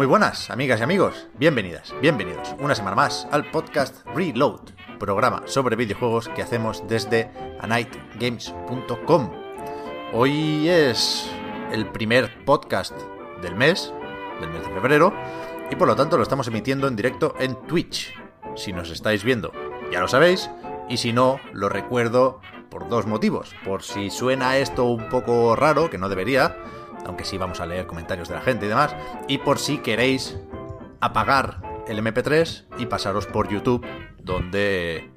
Muy buenas, amigas y amigos. Bienvenidas, bienvenidos una semana más al podcast Reload, programa sobre videojuegos que hacemos desde anightgames.com. Hoy es el primer podcast del mes, del mes de febrero, y por lo tanto lo estamos emitiendo en directo en Twitch. Si nos estáis viendo, ya lo sabéis, y si no, lo recuerdo por dos motivos. Por si suena esto un poco raro, que no debería, aunque sí vamos a leer comentarios de la gente y demás, y por si queréis apagar el MP3 y pasaros por YouTube, donde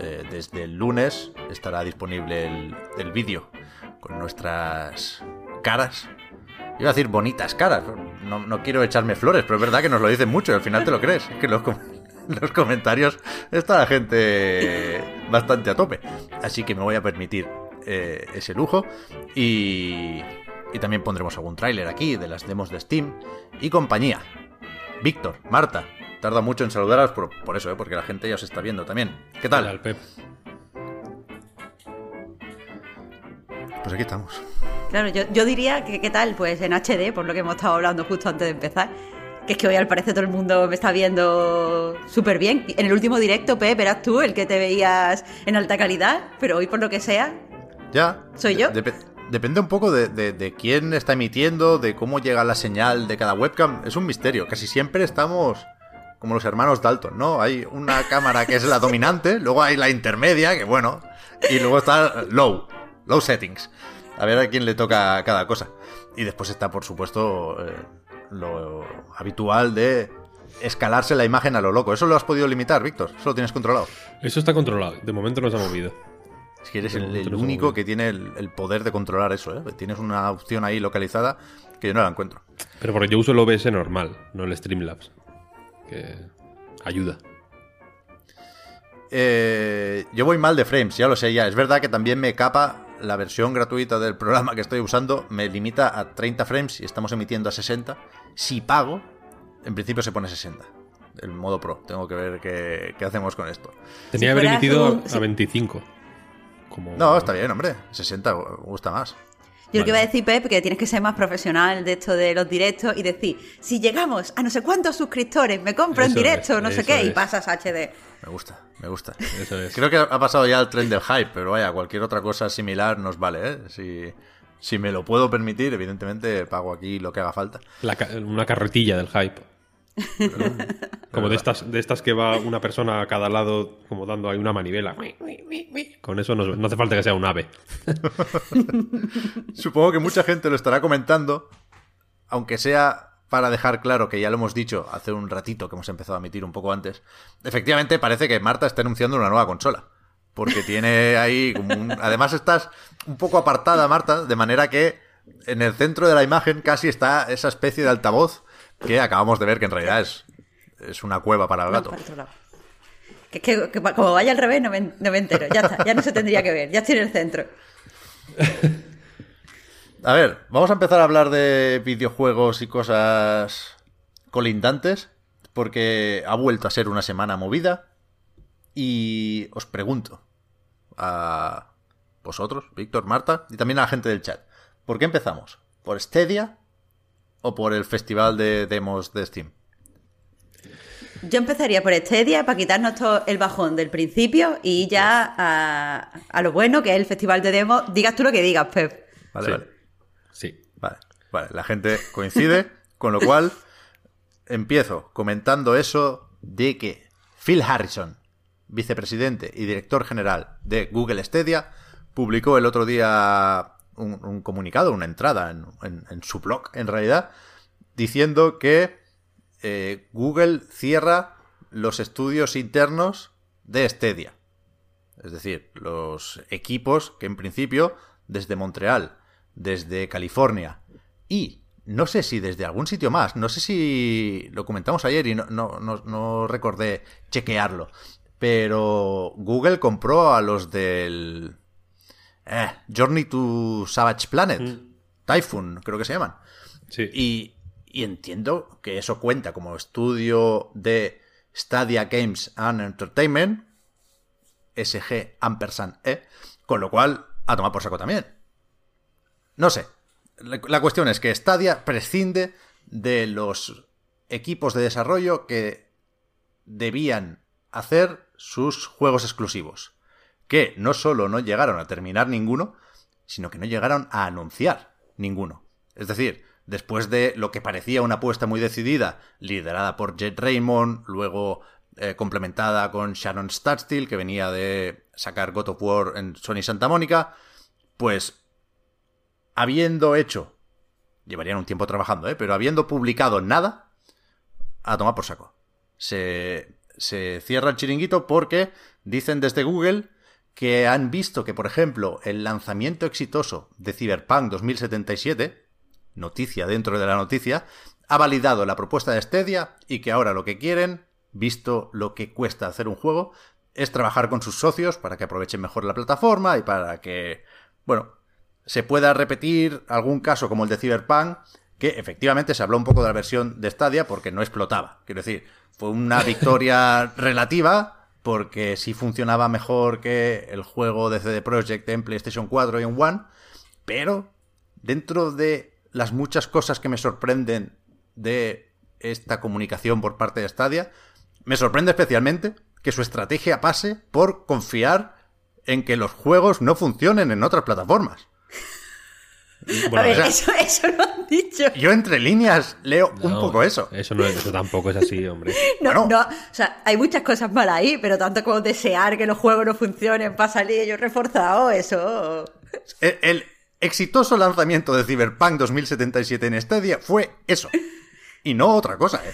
eh, desde el lunes estará disponible el, vídeo con nuestras caras. Iba a decir bonitas caras, no, no quiero echarme flores, pero es verdad que nos lo dicen mucho y al final te lo crees. Que los, los comentarios está la gente bastante a tope. Así que me voy a permitir eh, ese lujo y, y también pondremos algún tráiler aquí de las demos de Steam y compañía. Víctor, Marta, tarda mucho en saludaros por, por eso, ¿eh? porque la gente ya os está viendo también. ¿Qué tal? Al Pep. Pues aquí estamos. Claro, yo, yo diría que qué tal, pues en HD, por lo que hemos estado hablando justo antes de empezar, que es que hoy al parecer todo el mundo me está viendo súper bien. En el último directo, Pep, eras tú el que te veías en alta calidad, pero hoy por lo que sea, ¿Ya? ¿Soy De- yo? Dep- depende un poco de quién está emitiendo, de cómo llega la señal de cada webcam. Es un misterio. Casi siempre estamos como los hermanos Dalton, ¿no? Hay una cámara que es la dominante, luego hay la intermedia, que bueno, y luego está low, low settings. A ver a quién le toca cada cosa. Y después está, por supuesto, eh, lo habitual de escalarse la imagen a lo loco. ¿Eso lo has podido limitar, Víctor? ¿Eso lo tienes controlado? Eso está controlado. De momento no se ha movido. Es que eres el, único que tiene el, el poder de controlar eso, ¿eh? Tienes una opción ahí localizada que yo no la encuentro. Pero porque yo uso el OBS normal, no el Streamlabs. Que ayuda. Eh, yo voy mal de frames, ya lo sé ya. Es verdad que también me capa la versión gratuita del programa que estoy usando, me limita a 30 frames y estamos emitiendo a 60. Si pago, en principio se pone 60. El modo pro. Tengo que ver qué, qué hacemos con esto. Tenía Si que haber emitido un- a si- 25. Como... No, está bien, hombre. 60 me gusta más. yo lo que iba a decir, Pep, que tienes que ser más profesional de esto de los directos y decir, si llegamos a no sé cuántos suscriptores, me compro en directo, es, no sé qué, y es. pasas a HD. Me gusta, me gusta. Eso es. Creo que ha pasado ya el tren del hype, pero vaya, cualquier otra cosa similar nos vale, ¿eh? Si, si me lo puedo permitir, evidentemente pago aquí lo que haga falta. La ca- una carretilla del hype. Como de estas, de estas que va una persona a cada lado, como dando ahí una manivela. Con eso no, no hace falta que sea un ave. Supongo que mucha gente lo estará comentando, aunque sea para dejar claro que ya lo hemos dicho hace un ratito que hemos empezado a emitir un poco antes. Efectivamente, parece que Marta está anunciando una nueva consola. Porque tiene ahí como un... Además estás un poco apartada, Marta, de manera que en el centro de la imagen casi está esa especie de altavoz que acabamos de ver que en realidad es, es una cueva para el gato. Que, que- que como vaya al revés, no me, no me entero. Ya está, ya no se tendría que ver, ya estoy en el centro. A ver, vamos a empezar a hablar de videojuegos y cosas colindantes, porque ha vuelto a ser una semana movida. Y os pregunto a vosotros, Víctor, Marta, y también a la gente del chat, ¿por qué empezamos? ¿Por Stadia o por el festival de demos de Steam? Yo empezaría por Stadia para quitarnos todo el bajón del principio y ya a, a lo bueno que es el festival de demos. Digas tú lo que digas, Pep. Vale, Sí. vale. Sí. Vale, vale, la gente coincide, con lo cual empiezo comentando eso de que Phil Harrison, vicepresidente y director general de Google Stadia, publicó el otro día un, un comunicado, una entrada en, su blog, en realidad, diciendo que eh, Google cierra los estudios internos de Stadia. Es decir, los equipos que en principio desde Montreal, desde California y no sé si desde algún sitio más, no sé si lo comentamos ayer y no, no, recordé chequearlo, pero Google compró a los del eh, Journey to Savage Planet, mm. Typhoon, creo que se llaman. Sí. Y, y entiendo que eso cuenta como estudio de Stadia Games and Entertainment, SG ampersand E, con lo cual a tomar por saco también. No sé. La cuestión es que Stadia prescinde de los equipos de desarrollo que debían hacer sus juegos exclusivos. Que no solo no llegaron a terminar ninguno, sino que no llegaron a anunciar ninguno. Es decir, después de lo que parecía una apuesta muy decidida, liderada por Jet Raymond, luego eh, complementada con Sharon Stadstill, que venía de sacar God of War en Sony Santa Mónica, pues habiendo hecho, llevarían un tiempo trabajando, ¿eh? pero habiendo publicado nada, a tomar por saco. Se, se cierra el chiringuito porque dicen desde Google que han visto que, por ejemplo, el lanzamiento exitoso de Cyberpunk 2077, noticia dentro de la noticia, ha validado la propuesta de Stadia y que ahora lo que quieren visto lo que cuesta hacer un juego, es trabajar con sus socios para que aprovechen mejor la plataforma y para que, bueno, se pueda repetir algún caso como el de Cyberpunk, que efectivamente se habló un poco de la versión de Stadia porque no explotaba. Quiero decir, fue una victoria relativa porque sí funcionaba mejor que el juego de CD Projekt en PlayStation 4 y en One, pero dentro de las muchas cosas que me sorprenden de esta comunicación por parte de Stadia, me sorprende especialmente que su estrategia pase por confiar en que los juegos no funcionen en otras plataformas. A ver, eso, lo han dicho. Yo entre líneas leo un poco eso. Eso, no, eso tampoco es así, hombre. no, no, o sea, hay muchas cosas mal ahí, pero tanto como desear que los juegos no funcionen para salir ellos reforzados, eso... El, exitoso lanzamiento de Cyberpunk 2077 en Stadia fue eso. Y no otra cosa, ¿eh?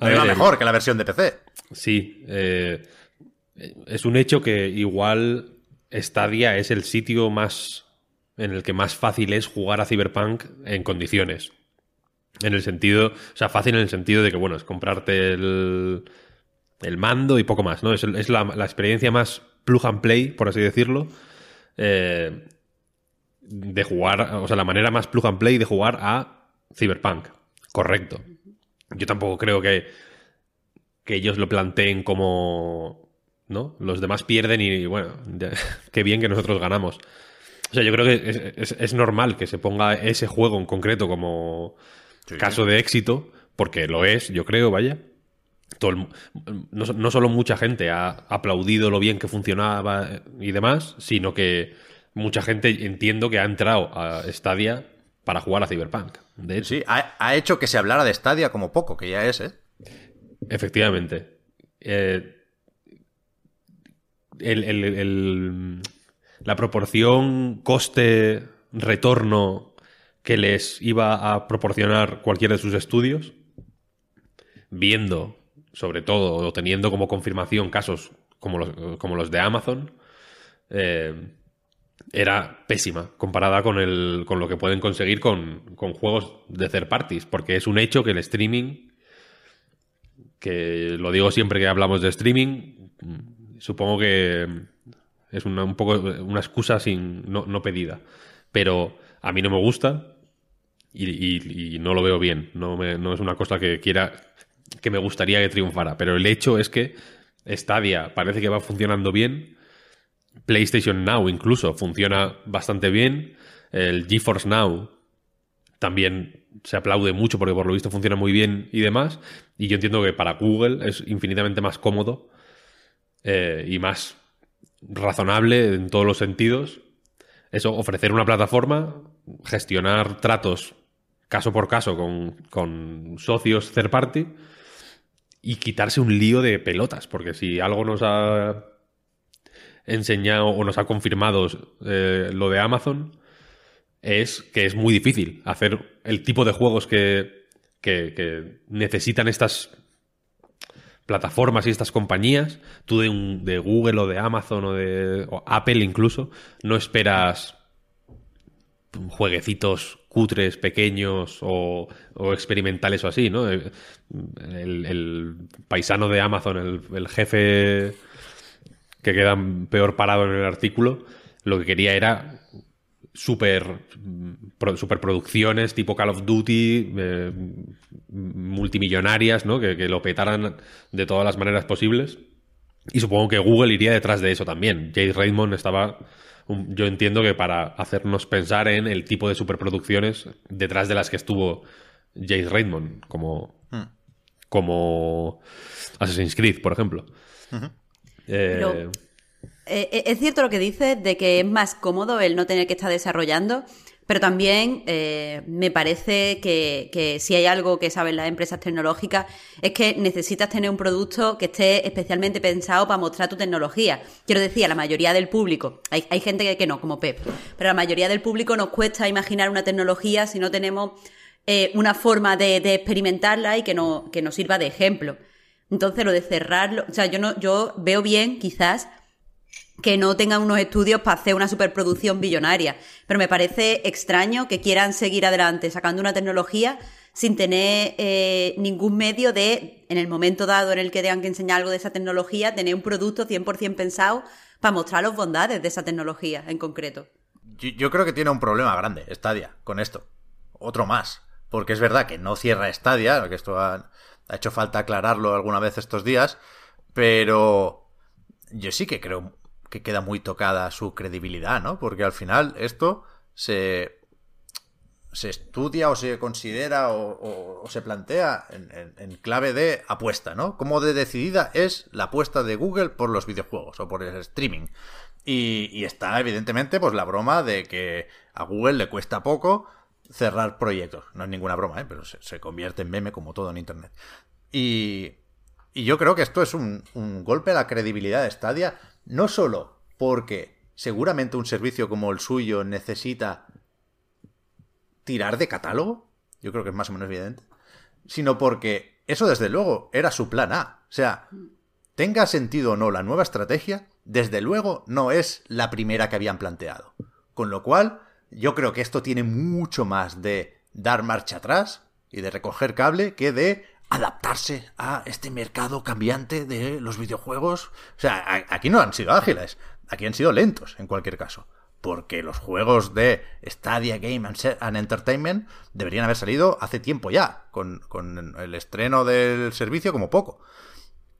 Era mejor que la versión de PC. Sí. Eh, es un hecho que igual Stadia es el sitio más en el que más fácil es jugar a Cyberpunk en condiciones. En el sentido, o sea, fácil en el sentido de que, bueno, es comprarte el, el mando y poco más, ¿no? Es, la, experiencia más plug and play, por así decirlo, eh, de jugar, o sea, la manera más plug and play de jugar a Cyberpunk. Correcto. Yo tampoco creo que, que ellos lo planteen como. ¿No? Los demás pierden y, bueno, qué bien que nosotros ganamos. O sea, yo creo que es, normal que se ponga ese juego en concreto como caso de éxito, porque lo es, yo creo, vaya. Todo no, no, solo mucha gente ha aplaudido lo bien que funcionaba y demás, sino que mucha gente entiendo que ha entrado a Stadia para jugar a Cyberpunk. De Sí, ha, hecho que se hablara de Stadia como poco, que ya es, ¿eh? Efectivamente. Eh, la proporción coste-retorno que les iba a proporcionar cualquiera de sus estudios, viendo, sobre todo, o teniendo como confirmación casos como los, como los de Amazon, eh, era pésima comparada con, el, con lo que pueden conseguir con, juegos de third parties, porque es un hecho que el streaming, que lo digo siempre que hablamos de streaming, supongo que es una, un poco una excusa sin, no, pedida, pero a mí no me gusta y, no lo veo bien, no, no es una cosa que quiera, que me gustaría que triunfara, pero el hecho es que Stadia parece que va funcionando bien PlayStation Now incluso funciona bastante bien. El GeForce Now también se aplaude mucho porque por lo visto funciona muy bien y demás. Y yo entiendo que para Google es infinitamente más cómodo eh, y más razonable en todos los sentidos. Eso, ofrecer una plataforma, gestionar tratos caso por caso con, con socios third party y quitarse un lío de pelotas. Porque si algo nos ha enseñado o nos ha confirmado eh, lo de Amazon es que es muy difícil hacer el tipo de juegos que, que, necesitan estas plataformas y estas compañías, tú de, Google o de Amazon o de o Apple incluso, no esperas jueguecitos cutres, pequeños o, o experimentales o así, ¿no? El, paisano de Amazon, el jefe que queda peor parado en el artículo, lo que quería era super, pro- superproducciones tipo Call of Duty, eh, multimillonarias, ¿no? Que, que lo petaran de todas las maneras posibles. Y supongo que Google iría detrás de eso también. Jay Raymond estaba. un- yo entiendo que para hacernos pensar en el tipo de superproducciones detrás de las que estuvo Jay Raymond, como. como Assassin's Creed, por ejemplo. Eh, Pero- Eh, eh, es cierto lo que dices de que es más cómodo el no tener que estar desarrollando, pero también eh, me parece que, si hay algo que saben las empresas tecnológicas es que necesitas tener un producto que esté especialmente pensado para mostrar tu tecnología. Quiero decir, a la mayoría del público, hay, hay gente que, no, como Pep, pero a la mayoría del público nos cuesta imaginar una tecnología si no tenemos eh, una forma de, de experimentarla y que, no, que nos sirva de ejemplo. Entonces, lo de cerrarlo, o sea, yo no, yo veo bien, quizás, que no tengan unos estudios para hacer una superproducción billonaria. Pero me parece extraño que quieran seguir adelante sacando una tecnología sin tener eh, ningún medio de, en el momento dado en el que tengan que enseñar algo de esa tecnología, tener un producto 100% pensado para mostrar las bondades de esa tecnología en concreto. Yo, creo que tiene un problema grande Stadia con esto. Otro más. Porque es verdad que no cierra Stadia, que esto ha hecho falta aclararlo alguna vez estos días, pero yo sí que creo que queda muy tocada su credibilidad, ¿no? Porque al final esto se, se estudia o se considera o, se plantea en, clave de apuesta, ¿no? Como de decidida es la apuesta de Google por los videojuegos o por el streaming. Y, está evidentemente pues la broma de que a Google le cuesta poco cerrar proyectos. No es ninguna broma, ¿eh? pero se, se convierte en meme como todo en Internet. Y, y yo creo que esto es un, un golpe a la credibilidad de Stadia, no solo porque seguramente un servicio como el suyo necesita tirar de catálogo, yo creo que es más o menos evidente, sino porque eso desde luego era su plan A. O sea, tenga sentido o no la nueva estrategia, desde luego no es la primera que habían planteado. Con lo cual, yo creo que esto tiene mucho más de dar marcha atrás y de recoger cable que de adaptarse a este mercado cambiante de los videojuegos. O sea, aquí no han sido ágiles, aquí han sido lentos en cualquier caso. Porque los juegos de Stadia Game and Entertainment deberían haber salido hace tiempo ya, con, con el estreno del servicio como poco.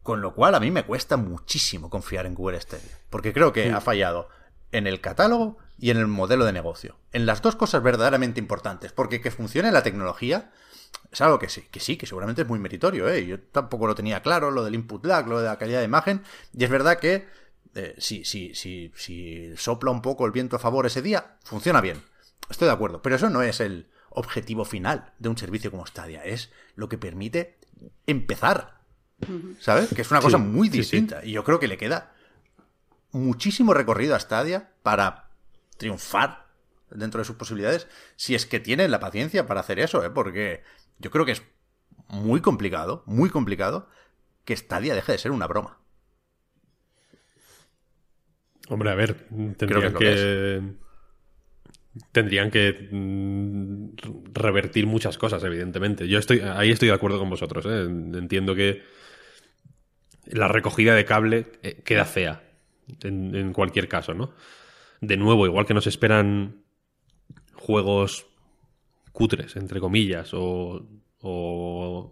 Con lo cual a mí me cuesta muchísimo confiar en Google Stadia. Porque creo que ha fallado en el catálogo y en el modelo de negocio. En las dos cosas verdaderamente importantes. Porque que funcione la tecnología es algo que sí, que sí, que seguramente es muy meritorio. ¿eh? Yo tampoco lo tenía claro, lo del input lag, lo de la calidad de imagen. Y es verdad que eh, si, si, si, si sopla un poco el viento a favor ese día, funciona bien. Estoy de acuerdo. Pero eso no es el objetivo final de un servicio como Stadia. Es lo que permite empezar. ¿Sabes? Que es una cosa Sí, muy sí, sí. distinta. Y yo creo que le queda muchísimo recorrido a Stadia para triunfar dentro de sus posibilidades, si es que tienen la paciencia para hacer eso, ¿eh? porque yo creo que es muy complicado, muy complicado, que Stadia deje de ser una broma. Hombre, a ver, Creo que tendrían que. Tendrían que mm, revertir muchas cosas, evidentemente. Yo estoy ahí estoy de acuerdo con vosotros. ¿eh? Entiendo que la recogida de cable eh, queda fea en, en cualquier caso, ¿no? De nuevo, igual que nos esperan juegos cutres, entre comillas, o, o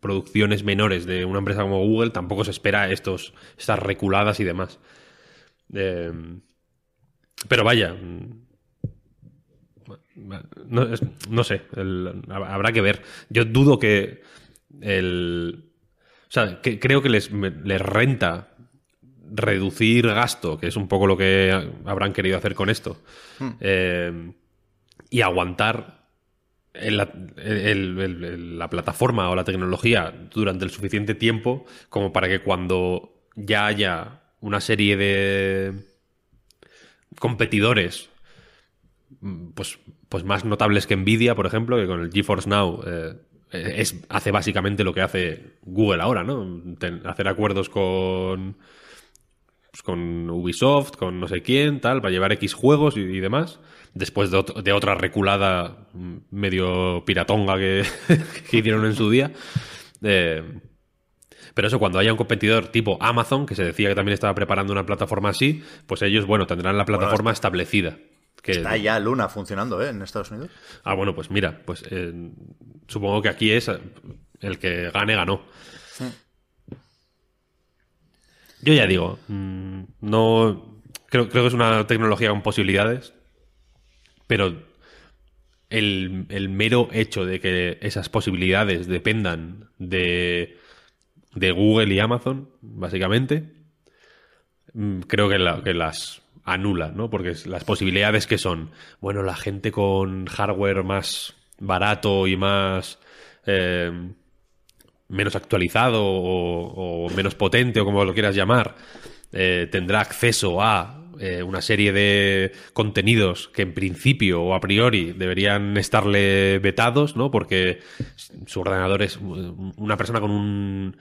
producciones menores de una empresa como Google, tampoco se espera estos, estas reculadas y demás. Eh, pero vaya. mm, No, sé. el- habrá que ver. Yo dudo que el. O sea, que creo que les, les renta reducir gasto, que es un poco lo que habrán querido hacer con esto. eh, y aguantar la, plataforma o la tecnología durante el suficiente tiempo como para que cuando ya haya una serie de competidores pues, pues más notables que Nvidia, por ejemplo, que con el GeForce Now eh, es, hace básicamente lo que hace Google ahora, ¿no? Hacer acuerdos con pues, con Ubisoft, con no sé quién, tal, para llevar X juegos y demás. Después de, ot- de otra reculada medio piratonga que, que hicieron en su día. Eh, pero eso, cuando haya un competidor tipo Amazon, que se decía que también estaba preparando una plataforma así, pues ellos, bueno, tendrán la plataforma establecida. Que, Está ya Luna funcionando, ¿eh? En Estados Unidos. Ah, bueno, pues mira, pues eh, supongo que aquí es el que gane, ganó. Yo ya digo, mm, no creo, creo que es una tecnología con posibilidades, pero el, el mero hecho de que esas posibilidades dependan de, de Google y Amazon, básicamente, mm, creo que, la- que las anula, ¿no? Porque las posibilidades que son, bueno, la gente con hardware más barato y más eh, menos actualizado o, o menos potente o como lo quieras llamar, eh, tendrá acceso a eh, una serie de contenidos que en principio o a priori deberían estarle vetados, ¿no? Porque su ordenador es una persona con un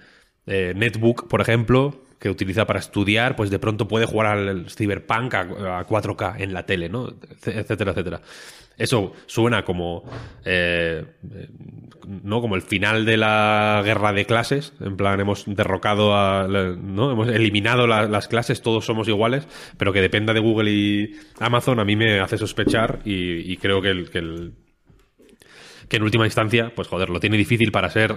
eh, netbook, por ejemplo, que utiliza para estudiar, pues de pronto puede jugar al Cyberpunk a, a 4K en la tele, ¿no? Etcétera, etcétera. Eso suena como eh, eh, no como el final de la guerra de clases en plan hemos derrocado a no hemos eliminado la- las clases todos somos iguales pero que dependa de Google y Amazon a mí me hace sospechar y, creo que el, que que en última instancia pues joder lo tiene difícil para ser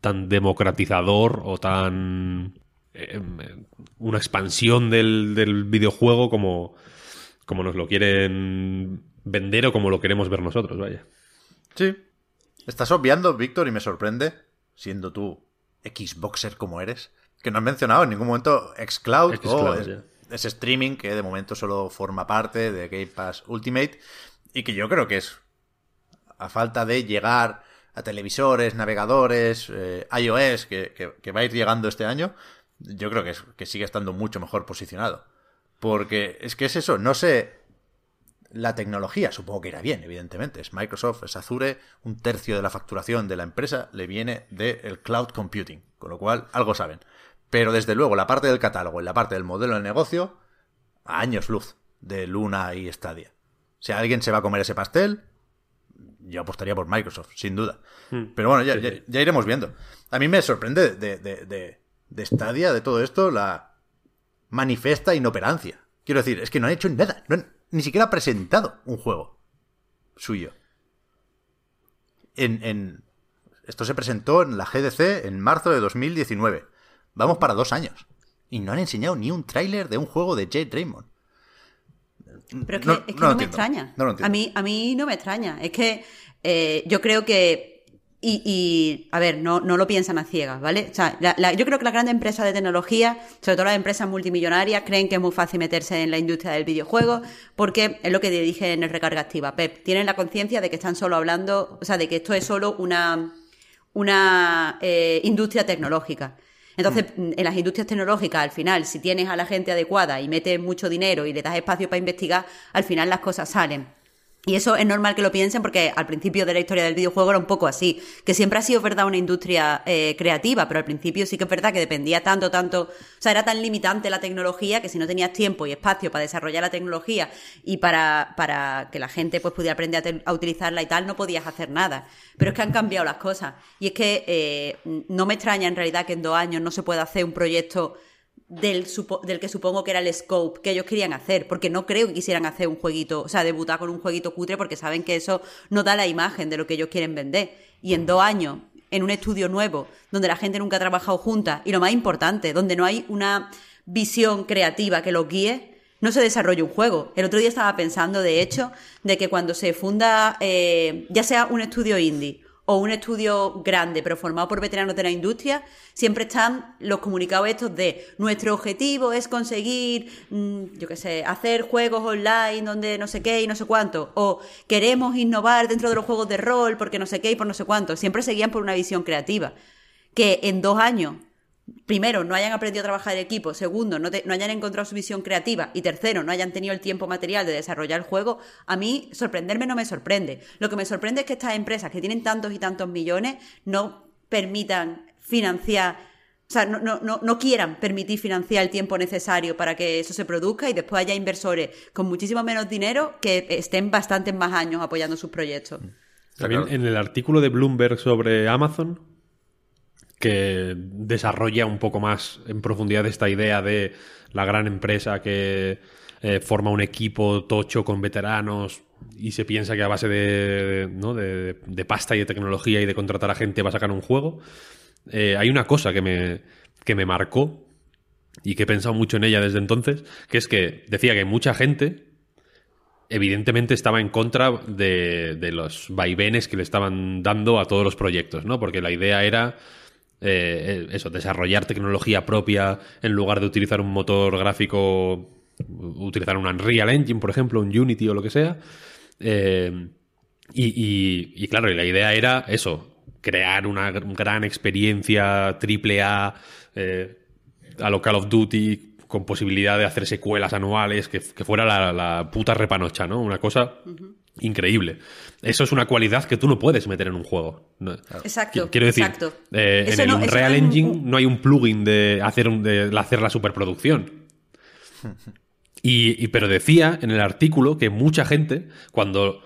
tan democratizador o tan eh, una expansión del, del videojuego como como nos lo quieren vender o como lo queremos ver nosotros, vaya. Sí. Estás obviando, Víctor, y me sorprende, siendo tú Xboxer como eres, que no has mencionado en ningún momento Xcloud, Xcloud, o ese streaming que de momento solo forma parte de Game Pass Ultimate y que yo creo que es a falta de llegar a televisores, navegadores, eh, iOS, que, que- que va a ir llegando este año, yo creo que, es- que sigue estando mucho mejor posicionado. Porque es que es eso, no sé la tecnología, supongo que irá bien, evidentemente. Es Microsoft, es Azure, un tercio de la facturación de la empresa le viene del cloud computing, con lo cual algo saben. Pero desde luego, la parte del catálogo y la parte del modelo de negocio, a años luz de Luna y Stadia. Si alguien se va a comer ese pastel, yo apostaría por Microsoft, sin duda. Pero bueno, ya, Hmm. Ya iremos viendo. A mí me sorprende de, de, de, de Stadia, de todo esto, la manifesta inoperancia. Quiero decir, es que no han hecho nada. No han ni siquiera presentado un juego suyo. En, en- Esto se presentó en la GDC en marzo de 2019. Vamos para dos años. Y no han enseñado ni un tráiler de un juego de Jade Raymond. Pero es que No- no, es que no no lo me extraña. No a, mí, a mí no me extraña. Es que eh, yo creo que. Y, y, a ver, no, no lo piensan a ciegas, ¿vale? O sea, la- la- yo creo que las grandes empresas de tecnología, sobre todo las empresas multimillonarias, creen que es muy fácil meterse en la industria del videojuego, porque es lo que te dije en el recarga activa, Pep. Tienen la conciencia de que están solo hablando, o sea, de que esto es solo una, una eh, industria tecnológica. Entonces, Mm. en las industrias tecnológicas, al final, si tienes a la gente adecuada y metes mucho dinero y le das espacio para investigar, al final las cosas salen. Y eso es normal que lo piensen porque al principio de la historia del videojuego era un poco así, que siempre ha sido verdad una industria eh, creativa, pero al principio sí que es verdad que dependía tanto, tanto, o sea, era tan limitante la tecnología que si no tenías tiempo y espacio para desarrollar la tecnología y para, para que la gente pues pudiera aprender a, utilizarla y tal, no podías hacer nada. Pero es que han cambiado las cosas. Y es que eh, no me extraña en realidad que en dos años no se pueda hacer un proyecto del, del que supongo que era el scope que ellos querían hacer, porque no creo que quisieran hacer un jueguito, o sea, debutar con un jueguito cutre, porque saben que eso no da la imagen de lo que ellos quieren vender. Y en dos años, en un estudio nuevo, donde la gente nunca ha trabajado junta, y lo más importante, donde no hay una visión creativa que los guíe, no se desarrolla un juego. El otro día estaba pensando, de hecho, de que cuando se funda, eh, ya sea un estudio indie o un estudio grande, pero formado por veteranos de la industria, siempre están los comunicados estos de nuestro objetivo es conseguir, mm, yo qué sé, hacer juegos online donde no sé qué y no sé cuánto, o queremos innovar dentro de los juegos de rol porque no sé qué y por no sé cuánto. Siempre seguían por una visión creativa. Que en dos años primero, no hayan aprendido a trabajar en equipo, segundo, no, hayan encontrado su visión creativa y tercero, no hayan tenido el tiempo material de desarrollar el juego, a mí sorprenderme no me sorprende. Lo que me sorprende es que estas empresas que tienen tantos y tantos millones no permitan financiar o sea, no, no, no, quieran permitir financiar el tiempo necesario para que eso se produzca y después haya inversores con muchísimo menos dinero que estén bastantes más años apoyando sus proyectos. También en el artículo de Bloomberg sobre Amazon, que desarrolla un poco más en profundidad esta idea de la gran empresa que eh, forma un equipo tocho con veteranos y se piensa que a base de, ¿no? de, pasta y de tecnología y de contratar a gente va a sacar un juego. Eh, hay una cosa que me, que me marcó y que he pensado mucho en ella desde entonces, que es que decía que mucha gente evidentemente estaba en contra de, de los vaivenes que le estaban dando a todos los proyectos, ¿no? Porque la idea era eh, eso, desarrollar tecnología propia en lugar de utilizar un motor gráfico, utilizar un Unreal Engine, por ejemplo, un Unity o lo que sea. Eh, y, y, claro, la idea era eso, crear una gran experiencia triple A eh, a lo Call of Duty con posibilidad de hacer secuelas anuales, que, fuera la, puta repanocha, ¿no? Una cosa increíble. Eso es una cualidad que tú no puedes meter en un juego. Exacto. Quiero decir, eh, en el Unreal Engine no hay un plugin de hacer, de hacer la superproducción. Y, pero decía en el artículo que mucha gente, cuando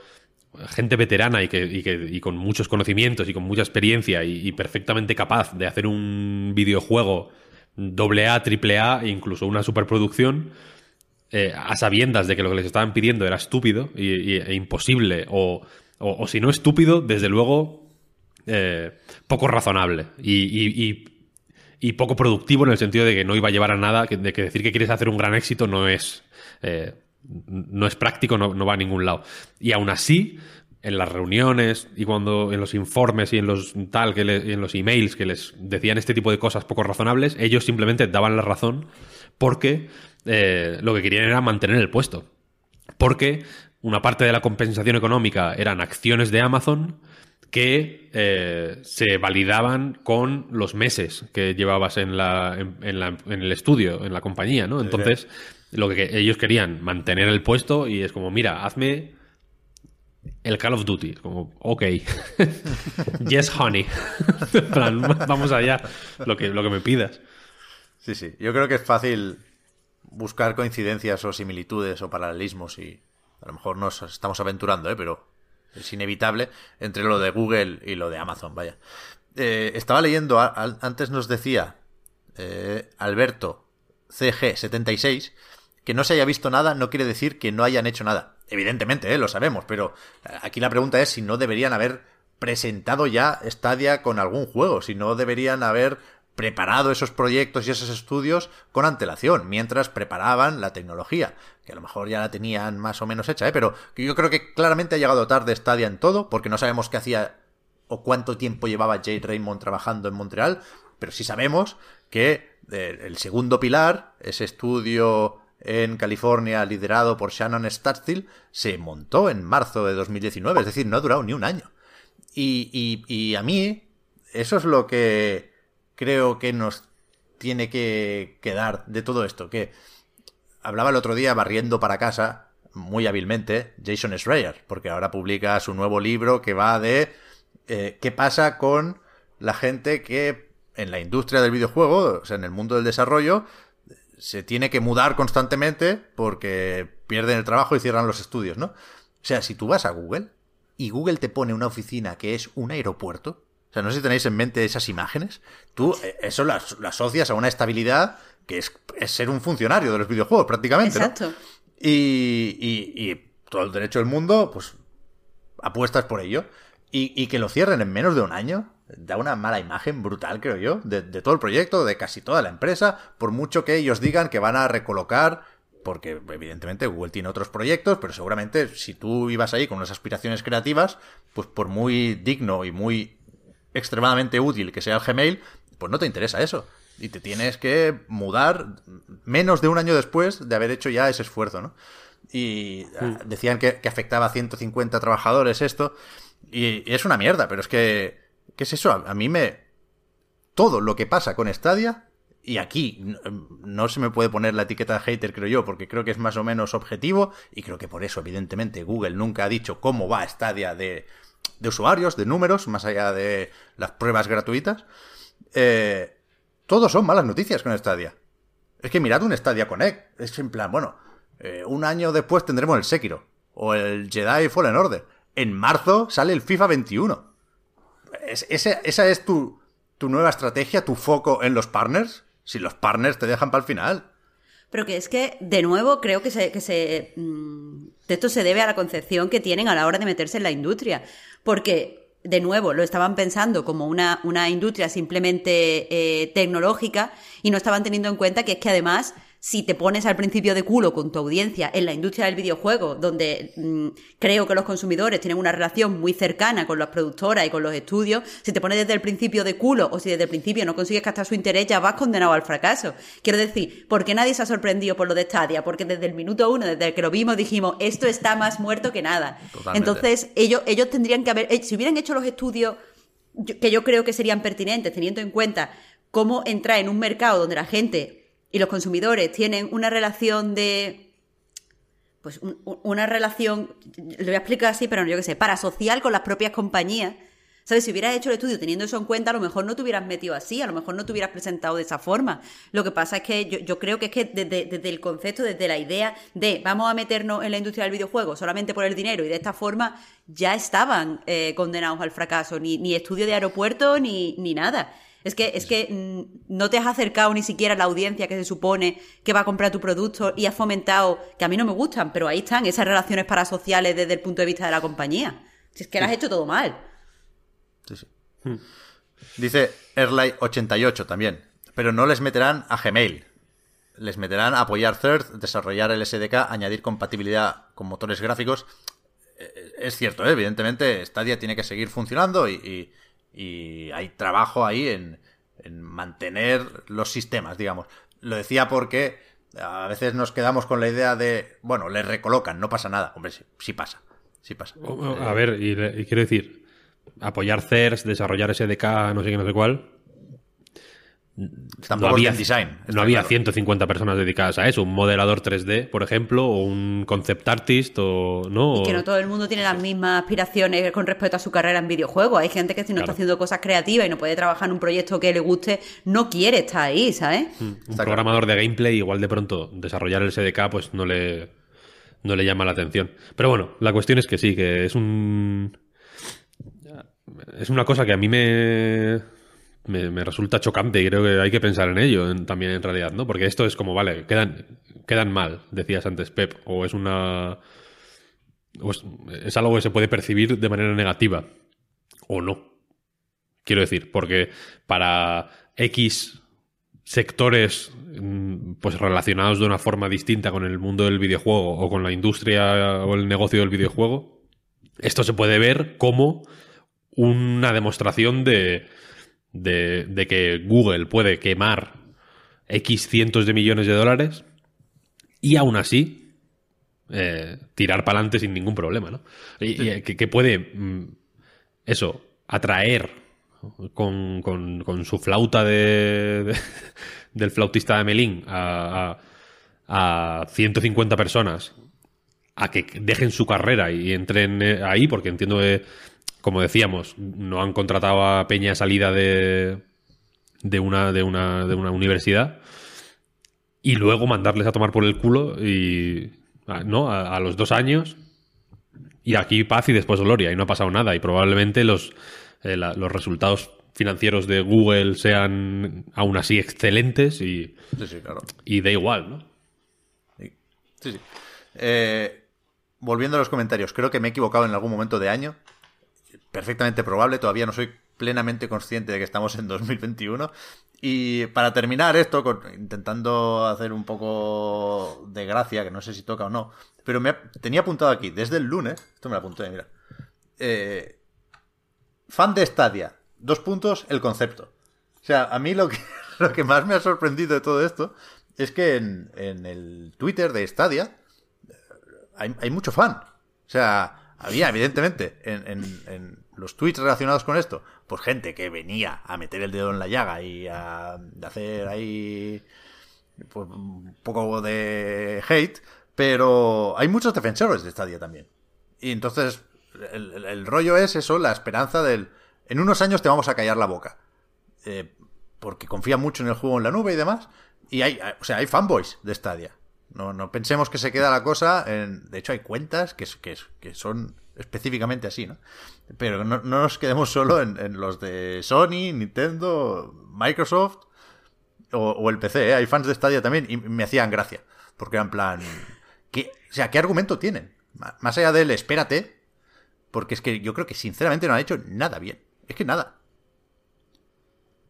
gente veterana y, que, y, con muchos conocimientos y con mucha experiencia y, perfectamente capaz de hacer un videojuego doble A, triple A e incluso una superproducción, eh, a sabiendas de que lo que les estaban pidiendo era estúpido e imposible, o, o, si no estúpido, desde luego eh, poco razonable y, y, poco productivo en el sentido de que no iba a llevar a nada, de que decir que quieres hacer un gran éxito no es... Eh, no es práctico, no, va a ningún lado. Y aún así, en las reuniones y cuando en los informes y en los tal que en los emails que les decían este tipo de cosas poco razonables, ellos simplemente daban la razón porque eh, lo que querían era mantener el puesto. Porque una parte de la compensación económica eran acciones de Amazon que eh, se validaban con los meses que llevabas en, la, en, la, en el estudio, en la compañía, ¿no? Entonces, lo que ellos querían, mantener el puesto y es como, mira, hazme el Call of Duty. Como, ok. yes, honey. vamos allá. Lo que, lo que me pidas. Sí, sí. Yo creo que es fácil buscar coincidencias o similitudes o paralelismos y a lo mejor nos estamos aventurando, ¿eh? pero es inevitable entre lo de Google y lo de Amazon, vaya. Eh, estaba leyendo, antes nos decía eh, Alberto CG76 que no se haya visto nada no quiere decir que no hayan hecho nada. Evidentemente, ¿eh? lo sabemos, pero aquí la pregunta es si no deberían haber presentado ya Stadia con algún juego, si no deberían haber preparado esos proyectos y esos estudios con antelación, mientras preparaban la tecnología, que a lo mejor ya la tenían más o menos hecha, ¿eh? pero yo creo que claramente ha llegado tarde Stadia en todo, porque no sabemos qué hacía o cuánto tiempo llevaba Jade Raymond trabajando en Montreal, pero sí sabemos que eh, el segundo pilar, ese estudio en California liderado por Shannon Statstil se montó en marzo de 2019, es decir, no ha durado ni un año. Y, y, y a mí, eso es lo que creo que nos tiene que quedar de todo esto, que hablaba el otro día barriendo para casa, muy hábilmente, Jason Schreier, porque ahora publica su nuevo libro que va de eh, qué pasa con la gente que en la industria del videojuego, o sea, en el mundo del desarrollo, se tiene que mudar constantemente porque pierden el trabajo y cierran los estudios, ¿no? O sea, si tú vas a Google y Google te pone una oficina que es un aeropuerto, o sea, no sé si tenéis en mente esas imágenes, tú eh, eso lo, asocias a una estabilidad que es, ser un funcionario de los videojuegos prácticamente. Exacto. Y, y, todo el derecho del mundo, pues apuestas por ello. Y, y que lo cierren en menos de un año, da una mala imagen brutal, creo yo, de, todo el proyecto, de casi toda la empresa, por mucho que ellos digan que van a recolocar, porque evidentemente Google tiene otros proyectos, pero seguramente si tú ibas ahí con unas aspiraciones creativas, pues por muy digno y muy extremadamente útil que sea el Gmail, pues no te interesa eso. Y te tienes que mudar menos de un año después de haber hecho ya ese esfuerzo, ¿no? Y ah, decían que, que afectaba a 150 trabajadores esto. Y es una mierda, pero es que ¿Qué es eso? A, mí me... Todo lo que pasa con Stadia y aquí no se me puede poner la etiqueta de hater, creo yo, porque creo que es más o menos objetivo y creo que por eso, evidentemente, Google nunca ha dicho cómo va Stadia de, de usuarios, de números, más allá de las pruebas gratuitas. Eh, todos son malas noticias con Stadia. Es que mirad un Stadia Connect. Es en plan, bueno, eh, un año después tendremos el Sekiro o el Jedi Fallen Order. En marzo sale el FIFA 21. ¿Esa es tu, tu nueva estrategia, tu foco en los partners? Si los partners te dejan para el final. Pero que es que, de nuevo, creo que se, que se mm, esto se debe a la concepción que tienen a la hora de meterse en la industria. Porque, de nuevo, lo estaban pensando como una, una industria simplemente eh, tecnológica y no estaban teniendo en cuenta que es que además si te pones al principio de culo con tu audiencia en la industria del videojuego, donde mm, creo que los consumidores tienen una relación muy cercana con las productoras y con los estudios, si te pones desde el principio de culo o si desde el principio no consigues captar su interés, ya vas condenado al fracaso. Quiero decir, ¿por qué nadie se ha sorprendido por lo de Stadia? Porque desde el minuto uno, desde que lo vimos, dijimos, esto está más muerto que nada. Entonces, ellos, ellos tendrían que haber, eh, si hubieran hecho los estudios que yo creo que serían pertinentes, teniendo en cuenta cómo entrar en un mercado donde la gente y los consumidores tienen una relación de pues una relación, lo voy a explicar así, pero no yo qué sé, parasocial con las propias compañías. ¿Sabes? Si hubieras hecho el estudio teniendo eso en cuenta, a lo mejor no te hubieras metido así, a lo mejor no te hubieras presentado de esa forma. Lo que pasa es que yo, creo que es que desde, el concepto, desde la idea de vamos a meternos en la industria del videojuego solamente por el dinero y de esta forma ya estaban eh, condenados al fracaso, ni, ni estudio de aeropuerto ni, ni nada. Es que, es que mm, no te has acercado ni siquiera a la audiencia que se supone que va a comprar tu producto y has fomentado, que a mí no me gustan, pero ahí están esas relaciones parasociales desde el punto de vista de la compañía. Si es que lo has hecho todo mal. Sí, sí. Hmm. Dice Airlight88 también. Pero no les meterán a Gmail. Les meterán a apoyar Third, desarrollar el SDK, añadir compatibilidad con motores gráficos. Eh, eh, es cierto, ¿eh? evidentemente Stadia tiene que seguir funcionando y y hay trabajo ahí en, mantener los sistemas, digamos. Lo decía porque a veces nos quedamos con la idea de, bueno, le recolocan, no pasa nada. Hombre, sí, pasa, sí pasa. A ver, y, y quiero decir, apoyar CERS, desarrollar SDK, no sé qué, no sé cuál, no había, design. No había 150 personas dedicadas a eso. Un modelador 3D, por ejemplo, o un concept artist, o no. Y que no todo el mundo tiene las mismas aspiraciones con respecto a su carrera en videojuegos. Hay gente que si no está haciendo cosas creativas y no puede trabajar en un proyecto que le guste, no quiere estar ahí, ¿sabes? Mm, un programador de gameplay, igual de pronto desarrollar el SDK, pues no le, no le llama la atención. Pero bueno, la cuestión es que sí, que es un. Es una cosa que a mí me me, resulta chocante y creo que hay que pensar en ello también en realidad, ¿no? Porque esto es como, vale, quedan, quedan mal, decías antes, Pep, o es una... es, algo que se puede percibir de manera negativa, o no. Quiero decir, porque para X sectores mm, pues relacionados de una forma distinta con el mundo del videojuego o con la industria o el negocio del videojuego, esto se puede ver como una demostración de, de, que Google puede quemar X cientos de millones de dólares y aún así eh, tirar para adelante sin ningún problema, ¿no? Y, eh, que, puede, mm, eso, atraer con, con, su flauta de, del flautista de Melín a, a, a 150 personas a que dejen su carrera y entren eh, ahí, porque entiendo que como decíamos, no han contratado a Peña salida de, de, una, de, una, de una universidad y luego mandarles a tomar por el culo y ¿no? a, los dos años y aquí paz y después gloria y no ha pasado nada y probablemente los, eh, los resultados financieros de Google sean aún así excelentes y, y da igual, ¿no? Sí, sí. Eh, volviendo a los comentarios, creo que me he equivocado en algún momento de año perfectamente probable, todavía no soy plenamente consciente de que estamos en 2021. Y para terminar esto, intentando hacer un poco de gracia, que no sé si toca o no, pero me tenía apuntado aquí, desde el lunes, esto me lo apunté, mira. Eh, fan de Stadia, dos puntos, el concepto. O sea, a mí lo que, lo que más me ha sorprendido de todo esto es que en, en el Twitter de Stadia eh, hay, hay mucho fan. O sea, había, evidentemente, en, en- en los tweets relacionados con esto, pues gente que venía a meter el dedo en la llaga y a hacer ahí pues, un poco de hate, pero hay muchos defensores de Stadia también. Y entonces, el, rollo es eso, la esperanza del. En unos años te vamos a callar la boca. Eh, porque confía mucho en el juego en la nube y demás. Y hay, o sea, hay fanboys de Stadia. No, no pensemos que se queda la cosa en. De hecho, hay cuentas que, que son específicamente así, ¿no? Pero no, no nos quedemos solo en, en los de Sony, Nintendo, Microsoft o, o el PC, ¿eh? Hay fans de Stadia también y me hacían gracia. Porque eran plan. ¿qué, o sea, ¿qué argumento tienen? Más allá del espérate. Porque es que yo creo que sinceramente no han hecho nada bien. Es que nada.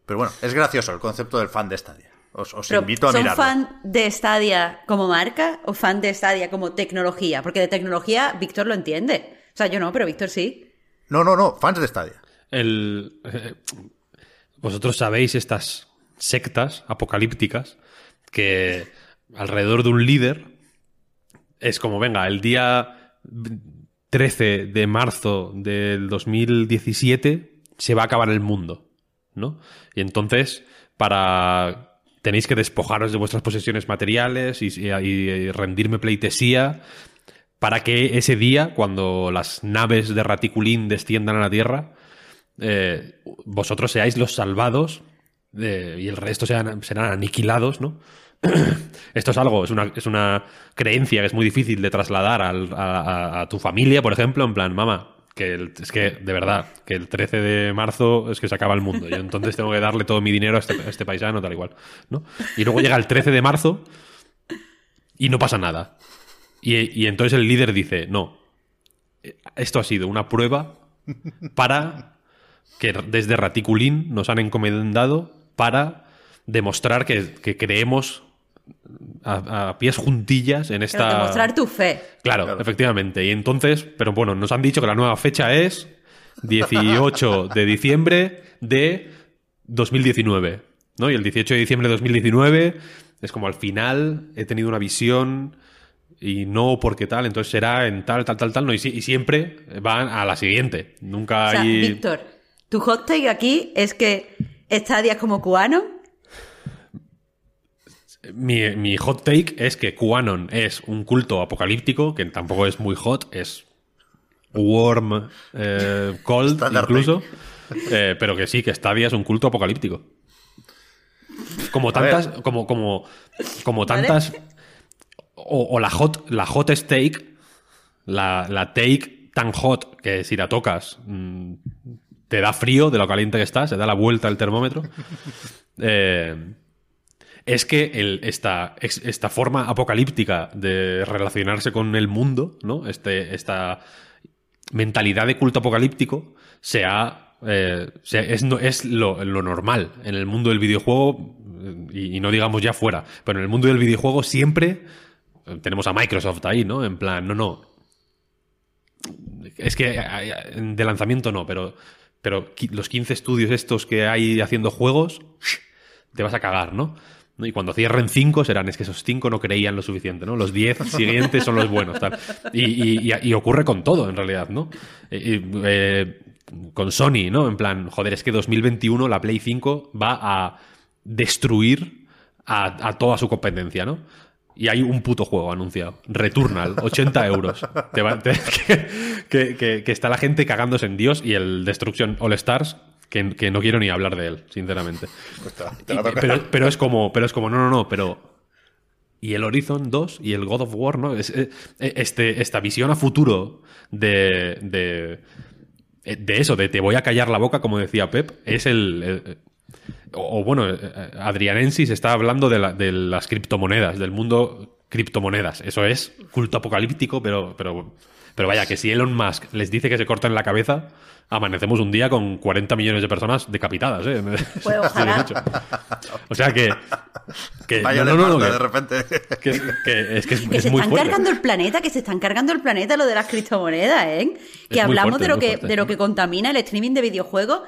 Pero bueno, es gracioso el concepto del fan de Stadia. Os, os invito a ¿Son mirarlo. fan de Stadia como marca o fan de Stadia como tecnología? Porque de tecnología Víctor lo entiende. O sea, yo no, pero Víctor sí. No, no, no, fans de Stadia. El, eh, vosotros sabéis estas sectas apocalípticas que alrededor de un líder es como, venga, el día 13 de marzo del 2017 se va a acabar el mundo, ¿no? Y entonces, para... Tenéis que despojaros de vuestras posesiones materiales y, y- y rendirme pleitesía para que ese día, cuando las naves de Raticulín desciendan a la Tierra, eh, vosotros seáis los salvados y el resto sean, serán aniquilados, ¿no? Esto es algo, es una, creencia que es muy difícil de trasladar a, tu familia, por ejemplo, en plan, mamá, que es que, de verdad, que el 13 de marzo es que se acaba el mundo. Yo entonces tengo que darle todo mi dinero a este, este paisano, tal igual, ¿no? Y luego llega el 13 de marzo y no pasa nada. Y, y entonces el líder dice, no, esto ha sido una prueba para que desde Raticulín nos han encomendado para demostrar que, que creemos a, a pies juntillas en Pero esta... demostrar tu fe. Claro, Claro. efectivamente. Y entonces, pero bueno, nos han dicho que la nueva fecha es 18 de diciembre de 2019, ¿no? Y el 18 de diciembre de 2019 es como al final he tenido una visión y no porque tal, entonces será en tal, tal, tal, tal, no, y, si- y siempre van a la siguiente. Nunca O sea, hay... Víctor, tu hot take aquí es que Stadia es como Cubano. Mi, mi hot take es que QAnon es un culto apocalíptico, que tampoco es muy hot, es warm, eh, cold Standard incluso, eh, pero que sí, que Stadia es un culto apocalíptico. Como tantas, como, como, como Vale. O, o la hot, la hot steak, la, la take tan hot que si la tocas mm, te da frío de lo caliente que está, se da la vuelta el termómetro. Eh, es que el- esta, esta forma apocalíptica de relacionarse con el mundo, ¿no? Este, esta mentalidad de culto apocalíptico se ha, eh, se- es, no- es lo, lo normal en el mundo del videojuego eh, y, y no digamos ya fuera, pero en el mundo del videojuego siempre tenemos a Microsoft ahí, ¿no? En plan, no, no. Es que de lanzamiento no, pero, pero los 15 estudios estos que hay haciendo juegos, te vas a cagar, ¿no? ¿No? Y cuando cierren 5 serán, es que esos 5 no creían lo suficiente, ¿no? Los 10 siguientes son los buenos, tal. Y, y- y- y ocurre con todo, en realidad, ¿no? Eh, y, eh, con Sony, ¿no? En plan, joder, es que 2021 la Play 5 va a destruir a, a toda su competencia, ¿no? Y hay un puto juego anunciado. Returnal, 80 euros. Te va- te- que, que- está la gente cagándose en Dios y el Destruction All Stars, que, que no quiero ni hablar de él, sinceramente. Pues te Y- pero, pero es como, pero es como, no, no, no, pero. Y el Horizon 2 y el God of War, ¿no? Es, eh, este, esta visión a futuro de, de. de eso, de te voy a callar la boca, como decía Pep, es el. el- o, o bueno, eh, Adrianensis está hablando de, la- de las criptomonedas, del mundo criptomonedas. Eso es culto apocalíptico, pero, pero, pero vaya, que si Elon Musk les dice que se cortan la cabeza, amanecemos un día con 40 millones de personas decapitadas, ¿eh? Pues ojalá. O sea que. que Vaya no, no, no, de que- repente. que, que es que es, Que es se muy están fuerte. cargando el planeta, que se están cargando el planeta lo de las criptomonedas, ¿eh? Que hablamos fuerte, de lo que fuerte. de lo que contamina el streaming de videojuegos.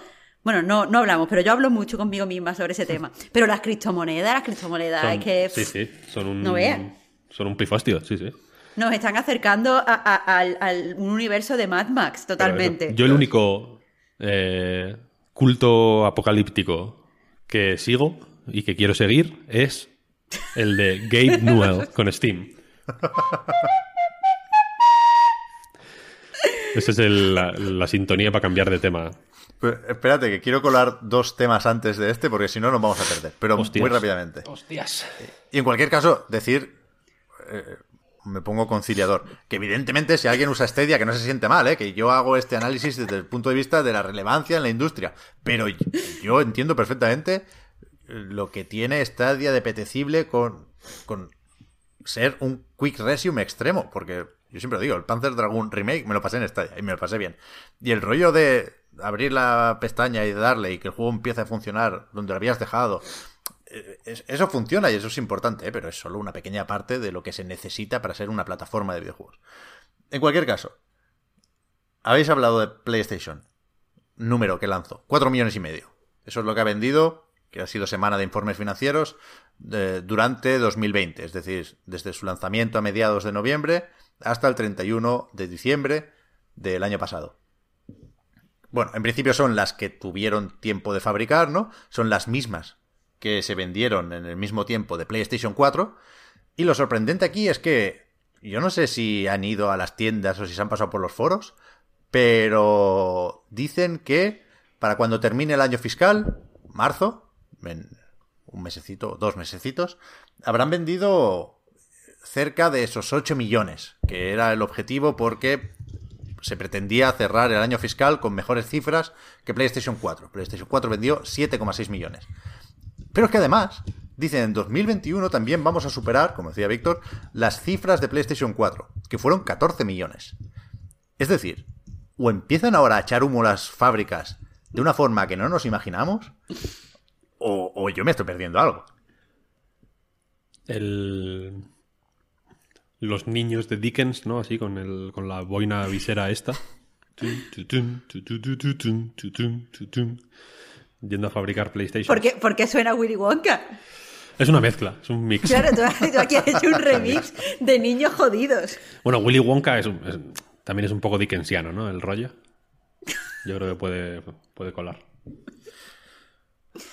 Bueno, no, no hablamos, pero yo hablo mucho conmigo misma sobre ese tema. Pero las criptomonedas, las criptomonedas, Son- es que sí, sí, son un, no vean. son un pifostio, sí, sí. nos están acercando a- un universo de Mad Max totalmente. eso, Yo el único eh, culto apocalíptico que sigo y que quiero seguir es el de Gabe Newell con Steam. Esa es el- la, la sintonía para cambiar de tema. Espérate, que quiero colar dos temas antes de este, porque si no nos vamos a perder. Pero Hostias. muy rápidamente. Hostias. Y en cualquier caso, decir, eh, me pongo conciliador, que evidentemente si alguien usa Stadia, que no se siente mal, ¿eh? que yo hago este análisis desde el punto de vista de la relevancia en la industria, pero yo, entiendo perfectamente lo que tiene Stadia de apetecible con, con ser un quick resume extremo, porque yo siempre digo, el Panzer Dragoon Remake me lo pasé en Stadia y me lo pasé bien. Y el rollo de abrir la pestaña y darle y que el juego empiece a funcionar donde lo habías dejado, eh, es- eso funciona y eso es importante, ¿eh? pero es solo una pequeña parte de lo que se necesita para ser una plataforma de videojuegos. En cualquier caso, habéis hablado de PlayStation, número que lanzó, 4 millones y medio. Eso es lo que ha vendido, que ha sido semana de informes financieros, de- durante 2020, es decir, desde su lanzamiento a mediados de noviembre hasta el 31 de diciembre del año pasado. Bueno, en principio son las que tuvieron tiempo de fabricar, ¿no? Son las mismas que se vendieron en el mismo tiempo de PlayStation 4. Y lo sorprendente aquí es que yo no sé si han ido a las tiendas o si se han pasado por los foros, pero dicen que para cuando termine el año fiscal, marzo, un mesecito, dos mesecitos, habrán vendido cerca de esos 8 millones, que era el objetivo porque se pretendía cerrar el año fiscal con mejores cifras que PlayStation 4. PlayStation 4 vendió 7,6 millones. Pero es que además, dicen, en 2021 también vamos a superar, como decía Víctor, las cifras de PlayStation 4, que fueron 14 millones. Es decir, o empiezan ahora a echar humo las fábricas de una forma que no nos imaginamos, o, o yo me estoy perdiendo algo. El... Los niños de Dickens, ¿no? Así con, el, con la boina visera esta. Yendo a fabricar PlayStation. ¿Por qué, por qué suena Willy Wonka? Es una mezcla, es un mix. Claro, tú, tú aquí has hecho un remix de niños jodidos. Bueno, Willy Wonka es un- es- también es un poco dickensiano, ¿no? El rollo. Yo creo que puede, puede colar.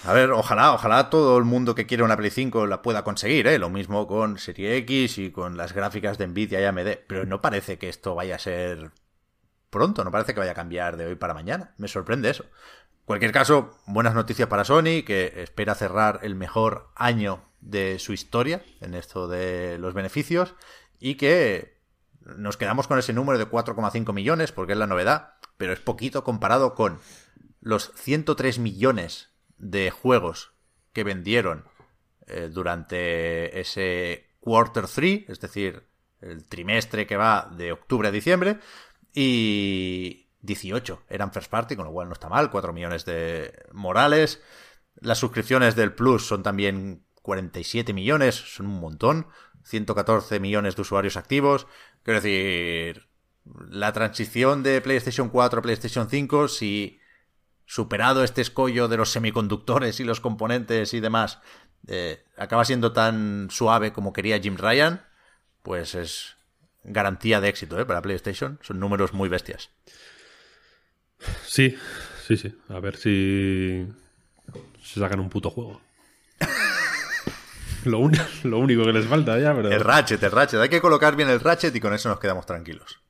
A ver, ojalá, ojalá todo el mundo que quiere una Play 5 la pueda conseguir, ¿eh? Lo mismo con Serie X y con las gráficas de Nvidia y AMD. Pero no parece que esto vaya a ser pronto, no parece que vaya a cambiar de hoy para mañana. Me sorprende eso. En cualquier caso, buenas noticias para Sony, que espera cerrar el mejor año de su historia en esto de los beneficios y que nos quedamos con ese número de 4,5 millones porque es la novedad, pero es poquito comparado con los 103 millones de juegos que vendieron eh, durante ese quarter 3, es decir, el trimestre que va de octubre a diciembre, y 18 eran first party, con lo cual no está mal, 4 millones de morales. Las suscripciones del Plus son también 47 millones, son un montón, 114 millones de usuarios activos. Quiero decir, la transición de PlayStation 4 a PlayStation 5, si superado este escollo de los semiconductores y los componentes y demás, eh, acaba siendo tan suave como quería Jim Ryan, pues es garantía de éxito ¿eh? para PlayStation. Son números muy bestias. Sí, sí, sí. A ver si se sacan un puto juego. lo, un- lo único que les falta ya, pero... El Ratchet, el Ratchet. Hay que colocar bien el Ratchet y con eso nos quedamos tranquilos.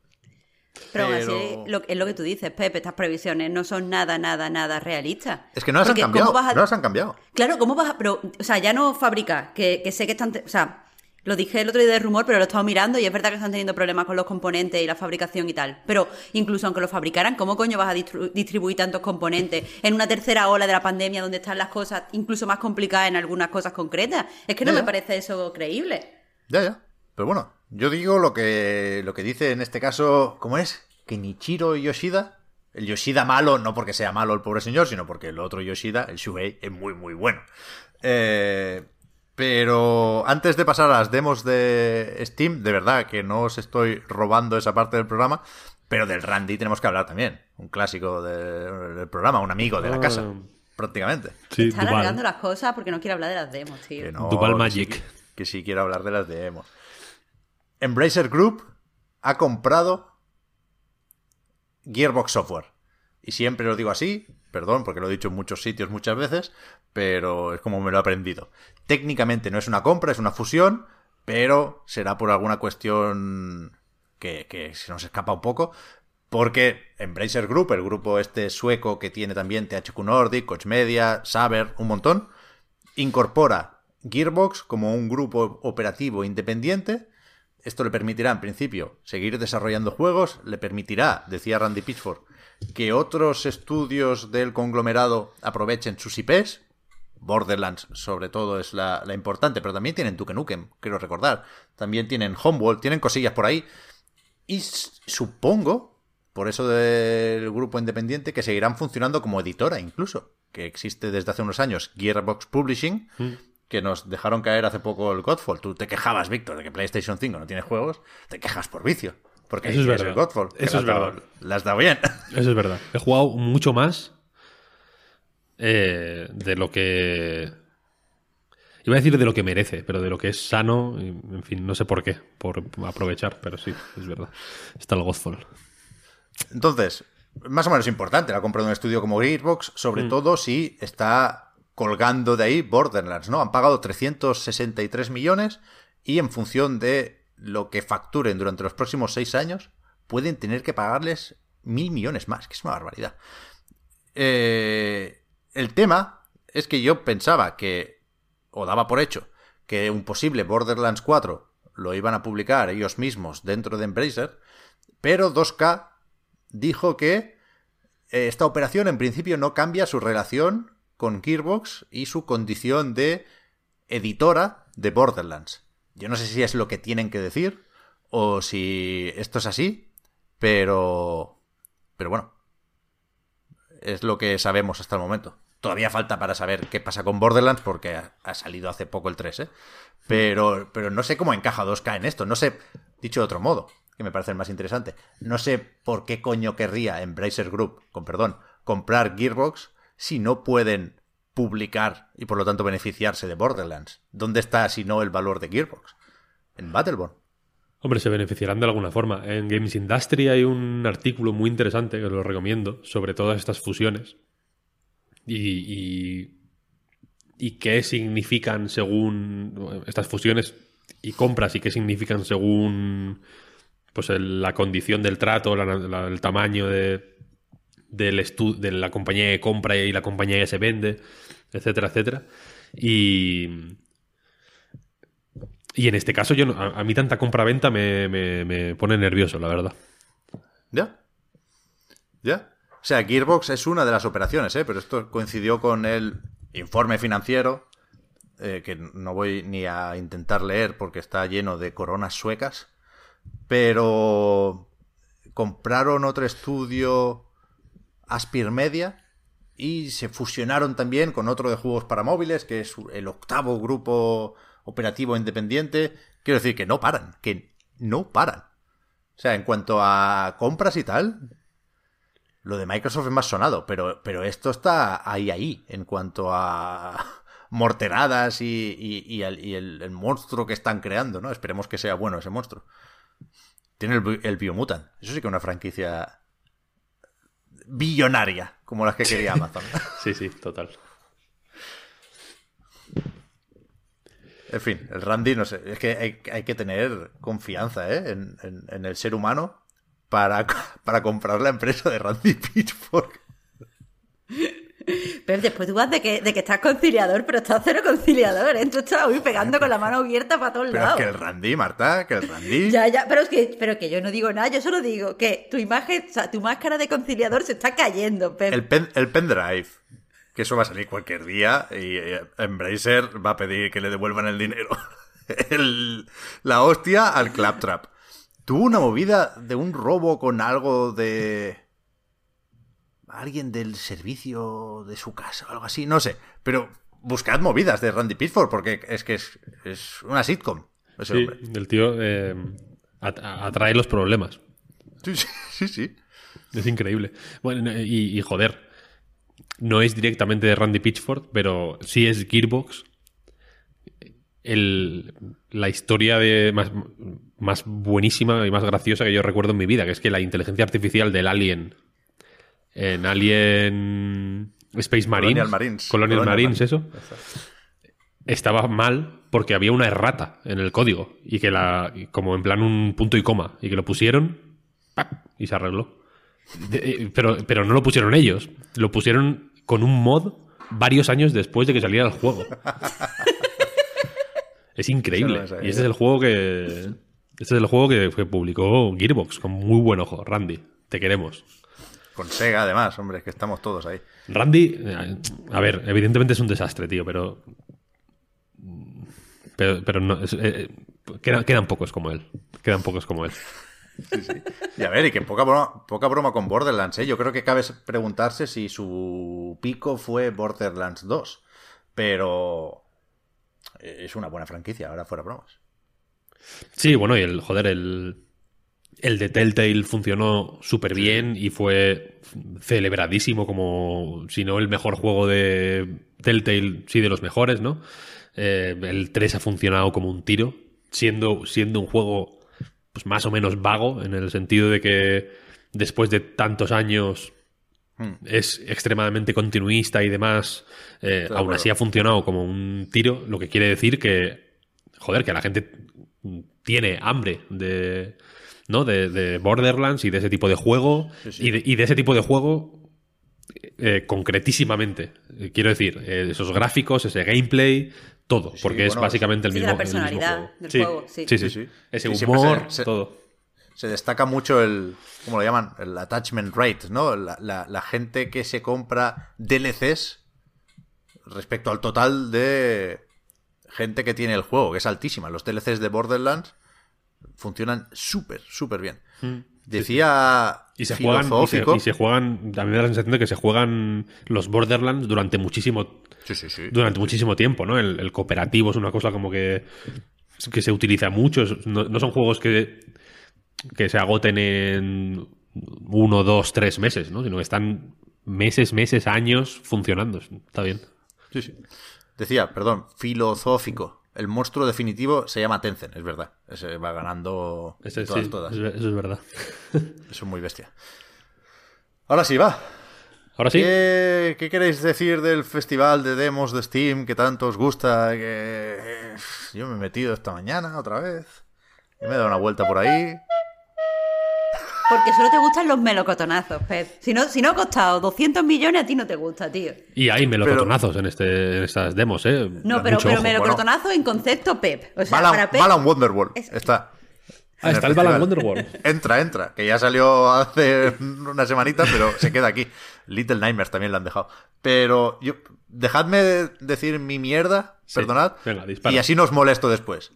Pero, Pero- así, lo, es lo que tú dices, Pepe, estas previsiones no son nada, nada, nada realistas. Es que no las han cambiado. ¿cómo vas a- No las han cambiado. Claro, ¿cómo vas a...? Pero, o sea, ya no fabricar, que, que sé que están... O sea, lo dije el otro día de rumor, pero lo he estado mirando y es verdad que están teniendo problemas con los componentes y la fabricación y tal. Pero incluso aunque lo fabricaran, ¿cómo coño vas a distribuir tantos componentes en una tercera ola de la pandemia donde están las cosas incluso más complicadas en algunas cosas concretas? Es que no Ya, me ya. parece eso creíble. Ya, ya. Pero bueno, yo digo lo que, lo que dice en este caso, ¿cómo es? Kenichiro Yoshida. El Yoshida malo, no porque sea malo el pobre señor, sino porque el otro Yoshida, el Shuhei, es muy, muy bueno. Eh, pero antes de pasar a las demos de Steam, de verdad que no os estoy robando esa parte del programa, pero del Randy tenemos que hablar también. Un clásico de- del programa, un amigo de la casa, Ah. prácticamente. Sí, Está Duval. alargando las cosas porque no quiere hablar de las demos, tío. Que no, Duval que Magic. sí- que sí quiero hablar de las demos. Embracer Group ha comprado Gearbox Software. Y siempre lo digo así, perdón, porque lo he dicho en muchos sitios muchas veces, pero es como me lo he aprendido. Técnicamente no es una compra, es una fusión, pero será por alguna cuestión que, se nos escapa un poco. Porque Embracer Group, el grupo este sueco que tiene también THQ Nordic, Coach Media, Saber, un montón, incorpora Gearbox como un grupo operativo independiente. Esto le permitirá, en principio, seguir desarrollando juegos, le permitirá, decía Randy Pitchford, que otros estudios del conglomerado aprovechen sus IPs. Borderlands, sobre todo, es la, importante, pero también tienen Duke Nukem, quiero recordar. También tienen Homeworld, tienen cosillas por ahí. Y supongo, por eso del grupo independiente, que seguirán funcionando como editora incluso, que existe desde hace unos años Gearbox Publishing, que nos dejaron caer hace poco el Godfall. Tú te quejabas, Víctor, de que PlayStation 5 no tiene juegos, te quejas por vicio. Porque Eso es verdad. el Godfall. Eso es verdad. Le has dado bien. Eso es verdad. He jugado mucho más eh, de lo que. Iba a decir de lo que merece, pero de lo que es sano, y, en fin, no sé por qué, por aprovechar, pero sí, es verdad. Está el Godfall. Entonces, más o menos importante la compra de un estudio como Gearbox, sobre todo si está colgando de ahí Borderlands, ¿no? Han pagado 363 millones y en función de lo que facturen durante los próximos seis años, pueden tener que pagarles mil millones más, que es una barbaridad. Eh, el tema es que yo pensaba que, o daba por hecho, que un posible Borderlands 4 lo iban a publicar ellos mismos dentro de Embracer, pero 2K dijo que eh, esta operación en principio no cambia su relación con Gearbox y su condición de editora de Borderlands. Yo no sé si es lo que tienen que decir o si esto es así, pero pero bueno, es lo que sabemos hasta el momento. Todavía falta para saber qué pasa con Borderlands porque ha, salido hace poco el 3, ¿eh? Pero, pero no sé cómo encaja 2K en esto. No sé, dicho de otro modo, que me parece el más interesante. No sé por qué coño querría Embracer Group, con perdón, comprar Gearbox si no pueden publicar y por lo tanto beneficiarse de Borderlands. ¿Dónde está si no el valor de Gearbox? En Battleborn. Hombre, se beneficiarán de alguna forma. En Games Industry hay un artículo muy interesante que os lo recomiendo sobre todas estas fusiones y, y, qué significan según estas fusiones y compras y qué significan según pues la condición del trato, el tamaño de, del de la compañía que compra y la compañía que se vende, etcétera, etcétera. Y, y en este caso, yo no- a, mí tanta compra-venta me, me- me pone nervioso, la verdad. ¿Ya? ¿Ya? O sea, Gearbox es una de las operaciones, ¿eh? Pero esto coincidió con el informe financiero, eh, que no voy ni a intentar leer porque está lleno de coronas suecas. Pero compraron otro estudio, Aspir Media, y se fusionaron también con otro de juegos para móviles, que es el octavo grupo operativo independiente. Quiero decir que no paran, que no paran. O sea, en cuanto a compras y tal, lo de Microsoft es más sonado, pero, pero esto está ahí, ahí, en cuanto a morteradas y, y- el, monstruo que están creando, ¿no? Esperemos que sea bueno ese monstruo. Tiene el, el Biomutant. Eso sí que es una franquicia billonaria, como las que quería Amazon. Sí, sí, total. En fin, el Randy, no sé, es que hay, hay que tener confianza ¿eh? en, en- en el ser humano para, para comprar la empresa de Randy Pitchfork. Pero después tú vas de que, de que estás conciliador, pero estás cero conciliador, ¿eh? Tú estás hoy pegando con la mano abierta para todos Pero es lados. que el Randy, Marta, que el Randy... Ya, ya, pero es que, pero que yo no digo nada, yo solo digo que tu imagen, o sea, tu máscara de conciliador se está cayendo, Pep. El, pen- el pendrive, que eso va a salir cualquier día y eh, Embracer va a pedir que le devuelvan el dinero. El- la hostia al Claptrap. Tuvo una movida de un robo con algo de... Alguien del servicio de su casa o algo así, no sé. Pero buscad movidas de Randy Pitchford porque es que es, es una sitcom. Ese Sí, hombre. el tío eh, at- atrae los problemas. Sí, sí, sí, sí. Es increíble. Bueno, y, y joder, no es directamente de Randy Pitchford, pero sí es Gearbox. el, la historia de más, más buenísima y más graciosa que yo recuerdo en mi vida, que es que la inteligencia artificial del Alien en Alien Space Marines, Colonial Marines. Colonial Colonial Marines, Marines. eso, estaba mal porque había una errata en el código y que la, como en plan un punto y coma, y que lo pusieron ¡pap! y se arregló. De- eh, pero, pero no lo pusieron ellos, lo pusieron con un mod varios años después de que saliera el juego. es increíble. No y este es el juego que. Este es el juego que, que publicó Gearbox, con muy buen ojo. Randy, te queremos. Con Sega, además, hombre, es que estamos todos ahí. Randy, eh, a ver, evidentemente es un desastre, tío, pero. Pero, pero no. es- eh, quedan, quedan pocos como él. Quedan pocos como él. Y a ver, y que poca broma, poca broma con Borderlands, ¿eh? Yo creo que cabe preguntarse si su pico fue Borderlands 2. Pero es una buena franquicia, ahora fuera bromas. Sí, bueno, y el, joder, el, el de Telltale funcionó súper bien y fue celebradísimo como, si no el mejor juego de Telltale, sí de los mejores, ¿no? Eh, el 3 ha funcionado como un tiro, siendo, siendo un juego pues más o menos vago, en el sentido de que después de tantos años es extremadamente continuista y demás, eh, aún así ha funcionado como un tiro, lo que quiere decir que, joder, que la gente tiene hambre de, ¿no? de, de Borderlands y de ese tipo de juego, Y, de, y de ese tipo de juego eh, concretísimamente. Eh, Quiero decir, eh, esos gráficos, ese gameplay, todo, Sí, porque es básicamente el mismo, la personalidad el mismo juego. del sí, juego, sí. sí, sí. Ese humor, se- se- todo. Se destaca mucho el, ¿cómo lo llaman? El attachment rate, ¿no? La, la- la gente que se compra DLCs respecto al total de gente que tiene el juego, que es altísima. Los DLCs de Borderlands funcionan súper, súper bien. Decía Mm. Y se, juegan, y, se, filosófico. y se juegan, a mí me da la sensación de que se juegan los Borderlands durante muchísimo, Sí, sí, sí. durante muchísimo tiempo, ¿no? El, el cooperativo es una cosa como que, que se utiliza mucho. No, no son juegos que, que se agoten en uno, dos, tres meses, ¿no? Sino que están meses, meses, años funcionando. Está bien. Sí, sí. Decía, perdón, filosófico. El monstruo definitivo se llama Tencent, es verdad. Ese va ganando Ese- todas, sí, todas. Eso, es verdad. Eso es muy bestia. Ahora sí, va. Ahora sí. ¿Qué, qué queréis decir del festival de demos de Steam que tanto os gusta? Que eh, yo me he metido esta mañana otra vez. Y me he dado una vuelta por ahí. Porque solo te gustan los melocotonazos, Pep. Si no, si no ha costado 200 millones, a ti no te gusta, tío. Y hay melocotonazos en, este, en estas demos, ¿eh? No, pero, pero melocotonazo en concepto Pep. O sea, Balan, para Pep. Balan Wonderworld. es- Está. Ah, está el Balan festival. Wonderworld. Entra, entra. Que ya salió hace una semanita, pero se queda aquí. Little Nightmares también lo han dejado. Pero yo, dejadme decir mi mierda, Sí. perdonad. Venga. Y así no os molesto después.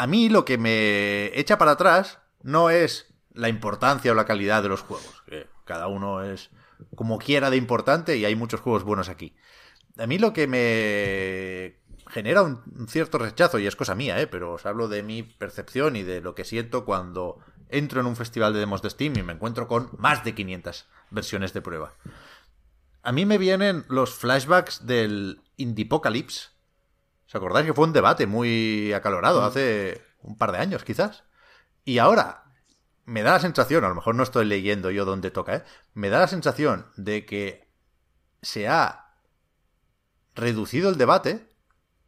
A mí lo que me echa para atrás no es la importancia o la calidad de los juegos. que cada uno es como quiera de importante y hay muchos juegos buenos aquí. A mí lo que me genera un, cierto rechazo, y es cosa mía, ¿eh? pero os hablo de mi percepción y de lo que siento cuando entro en un festival de demos de Steam y me encuentro con más de 500 versiones de prueba. A mí me vienen los flashbacks del Indiepocalypse. ¿Os acordáis que fue un debate muy acalorado hace un par de años, quizás? Y ahora me da la sensación, a lo mejor no estoy leyendo yo donde toca, ¿eh? Me da la sensación de que se ha reducido el debate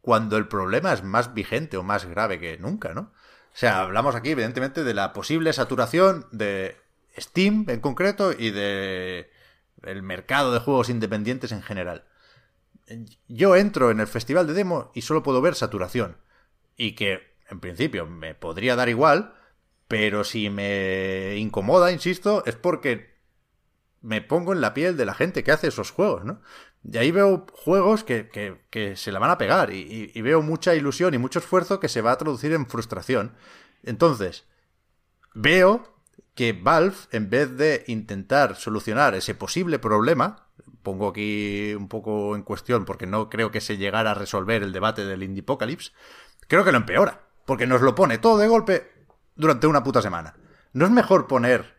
cuando el problema es más vigente o más grave que nunca, ¿no? O sea, hablamos aquí evidentemente de la posible saturación de Steam en concreto y de el mercado de juegos independientes en general. Yo entro en el festival de demo y solo puedo ver saturación. Y que, en principio, me podría dar igual, pero si me incomoda, insisto, es porque me pongo en la piel de la gente que hace esos juegos, ¿no? Y ahí veo juegos que, que- se la van a pegar y- y veo mucha ilusión y mucho esfuerzo que se va a traducir en frustración. Entonces, veo que Valve, en vez de intentar solucionar ese posible problema, pongo aquí un poco en cuestión porque no creo que se llegara a resolver el debate del Indiepocalypse, creo que lo empeora, porque nos lo pone todo de golpe durante una puta semana. ¿No es mejor poner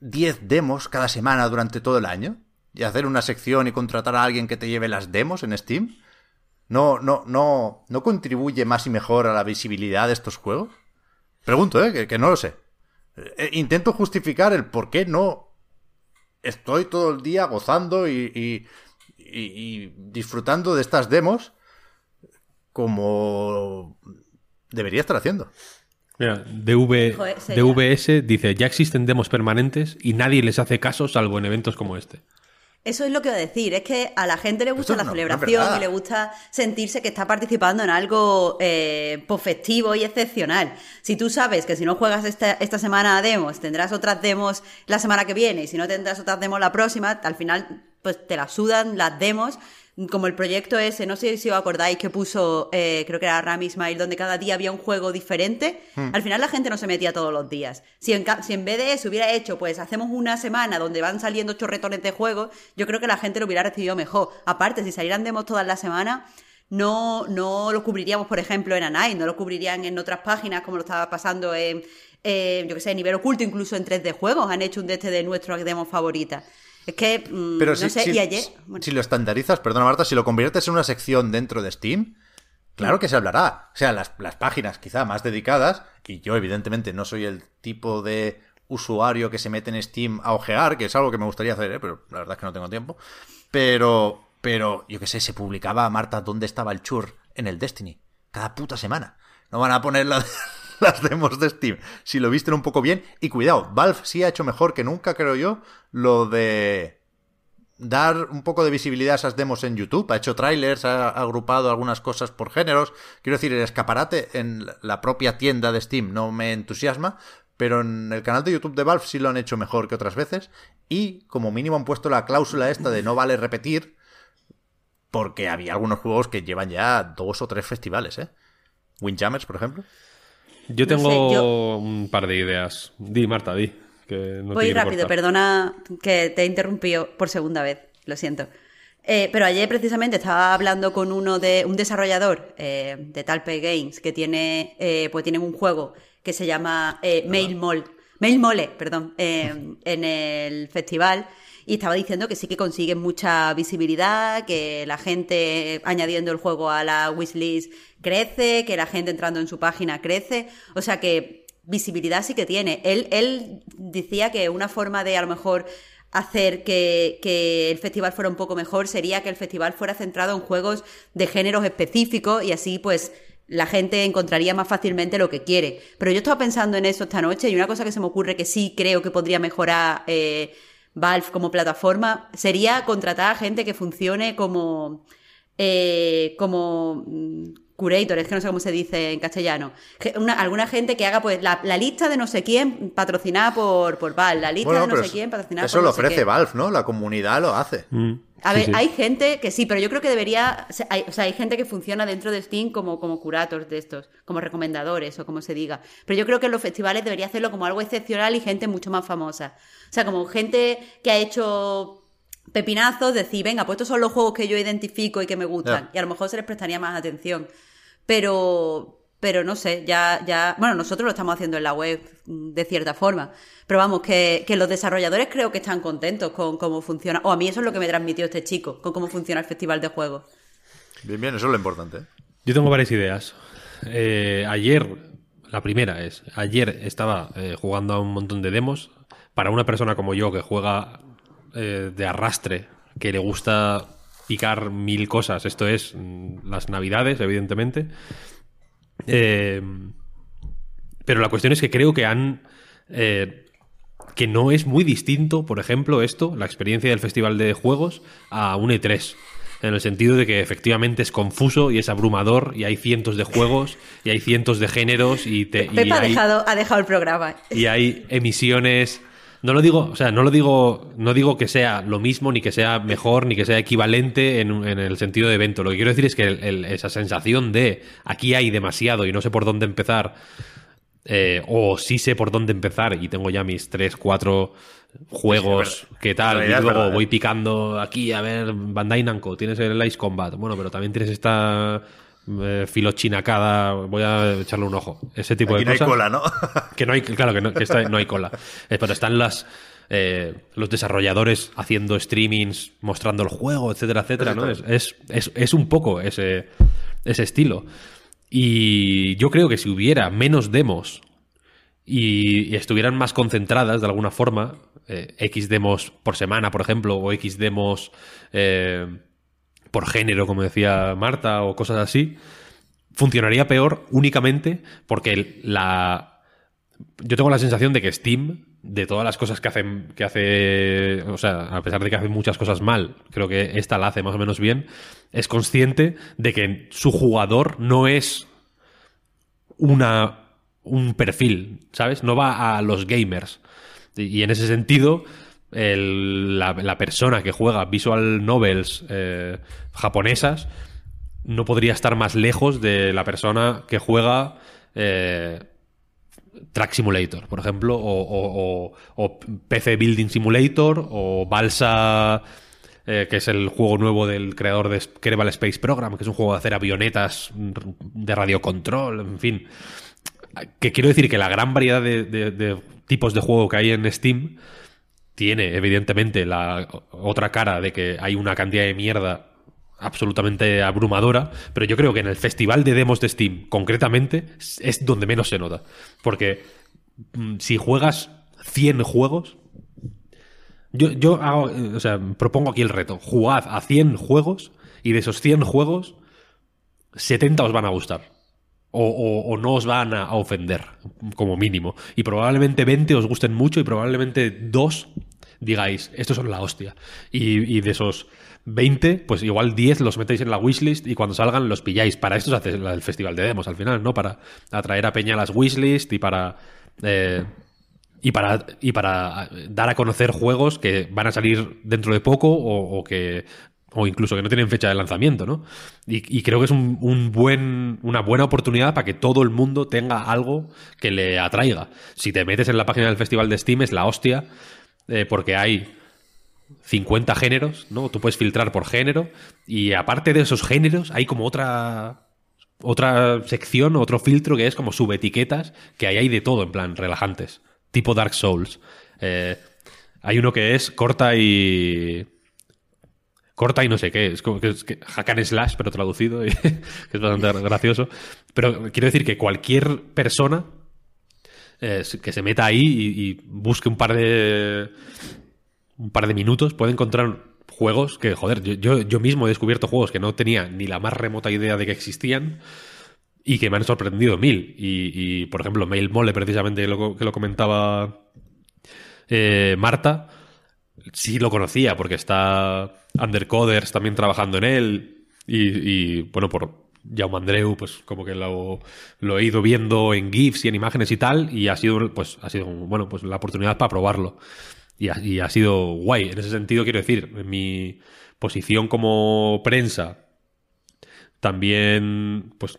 10 demos cada semana durante todo el año? ¿Y hacer una sección y contratar a alguien que te lleve las demos en Steam? no, no, no, no contribuye más y mejor a la visibilidad de estos juegos? Pregunto, ¿eh? Que, que no lo sé. Eh, intento justificar el por qué no estoy todo el día gozando y, y- y- y disfrutando de estas demos como debería estar haciendo. Mira, DV, Joder, DVS dice, ya existen demos permanentes y nadie les hace caso salvo en eventos como este. Eso es lo que iba a decir, es que a la gente le gusta la no celebración y le gusta sentirse que está participando en algo eh, pues, festivo y excepcional. Si tú sabes que si no juegas esta, esta semana a demos, tendrás otras demos la semana que viene y si no tendrás otras demos la próxima, al final pues te la sudan las demos. Como el proyecto ese, no sé si os acordáis que puso, eh, creo que era Rami Ismail, donde cada día había un juego diferente. Al final la gente no se metía todos los días. Si en, si en vez de eso hubiera hecho, pues hacemos una semana donde van saliendo chorretones de juegos, yo creo que la gente lo hubiera recibido mejor. Aparte, si salieran demos todas las semanas, no, no lo cubriríamos, por ejemplo, en Anai, no lo cubrirían en otras páginas como lo estaba pasando en, eh, yo que sé, nivel oculto, incluso en 3D Juegos, han hecho un de este de nuestras demos favoritas. Es que, mm, Pero no si, sé, si- y ayer... bueno. si lo estandarizas, perdona Marta, si lo conviertes en una sección dentro de Steam, claro que se hablará. O sea, las, las páginas quizá más dedicadas, y yo evidentemente no soy el tipo de usuario que se mete en Steam a ojear, que es algo que me gustaría hacer, ¿eh? pero la verdad es que no tengo tiempo. Pero, pero, yo qué sé, se publicaba, Marta, dónde estaba el chur en el Destiny. Cada puta semana. No van a poner la- las demos de Steam. Si lo visten un poco bien. Y cuidado, Valve sí ha hecho mejor que nunca, creo yo, lo de dar un poco de visibilidad a esas demos en YouTube. Ha hecho trailers, ha agrupado algunas cosas por géneros. Quiero decir, el escaparate en la propia tienda de Steam no me entusiasma, pero en el canal de YouTube de Valve sí lo han hecho mejor que otras veces. Y como mínimo han puesto la cláusula esta de no vale repetir, porque había algunos juegos que llevan ya dos o tres festivales, ¿eh? Windjammers, por ejemplo. Yo No tengo sé, yo- un par de ideas. Di, Marta, di. Que no Voy rápido, cortar. perdona que te he interrumpido por segunda vez, lo siento. Eh, pero ayer precisamente estaba hablando con uno de un desarrollador eh, de Talpe Games que tiene eh, pues tienen un juego que se llama Mail Mole, Mail Mole, perdón, en el festival y estaba diciendo que sí que consiguen mucha visibilidad, que la gente añadiendo el juego a la wishlist crece, que la gente entrando en su página crece, o sea que visibilidad sí que tiene. Él, él decía que una forma de a lo mejor hacer que, que el festival fuera un poco mejor sería que el festival fuera centrado en juegos de géneros específicos y así pues la gente encontraría más fácilmente lo que quiere. Pero yo estaba pensando en eso esta noche y una cosa que se me ocurre que sí creo que podría mejorar eh, Valve como plataforma sería contratar a gente que funcione como eh, como mm, curator, es que no sé cómo se dice en castellano. Una, alguna gente que haga pues la, la lista de no sé quién patrocinada por, por Valve, la lista de no sé eso- quién patrocinada eso por lo no sé ofrece qué. Valve, ¿no? La comunidad lo hace. Mm, A ver, sí. hay gente que sí, pero yo creo que debería. hay- o sea, hay gente que funciona dentro de Steam como, como curators de estos, como recomendadores o como se diga. Pero yo creo que en los festivales debería hacerlo como algo excepcional y gente mucho más famosa. O sea, como gente que ha hecho pepinazos, decir, venga, pues estos son los juegos que yo identifico y que me gustan. Y a lo mejor se les prestaría más atención. Pero. Pero no sé, ya, ya. Bueno, nosotros lo estamos haciendo en la web de cierta forma. Pero vamos, que, que los desarrolladores creo que están contentos con cómo funciona. O a mí eso es lo que me transmitió este chico, con cómo funciona el festival de juegos. Bien, bien, eso es lo importante. Yo tengo varias ideas. Eh, ayer, la primera es, ayer estaba eh, jugando a un montón de demos. Para una persona como yo que juega eh, de arrastre, que le gusta picar mil cosas, esto es mm, las navidades, evidentemente. Eh, pero la cuestión es que creo que han... eh, que no es muy distinto, por ejemplo, esto, la experiencia del Festival de Juegos, a un E3. En el sentido de que efectivamente es confuso y es abrumador y hay cientos de juegos y hay cientos de géneros y, te, y Pepa ha, dejado, ha dejado el programa. y hay emisiones. No lo digo, o sea, no lo digo, no digo que sea lo mismo, ni que sea mejor, ni que sea equivalente en, en el sentido de evento. Lo que quiero decir es que el- el- esa sensación de aquí hay demasiado y no sé por dónde empezar, eh, o sí sé por dónde empezar y tengo ya mis tres, cuatro juegos, Sí, es verdad. ¿qué En tal? Y luego verdad, ¿eh? voy picando aquí, a ver, Bandai Namco, tienes el Ice Combat, bueno, pero también tienes esta eh, filochinacada, voy a echarle un ojo. Ese tipo Aquí de no hay cosas. cola, ¿no? Que no hay, claro, que no, que está- no hay cola. Eh, pero están las. eh, los desarrolladores haciendo streamings, mostrando el juego, etcétera, etcétera, ¿no? Es, es, es, es un poco ese, ese estilo. Y yo creo que si hubiera menos demos y, y estuvieran más concentradas de alguna forma, eh, X demos por semana, por ejemplo, o X demos eh, por género, como decía Marta, o cosas así, funcionaría peor únicamente porque la... Yo tengo la sensación de que Steam, de todas las cosas que hacen, que hace, o sea, a pesar de que hace muchas cosas mal, creo que esta la hace más o menos bien, es consciente de que su jugador no es una un perfil, ¿sabes? No va a los gamers. Y, y en ese sentido, la, persona que juega visual novels eh, japonesas no podría estar más lejos de la persona que juega eh, Track Simulator, por ejemplo, o, PC Building Simulator, o Balsa, eh, que es el juego nuevo del creador de Kerbal Space Program, que es un juego de hacer avionetas de radiocontrol, en fin. Que quiero decir que la gran variedad de tipos de juego que hay en Steam tiene, evidentemente, la otra cara de que hay una cantidad de mierda absolutamente abrumadora, pero yo creo que en el festival de demos de Steam, concretamente, es donde menos se nota. Porque mm, si juegas 100 juegos, yo, yo hago, eh, o sea, propongo aquí el reto. Jugad a 100 juegos y de esos 100 juegos, 70 os van a gustar. O, no os van a ofender, como mínimo. Y probablemente 20 os gusten mucho y probablemente 2 digáis, estos son la hostia. Y, de esos 20, pues igual 10 los metéis en la wishlist y cuando salgan los pilláis. Para esto se hace el festival de demos al final, ¿no? Para atraer a Peña las wishlist y para... eh, y para, y para dar a conocer juegos que van a salir dentro de poco o que o incluso que no tienen fecha de lanzamiento, ¿no? Y, creo que es un buen, una buena oportunidad para que todo el mundo tenga algo que le atraiga. Si te metes en la página del Festival de Steam es la hostia, eh, porque hay 50 géneros, ¿no? Tú puedes filtrar por género y aparte de esos géneros hay como otra otra sección, otro filtro que es como subetiquetas, que ahí hay de todo, en plan, relajantes. Tipo Dark Souls. Eh, hay uno que es corta y. Corta y no sé qué. Es como que es que, slash, pero traducido, que es bastante gracioso. Pero quiero decir que cualquier persona eh, que se meta ahí y, busque un par de. un par de minutos puede encontrar juegos que, joder, yo, yo, mismo he descubierto juegos que no tenía ni la más remota idea de que existían y que me han sorprendido mil. Y, y, por ejemplo, Mail Mole, precisamente, que lo, que lo comentaba eh, Marta, sí lo conocía porque está Undercoders también trabajando en él y, bueno, por Jaume Andreu, pues como que lo, he ido viendo en GIFs y en imágenes y tal y ha sido, pues, ha sido, bueno, pues la oportunidad para probarlo. Y ha, y ha sido guay. En ese sentido, quiero decir, en mi posición como prensa, también, pues,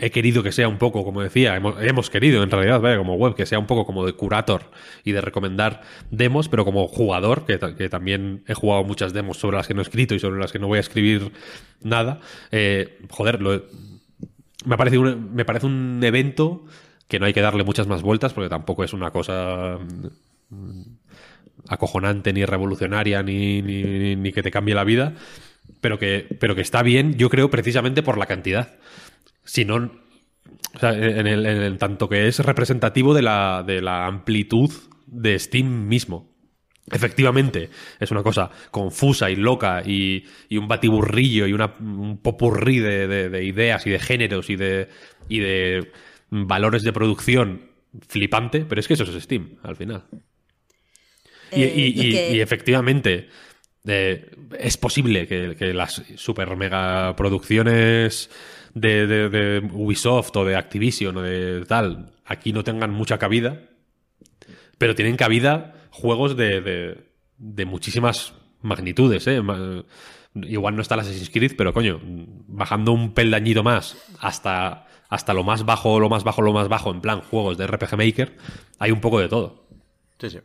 he querido que sea un poco, como decía, hemos, querido en realidad, vaya, como web, que sea un poco como de curator y de recomendar demos, pero como jugador, que, ta- que también he jugado muchas demos sobre las que no he escrito y sobre las que no voy a escribir nada, eh, joder, lo me, parece un, me parece un evento que no hay que darle muchas más vueltas porque tampoco es una cosa mm, acojonante ni revolucionaria ni, ni- ni que te cambie la vida, pero que, pero que está bien, yo creo, precisamente por la cantidad. Si no, o sea, en, el, en el tanto que es representativo de la, de la amplitud de Steam mismo. Efectivamente, es una cosa confusa y loca y, y un batiburrillo y una, un popurrí de, de- de ideas y de géneros y de, y de valores de producción flipante, pero es que eso es Steam, al final. Y, Eh, y- y y- que- y efectivamente, eh, es posible que, que las super mega producciones de, de- de Ubisoft o de Activision o de tal aquí no tengan mucha cabida, pero tienen cabida juegos de, de- muchísimas magnitudes. ¿eh? Igual no está el Assassin's Creed, pero coño, bajando un peldañito más hasta, hasta lo más bajo, lo más bajo, lo más bajo, en plan juegos de RPG Maker, hay un poco de todo. Sí, sí.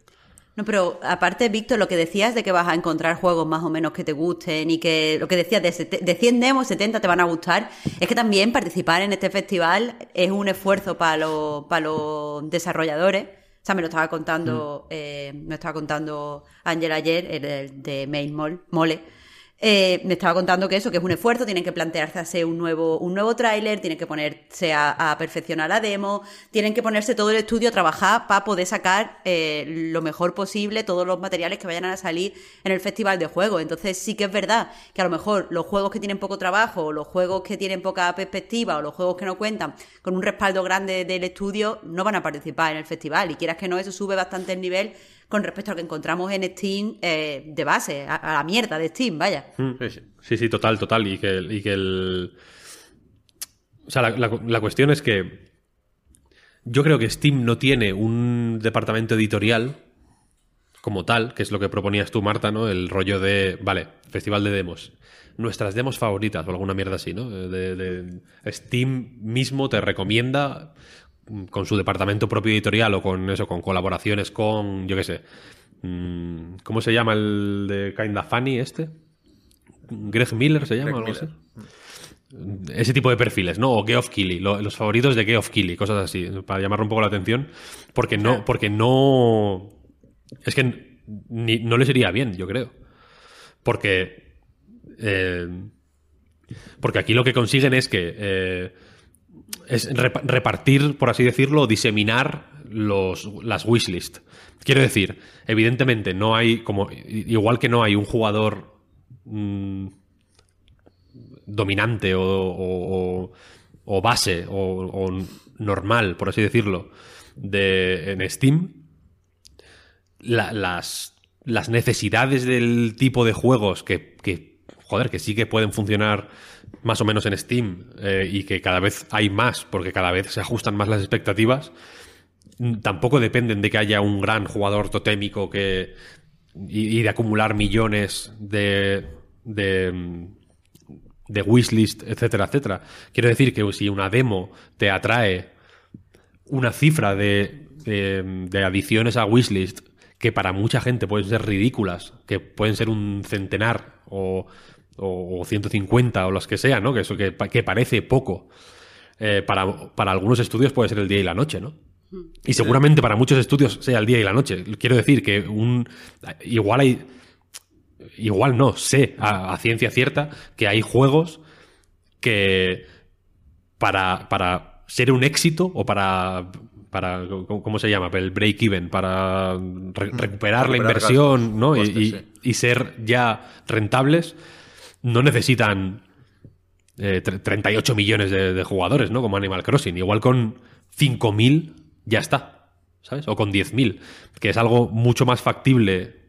No, pero aparte, Víctor, lo que decías de que vas a encontrar juegos más o menos que te gusten y que lo que decías de, de 100 demos, 70 te van a gustar, es que también participar en este festival es un esfuerzo para los, para los desarrolladores, O sea, me lo estaba contando, Mm. eh, me estaba contando Ángel ayer, el, el de Main Mall, Mole. Eh, me estaba contando que eso, que es un esfuerzo, tienen que plantearse hacer un nuevo, un nuevo tráiler, tienen que ponerse a, perfeccionar la demo, tienen que ponerse todo el estudio a trabajar para poder sacar eh, lo mejor posible todos los materiales que vayan a salir en el festival de juegos. Entonces sí que es verdad que a lo mejor los juegos que tienen poco trabajo, o los juegos que tienen poca perspectiva, o los juegos que no cuentan con un respaldo grande del estudio, no van a participar en el festival. Y quieras que no, eso sube bastante el nivel con respecto a lo que encontramos en Steam eh, de base, a, la mierda de Steam, vaya. Sí, sí. Sí, total, total. Y que, y que el. O sea, la, la- cuestión es que. Yo creo que Steam no tiene un departamento editorial como tal, que es lo que proponías tú, Marta, ¿no? El rollo de. Vale, festival de demos. Nuestras demos favoritas o alguna mierda así, ¿no? De, Steam mismo te recomienda mm, con su departamento propio editorial o con eso, con colaboraciones con, yo qué sé. mm, ¿Cómo se llama el de Kinda Funny este? Greg Miller se llama, Greg algo Miller. así. Ese tipo de perfiles, ¿no? O Geoff Keighley, lo- los favoritos de Geoff Keighley, cosas así, para llamar un poco la atención, porque no, porque no, es que ni- no les iría bien, yo creo, porque, eh, porque aquí lo que consiguen es que eh, es repa- repartir, por así decirlo, diseminar los, las wishlist. Quiero decir, evidentemente no hay, como igual que no hay un jugador mm, dominante o, o- base o, normal, por así decirlo, de, en Steam, la- las, las necesidades del tipo de juegos que, que, joder, que sí que pueden funcionar más o menos en Steam eh, y que cada vez hay más porque cada vez se ajustan más las expectativas, mm, tampoco dependen de que haya un gran jugador totémico que y, de acumular millones de, de, mm, de wishlist, etcétera, etcétera. Quiero decir que si una demo te atrae una cifra de, de, de adiciones a wishlist que para mucha gente pueden ser ridículas, que pueden ser un centenar o, o, o 150 o las que sean, ¿no? Que eso que, que parece poco. eh, para, para algunos estudios puede ser el día y la noche, ¿no? Y seguramente para muchos estudios sea el día y la noche. Quiero decir que un igual hay igual no, sé a, a ciencia cierta que hay juegos que para, para ser un éxito o para, para ¿cómo se llama? El break-even, para re- recuperar la inversión gastos, ¿no? Y- costes, y, sí. y ser ya rentables, no necesitan eh, tre- 38 millones de, jugadores, ¿no? Como Animal Crossing. Igual con 5.000 ya está, ¿sabes? O con 10.000, que es algo mucho más factible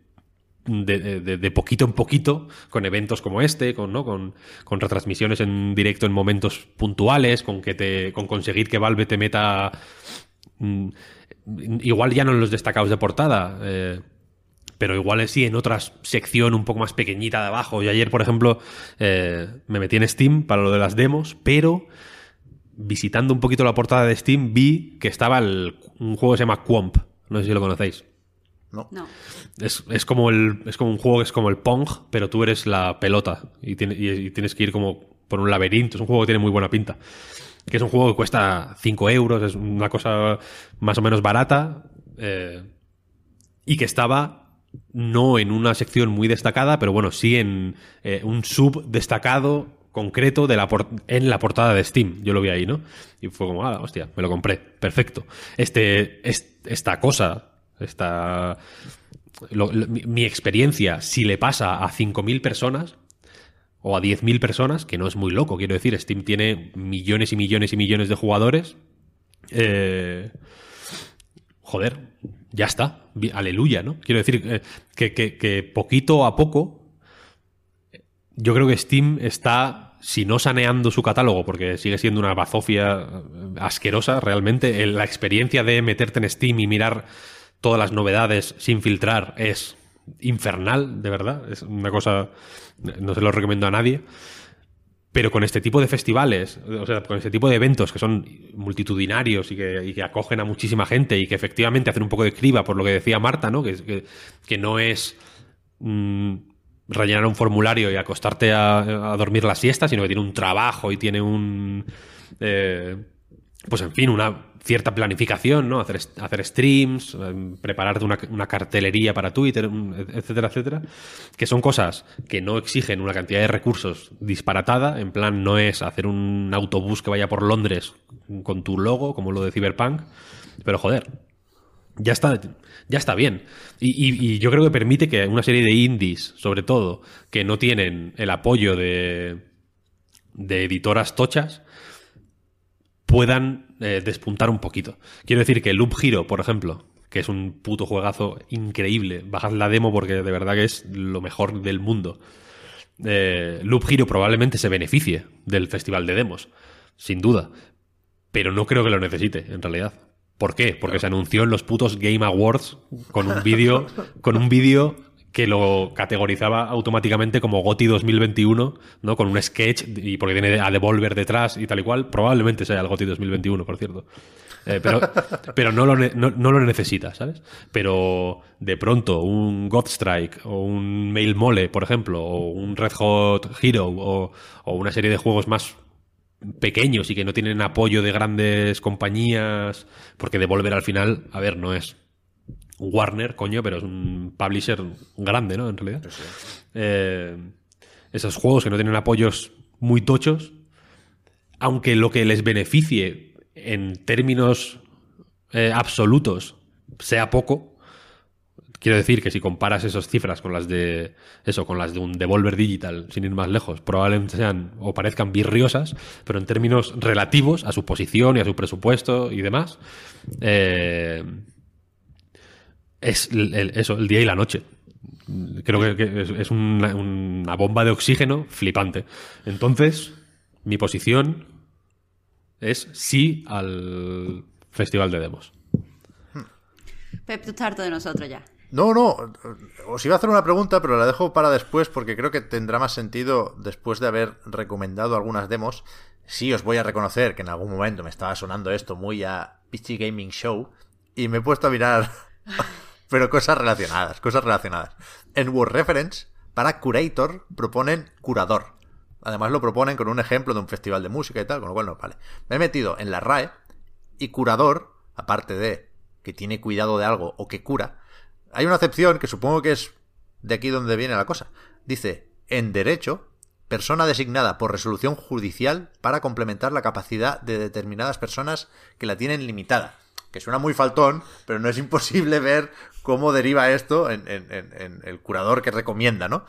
de, de- de poquito en poquito, con eventos como este, con, ¿no? con, con retransmisiones en directo en momentos puntuales, con que te, con conseguir que Valve te meta mm, igual ya no en los destacados de portada, eh, pero igual sí en otra sección un poco más pequeñita de abajo. Y ayer, por ejemplo, eh, me metí en Steam para lo de las demos, pero visitando un poquito la portada de Steam vi que estaba el- un juego que se llama Quomp. No sé si lo conocéis. No. No. Es, es como el, es como un juego que es como el Pong, pero tú eres la pelota y, tiene- y- y tienes que ir como por un laberinto. Es un juego que tiene muy buena pinta. Que es un juego que cuesta 5 euros, es una cosa más o menos barata. eh, y que estaba no en una sección muy destacada, pero bueno, sí en eh, un sub destacado concreto de la en la portada de Steam. Yo lo vi ahí, ¿no? Y fue como, ah, hostia, me lo compré. Perfecto. Este, es- esta cosa, esta, lo- mi experiencia, si le pasa a 5.000 personas o a 10.000 personas, que no es muy loco, quiero decir, Steam tiene millones y millones y millones de jugadores. Eh, joder, ya está. Aleluya, ¿no? Quiero decir eh, que, que- que poquito a poco, yo creo que Steam está, si no saneando su catálogo, porque sigue siendo una bazofia eh, asquerosa realmente, la experiencia de meterte en Steam y mirar todas las novedades sin filtrar es infernal, de verdad. Es una cosa, no se lo recomiendo a nadie. Pero con este tipo de festivales, o sea, con este tipo de eventos que son multitudinarios y que, acogen a muchísima gente y que efectivamente hacen un poco de criba por lo que decía Marta, ¿no? Que, que, no es mm, rellenar un formulario y acostarte a, a dormir la siesta, sino que tiene un trabajo y tiene un. eh, pues en fin, una cierta planificación, ¿no? Hacer, hacer streams, eh, prepararte una, una, cartelería para Twitter, etcétera, etcétera. Que son cosas que no exigen una cantidad de recursos disparatada. En plan, no es hacer un autobús que vaya por Londres con tu logo, como lo de Cyberpunk. Pero joder, ya está, ya está bien. Y, y, yo creo que permite que una serie de indies, sobre todo, que no tienen el apoyo de, de editoras tochas, puedan eh, despuntar un poquito. Quiero decir que Loop Hero, por ejemplo, que es un puto juegazo increíble, bajad la demo porque de verdad que es lo mejor del mundo. Eh, Loop Hero probablemente se beneficie del festival de demos, sin duda, pero no creo que lo necesite, en realidad. ¿Por qué? Porque se anunció en los putos Game Awards con un vídeo con un vídeo que lo categorizaba automáticamente como GOTI 2021, ¿no? Con un sketch y porque tiene a Devolver detrás y tal y cual. Probablemente sea el GOTI 2021, por cierto. Eh, pero pero no, lo no, lo necesita, ¿sabes? Pero de pronto un Godstrike o un Mail Mole, por ejemplo, o un Red Hot Hero o, o una serie de juegos más pequeños y que no tienen apoyo de grandes compañías, porque Devolver al final, a ver, no es Warner, coño, pero es un publisher grande, ¿no? En realidad. Eh, esos juegos que no tienen apoyos muy tochos, aunque lo que les beneficie en términos eh, absolutos sea poco, quiero decir que si comparas esas cifras con las de eso, con las de un Devolver Digital, sin ir más lejos, probablemente sean o parezcan virriosas, pero en términos relativos a su posición y a su presupuesto y demás, eh, es eso, el día y la noche. Creo que, es, una, bomba de oxígeno flipante. Entonces, mi posición es sí al Festival de Demos. Pep, tú estás harto de nosotros ya. No, no, os iba a hacer una pregunta, pero la dejo para después porque creo que tendrá más sentido después de haber recomendado algunas demos. Sí, os voy a reconocer que en algún momento me estaba sonando esto muy a PC Gaming Show y me he puesto a mirar pero cosas relacionadas, cosas relacionadas. En Word Reference, para Curator, proponen curador. Además lo proponen con un ejemplo de un festival de música y tal, con lo cual no vale. Me he metido en la RAE y curador, aparte de que tiene cuidado de algo o que cura, hay una acepción que supongo que es de aquí donde viene la cosa. Dice, en derecho, persona designada por resolución judicial para complementar la capacidad de determinadas personas que la tienen limitada que suena muy faltón, pero no es imposible ver cómo deriva esto en, el curador que recomienda, ¿no?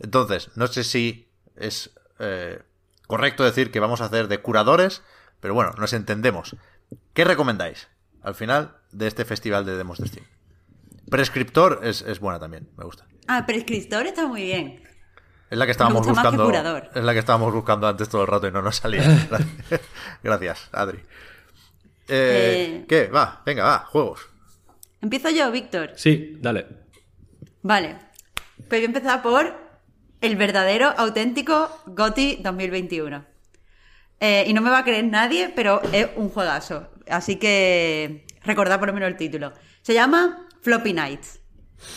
Entonces, no sé si es eh, correcto decir que vamos a hacer de curadores, pero bueno, nos entendemos. ¿Qué recomendáis al final de este festival de demos de Steam? Prescriptor es, buena también, me gusta. Ah, prescriptor está muy bien. Es la que estábamos buscando. Es la que estábamos buscando antes todo el rato y no nos salía. Gracias, Adri. Eh, eh, ¿Qué? Va, venga, va, juegos. Empiezo yo, Víctor. Sí, dale. Vale. Pues voy a empezar por el verdadero, auténtico GOTI 2021. Eh, y no me va a creer nadie, pero es un juegazo. Así que recordad por lo menos el título. Se llama Floppy Nights.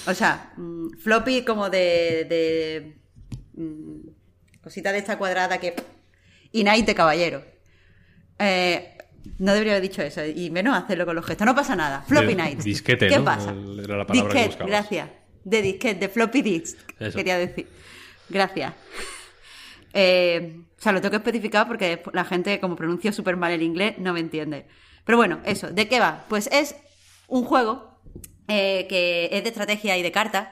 O sea, mm, floppy como de, de mm, cosita de esta cuadrada que... Y night de caballero. Eh, no debería haber dicho eso, y menos hacerlo con los gestos. No pasa nada. Floppy Nights. Disquete, ¿Qué pasa? disquete, gracias. De disquete, de floppy disks, quería decir. Gracias. Eh, o sea, lo tengo que especificar porque la gente, como pronuncio súper mal el inglés, no me entiende. Pero bueno, eso. ¿De qué va? Pues es un juego eh, que es de estrategia y de cartas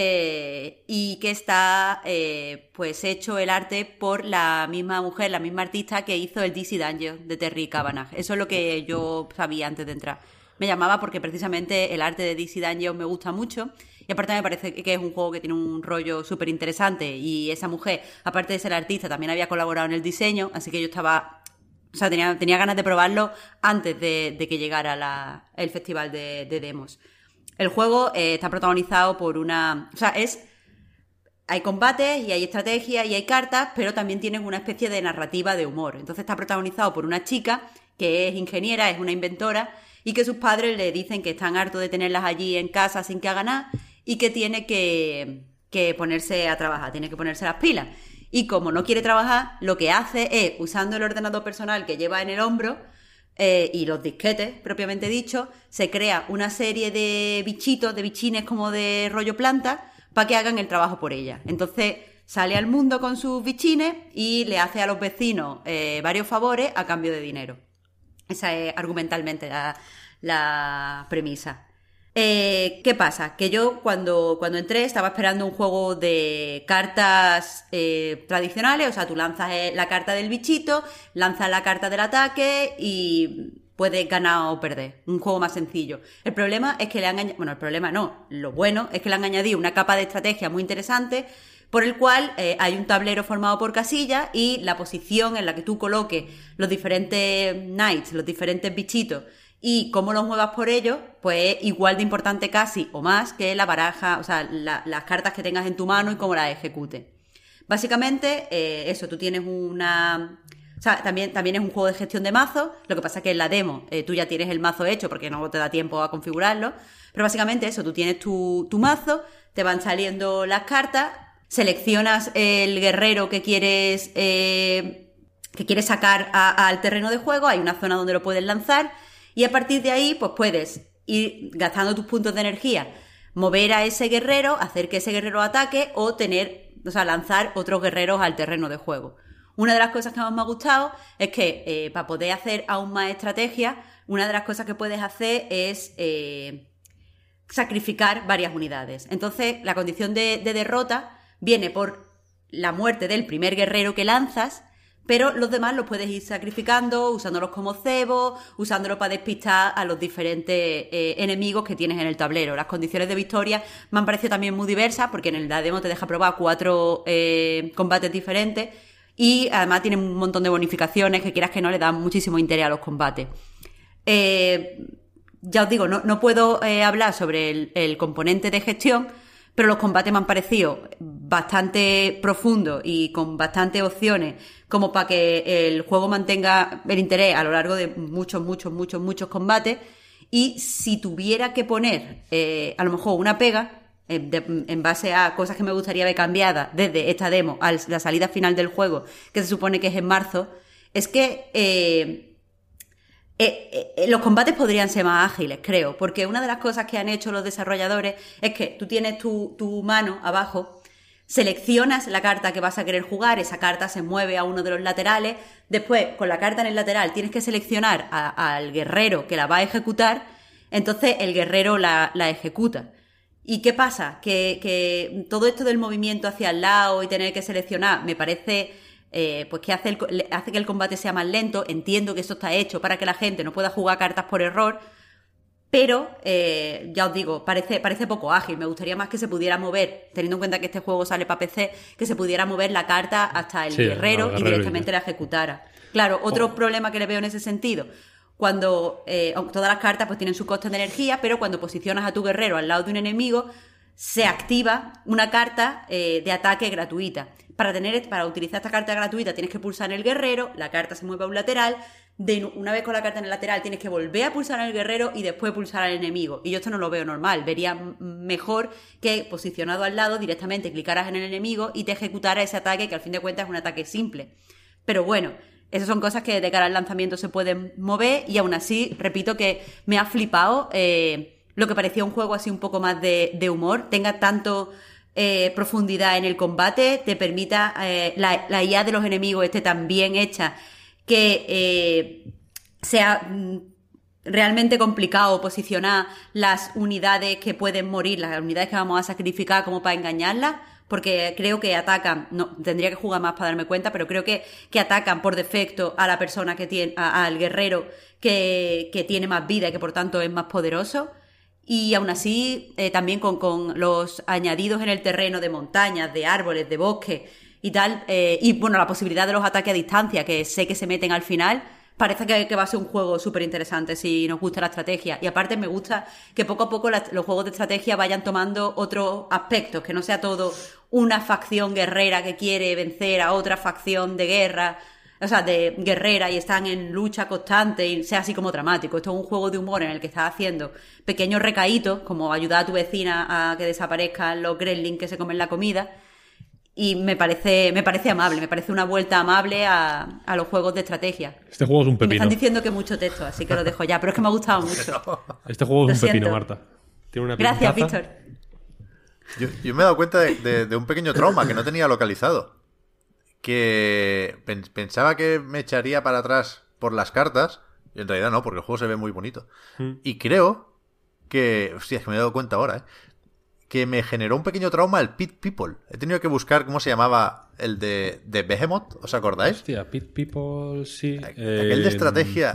eh, y que está eh, pues hecho el arte por la misma mujer, la misma artista que hizo el DC Dungeon de Terry Cavanagh. Eso es lo que yo sabía antes de entrar. Me llamaba porque precisamente el arte de DC Dungeon me gusta mucho y aparte me parece que es un juego que tiene un rollo súper interesante y esa mujer, aparte de ser artista, también había colaborado en el diseño, así que yo estaba... O sea, tenía, ganas de probarlo antes de, que llegara el festival de demos. El juego eh, está protagonizado por una... O sea, es... Hay combates y hay estrategia y hay cartas, pero también tienen una especie de narrativa de humor. Entonces está protagonizado por una chica que es ingeniera, es una inventora, y que sus padres le dicen que están hartos de tenerlas allí en casa sin que haga nada y que tiene que, que ponerse a trabajar, tiene que ponerse las pilas. Y como no quiere trabajar, lo que hace es, usando el ordenador personal que lleva en el hombro, eh, y los disquetes, propiamente dicho, se crea una serie de bichitos, de bichines como de rollo planta, para que hagan el trabajo por ella. Entonces sale al mundo con sus bichines y le hace a los vecinos eh, varios favores a cambio de dinero. Esa es argumentalmente la, la premisa. Eh, ¿Qué pasa? Que yo cuando, cuando entré estaba esperando un juego de cartas eh, tradicionales, o sea, tú lanzas eh, la carta del bichito, lanzas la carta del ataque y puedes ganar o perder. Un juego más sencillo. El problema es que le han añadido, bueno, el problema no, lo bueno es que le han añadido una capa de estrategia muy interesante por el cual hay un tablero formado por casillas y la posición en la que tú coloques los diferentes knights, los diferentes bichitos y cómo los muevas por ello, pues es igual de importante casi o más que la baraja, o sea, las cartas que tengas en tu mano y cómo las ejecutes. Básicamente, eh, eso, tú tienes una... O sea, también, también es un juego de gestión de mazo, lo que pasa es que en la demo eh, tú ya tienes el mazo hecho porque no te da tiempo a configurarlo, pero básicamente eso, tú tienes tu, mazo, te van saliendo las cartas, seleccionas el guerrero que quieres, eh, que quieres sacar al terreno de juego, hay una zona donde lo puedes lanzar, y a partir de ahí, pues puedes ir gastando tus puntos de energía, mover a ese guerrero, hacer que ese guerrero ataque o tener, o sea, lanzar otros guerreros al terreno de juego. Una de las cosas que más me ha gustado es que eh, para poder hacer aún más estrategia, una de las cosas que puedes hacer es eh, sacrificar varias unidades. Entonces, la condición de derrota viene por la muerte del primer guerrero que lanzas pero los demás los puedes ir sacrificando, usándolos como cebo, usándolos para despistar a los diferentes eh, enemigos que tienes en el tablero. Las condiciones de victoria me han parecido también muy diversas, porque en el demo te deja probar cuatro eh, combates diferentes y además tiene un montón de bonificaciones que quieras que no le dan muchísimo interés a los combates. Eh, ya os digo, no, puedo hablar sobre el componente de gestión, pero los combates me han parecido bastante profundos y con bastantes opciones como para que el juego mantenga el interés a lo largo de muchos, muchos, muchos, muchos combates. Y si tuviera que poner eh, a lo mejor una pega, en base a cosas que me gustaría ver cambiadas desde esta demo a la salida final del juego, que se supone que es en marzo, es que eh, eh, eh, los combates podrían ser más ágiles, creo, porque una de las cosas que han hecho los desarrolladores es que tú tienes tu, mano abajo, seleccionas la carta que vas a querer jugar, esa carta se mueve a uno de los laterales, después con la carta en el lateral tienes que seleccionar al guerrero que la va a ejecutar, entonces el guerrero la, ejecuta. ¿Y qué pasa? que todo esto del movimiento hacia el lado y tener que seleccionar me parece eh, pues que hace, hace que el combate sea más lento. Entiendo que eso está hecho para que la gente no pueda jugar cartas por error. Pero, eh, ya os digo, parece, parece poco ágil. Me gustaría más que se pudiera mover, teniendo en cuenta que este juego sale para PC, que se pudiera mover la carta hasta el guerrero y directamente la ejecutara. Claro, otro oh. problema que le veo en ese sentido, cuando eh, todas las cartas pues tienen su coste de energía, pero cuando posicionas a tu guerrero al lado de un enemigo, se activa una carta de ataque gratuita para, tener, para utilizar esta carta gratuita tienes que pulsar en el guerrero, la carta se mueve a un lateral, una vez con la carta en el lateral tienes que volver a pulsar el guerrero y después pulsar al enemigo. Y yo esto no lo veo normal, vería mejor que posicionado al lado directamente clicaras en el enemigo y te ejecutara ese ataque que al fin de cuentas es un ataque simple. Pero bueno, esas son cosas que de cara al lanzamiento se pueden mover y aún así, repito que me ha flipado eh, lo que parecía un juego así un poco más de, humor, tenga tanto eh, profundidad en el combate, te permita eh, la, IA de los enemigos esté tan bien hecha que eh, sea mm, realmente complicado posicionar las unidades que pueden morir, las unidades que vamos a sacrificar como para engañarlas, porque creo que atacan, no, tendría que jugar más para darme cuenta, pero creo que, que atacan por defecto a la persona que tiene, al guerrero que, que tiene más vida y que por tanto es más poderoso. Y aún así, eh, también con, los añadidos en el terreno de montañas, de árboles, de bosques y tal, eh, y bueno, la posibilidad de los ataques a distancia, que sé que se meten al final, parece que, va a ser un juego súper interesante si nos gusta la estrategia. Y aparte me gusta que poco a poco los juegos de estrategia vayan tomando otros aspectos, que no sea todo una facción guerrera que quiere vencer a otra facción de guerra o sea, de guerrera y están en lucha constante y sea así como dramático. Esto es un juego de humor en el que estás haciendo pequeños recaítos, como ayudar a tu vecina a que desaparezcan los gremlins que se comen la comida. Y me parece, me parece amable, me parece una vuelta amable a, a los juegos de estrategia. Este juego es un Y me pepino. están diciendo que mucho texto, así que lo dejo ya, pero es que me ha gustado mucho. Este juego es Lo un pepino, siento. Marta. Tiene una Gracias. Víctor. Yo, yo me he dado cuenta de, de- de un pequeño trauma que no tenía localizado. Que pen- pensaba que me echaría para atrás por las cartas. Y en realidad no, porque el juego se ve muy bonito. Y creo que. Hostia, es que me he dado cuenta ahora, ¿eh? Que me generó un pequeño trauma el Pit People. He tenido que buscar cómo se llamaba el de, de Behemoth, ¿os acordáis? Hostia, Pit People, sí. Aquel de Eh, estrategia.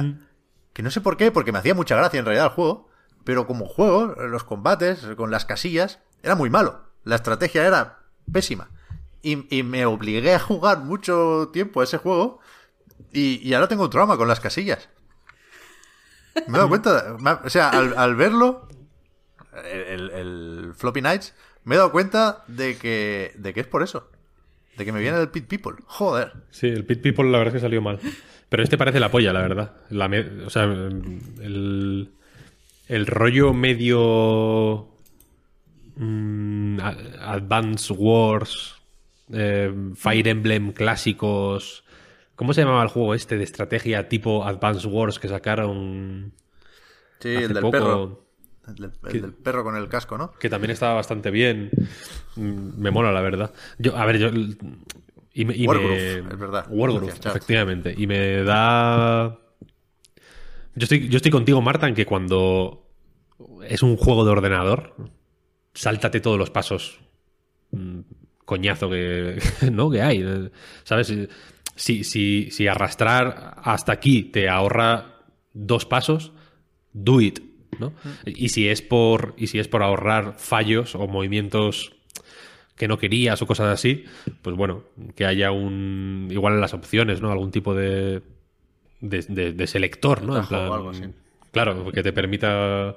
Que no sé por qué, porque me hacía mucha gracia en realidad el juego. Pero como juego, los combates, con las casillas, era muy malo. La estrategia era pésima. Y, y me obligué a jugar mucho tiempo a ese juego. Y, y ahora tengo un trauma con las casillas. Me he dado cuenta. O sea, al, al verlo, el, el Floppy Nights, me he dado cuenta de que, de que es por eso. De que me viene el Pit People. Joder. Sí, el Pit People la verdad es que salió mal. Pero este parece la polla, la verdad. La o sea, el, el rollo medio mm, Advance Wars, eh, Fire Emblem clásicos. ¿Cómo se llamaba el juego este de estrategia tipo Advance Wars que sacaron Sí, hace el del poco? perro. El del, el ¿Qué? del perro con el casco, ¿no? que también estaba bastante bien. Mm, Me mola, la verdad. Yo, a ver, yo. Y me, y Wargroove, me- es verdad. Wargroove, Gracias, efectivamente. Y me da. Yo estoy, yo estoy contigo, Marta, en que cuando es un juego de ordenador, sáltate todos los pasos. mm, Coñazo que, ¿no? que hay. ¿Sabes? Si, si, si arrastrar hasta aquí te ahorra dos pasos, do it. ¿No? Y si es por. Y si es por ahorrar fallos o movimientos que no querías o cosas así, pues bueno, que haya un. igual en las opciones, ¿no? Algún tipo de. de, de- de selector, ¿no? En Atajo o plan, algo así. Claro, que te permita.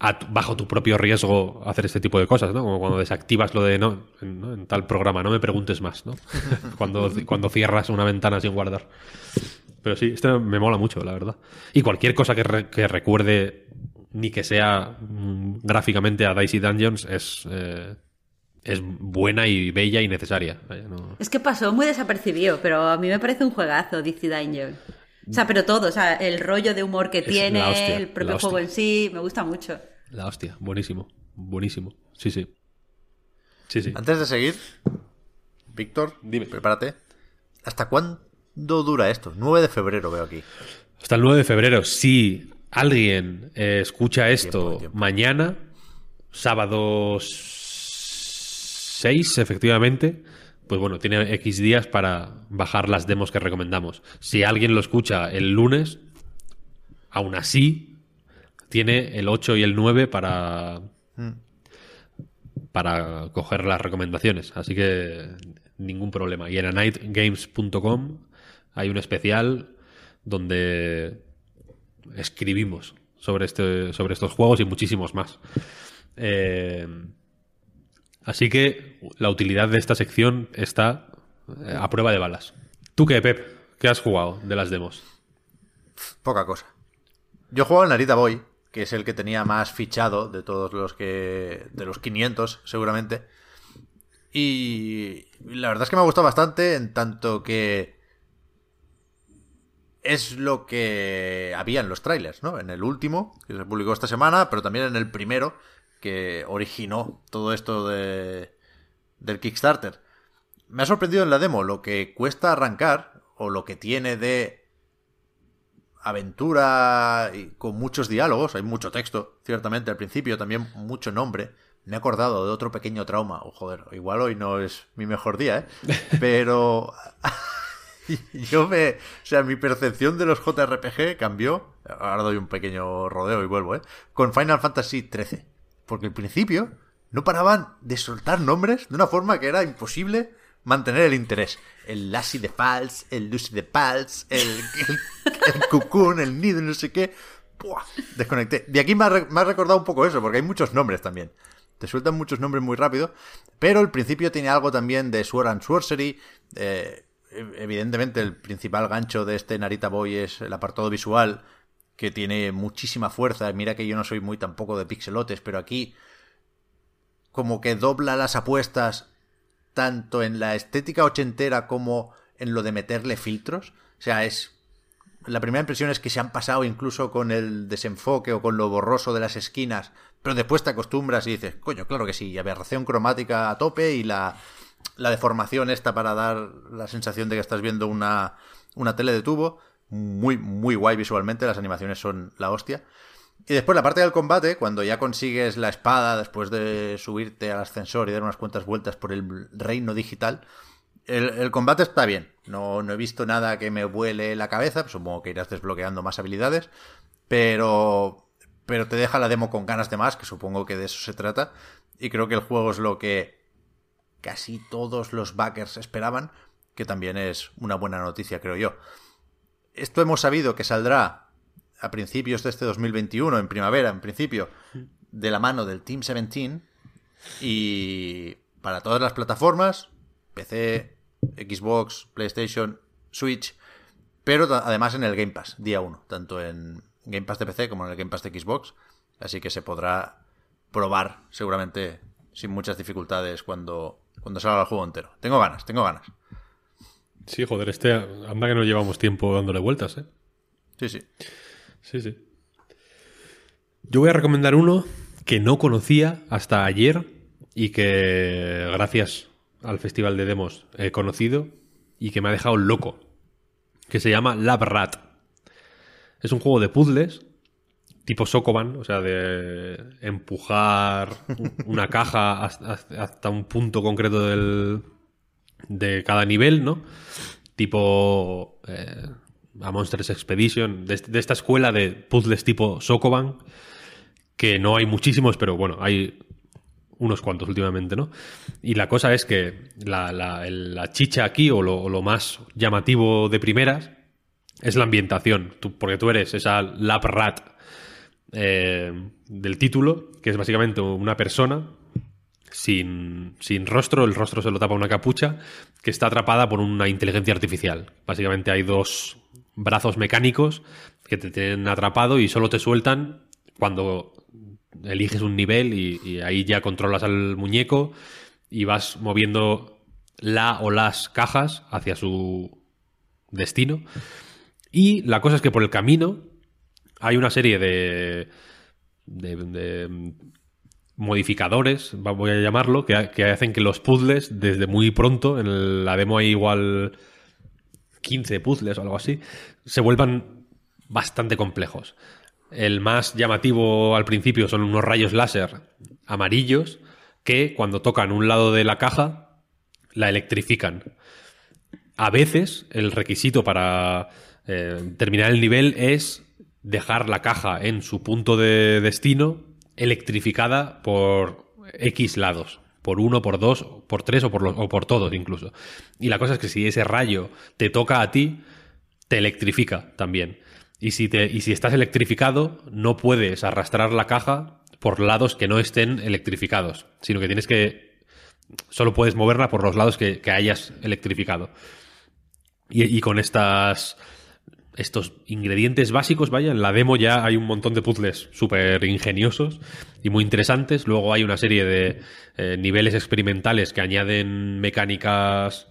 a bajo tu propio riesgo hacer este tipo de cosas, ¿no? Como cuando desactivas lo de no, en, ¿no? en tal programa, no me preguntes más, ¿no? cuando, cuando cierras una ventana sin guardar. Pero sí, este me mola mucho, la verdad. Y cualquier cosa que, re- que recuerde, ni que sea mm, gráficamente a Dicey Dungeons, es, eh, es buena y bella y necesaria. Vaya, no- Es que pasó muy desapercibido, pero a mí me parece un juegazo, DC Dungeon. O sea, pero todo, o sea, el rollo de humor que Es tiene, hostia, el propio juego en sí, me gusta mucho. La hostia, buenísimo, buenísimo. Sí, sí. Sí, sí. Antes de seguir, Víctor, Dime. prepárate. ¿Hasta cuándo dura esto? 9 de febrero veo aquí. Hasta el 9 de febrero. Si alguien eh, escucha esto Tiempo, tiempo. mañana, sábado 6, efectivamente, pues bueno, tiene X días para bajar las demos que recomendamos. Si alguien lo escucha el lunes, aún así, tiene el 8 y el 9 para, para coger las recomendaciones. Así que ningún problema. Y en anightgames.com hay un especial donde escribimos sobre, este, sobre estos juegos y muchísimos más. Eh, así que la utilidad de esta sección está eh, a prueba de balas. ¿Tú qué, Pep? ¿Qué has jugado de las demos? Poca cosa. Yo juego al Narita Boy, que es el que tenía más fichado de todos los que. de los 500, seguramente. Y la verdad es que me ha gustado bastante, en tanto que. Es lo que había en los trailers, ¿no? En el último, que se publicó esta semana, pero también en el primero, que originó todo esto de, del Kickstarter. Me ha sorprendido en la demo lo que cuesta arrancar, o lo que tiene de aventura y con muchos diálogos, hay mucho texto, ciertamente al principio, también mucho nombre. Me he acordado de otro pequeño trauma, o joder, igual hoy no es mi mejor día, ¿eh? Pero yo me, o sea, mi percepción de los JRPG cambió, ahora doy un pequeño rodeo y vuelvo, ¿eh? Con Final Fantasy XIII, porque al principio no paraban de soltar nombres de una forma que era imposible mantener el interés. El Lassie de Pals, el Lucy de Pals, el, el, el Cocoon, el Nido, no sé qué. ¡Buah! Desconecté. De aquí me ha, recordado un poco eso, porque hay muchos nombres también. Te sueltan muchos nombres muy rápido, pero el principio tiene algo también de Sword and Sorcery. eh, evidentemente, el principal gancho de este Narita Boy es el apartado visual, que tiene muchísima fuerza. Mira que yo no soy muy tampoco de pixelotes, pero aquí como que dobla las apuestas tanto en la estética ochentera como en lo de meterle filtros. O sea, es. La primera impresión es que se han pasado incluso con el desenfoque o con lo borroso de las esquinas, pero después te acostumbras y dices, coño, claro que sí, aberración cromática a tope y la, la deformación esta para dar la sensación de que estás viendo una, una tele de tubo. Muy, muy guay visualmente, las animaciones son la hostia. Y después la parte del combate, cuando ya consigues la espada después de subirte al ascensor y dar unas cuantas vueltas por el reino digital, el, combate está bien. No, no, he visto nada que me vuele la cabeza, supongo que irás desbloqueando más habilidades, pero, pero te deja la demo con ganas de más, que supongo que de eso se trata. Y creo que el juego es lo que casi todos los backers esperaban, que también es una buena noticia, creo yo. Esto hemos sabido que saldrá a principios de este 2021, en primavera, en principio, de la mano del Team 17 y para todas las plataformas, PC, Xbox, PlayStation, Switch, pero además en el Game Pass, día 1, tanto en Game Pass de PC como en el Game Pass de Xbox, así que se podrá probar seguramente sin muchas dificultades cuando, cuando salga el juego entero. Tengo ganas, tengo ganas. Sí, joder, este anda que no llevamos tiempo dándole vueltas, ¿eh? Sí, sí. Sí, sí. Yo voy a recomendar uno que no conocía hasta ayer y que gracias al Festival de Demos he conocido y que me ha dejado loco. Que se llama Lab Rat. Es un juego de puzzles tipo Sokoban, o sea, de empujar una caja hasta un punto concreto del, de cada nivel, ¿no? Tipo eh, a Monsters Expedition, de, esta escuela de puzzles tipo Sokoban, que no hay muchísimos, pero bueno, hay unos cuantos últimamente, ¿no? Y la cosa es que la, chicha aquí, o lo, más llamativo de primeras, es la ambientación, porque tú eres esa lab rat eh, del título, que es básicamente una persona sin, sin, rostro, el rostro se lo tapa una capucha, que está atrapada por una inteligencia artificial. Básicamente hay dos brazos mecánicos que te tienen atrapado y solo te sueltan cuando eliges un nivel y, ahí ya controlas al muñeco y vas moviendo la o las cajas hacia su destino. Y la cosa es que por el camino hay una serie de, de, modificadores, voy a llamarlo, que, que, hacen que los puzzles desde muy pronto, en la demo hay igual 15 puzzles o algo así, se vuelvan bastante complejos. El más llamativo al principio son unos rayos láser amarillos que cuando tocan un lado de la caja la electrifican. A veces el requisito para eh, terminar el nivel es dejar la caja en su punto de destino electrificada por X lados por uno, por dos, por tres o por, o por todos incluso. Y la cosa es que si ese rayo te toca a ti, te electrifica también. Y si, te, y si estás electrificado, no puedes arrastrar la caja por lados que no estén electrificados, sino que tienes que... Solo puedes moverla por los lados que, hayas electrificado. y con estas estos ingredientes básicos, vaya, en la demo ya hay un montón de puzzles súper ingeniosos y muy interesantes. Luego hay una serie de eh, niveles experimentales que añaden mecánicas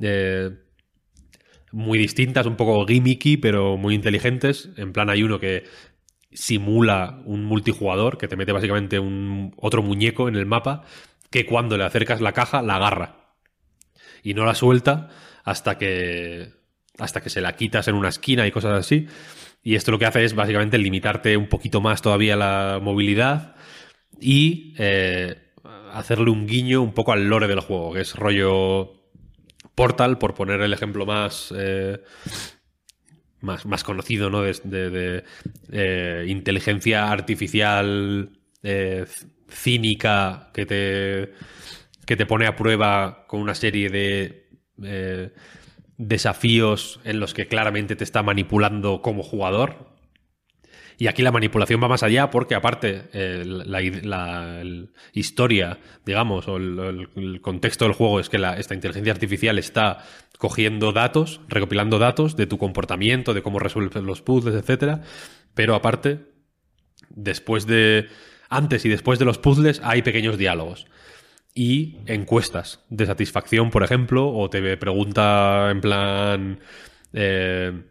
eh, muy distintas, un poco gimmicky, pero muy inteligentes. En plan, hay uno que simula un multijugador que te mete básicamente un otro muñeco en el mapa que cuando le acercas la caja la agarra y no la suelta hasta que hasta que se la quitas en una esquina y cosas así. Y esto lo que hace es básicamente limitarte un poquito más todavía la movilidad y eh, hacerle un guiño un poco al lore del juego, que es rollo Portal, por poner el ejemplo más, eh, más, más, conocido, ¿no? De, eh, inteligencia artificial cínica que te, que te pone a prueba con una serie de desafíos en los que claramente te está manipulando como jugador. Y aquí la manipulación va más allá porque aparte la, historia, digamos, o el, contexto del juego es que esta inteligencia artificial está cogiendo datos, recopilando datos de tu comportamiento, de cómo resuelves los puzzles, etc. Pero aparte, después de... Antes y después de los puzzles hay pequeños diálogos. Y encuestas de satisfacción, por ejemplo, o te pregunta en plan... eh,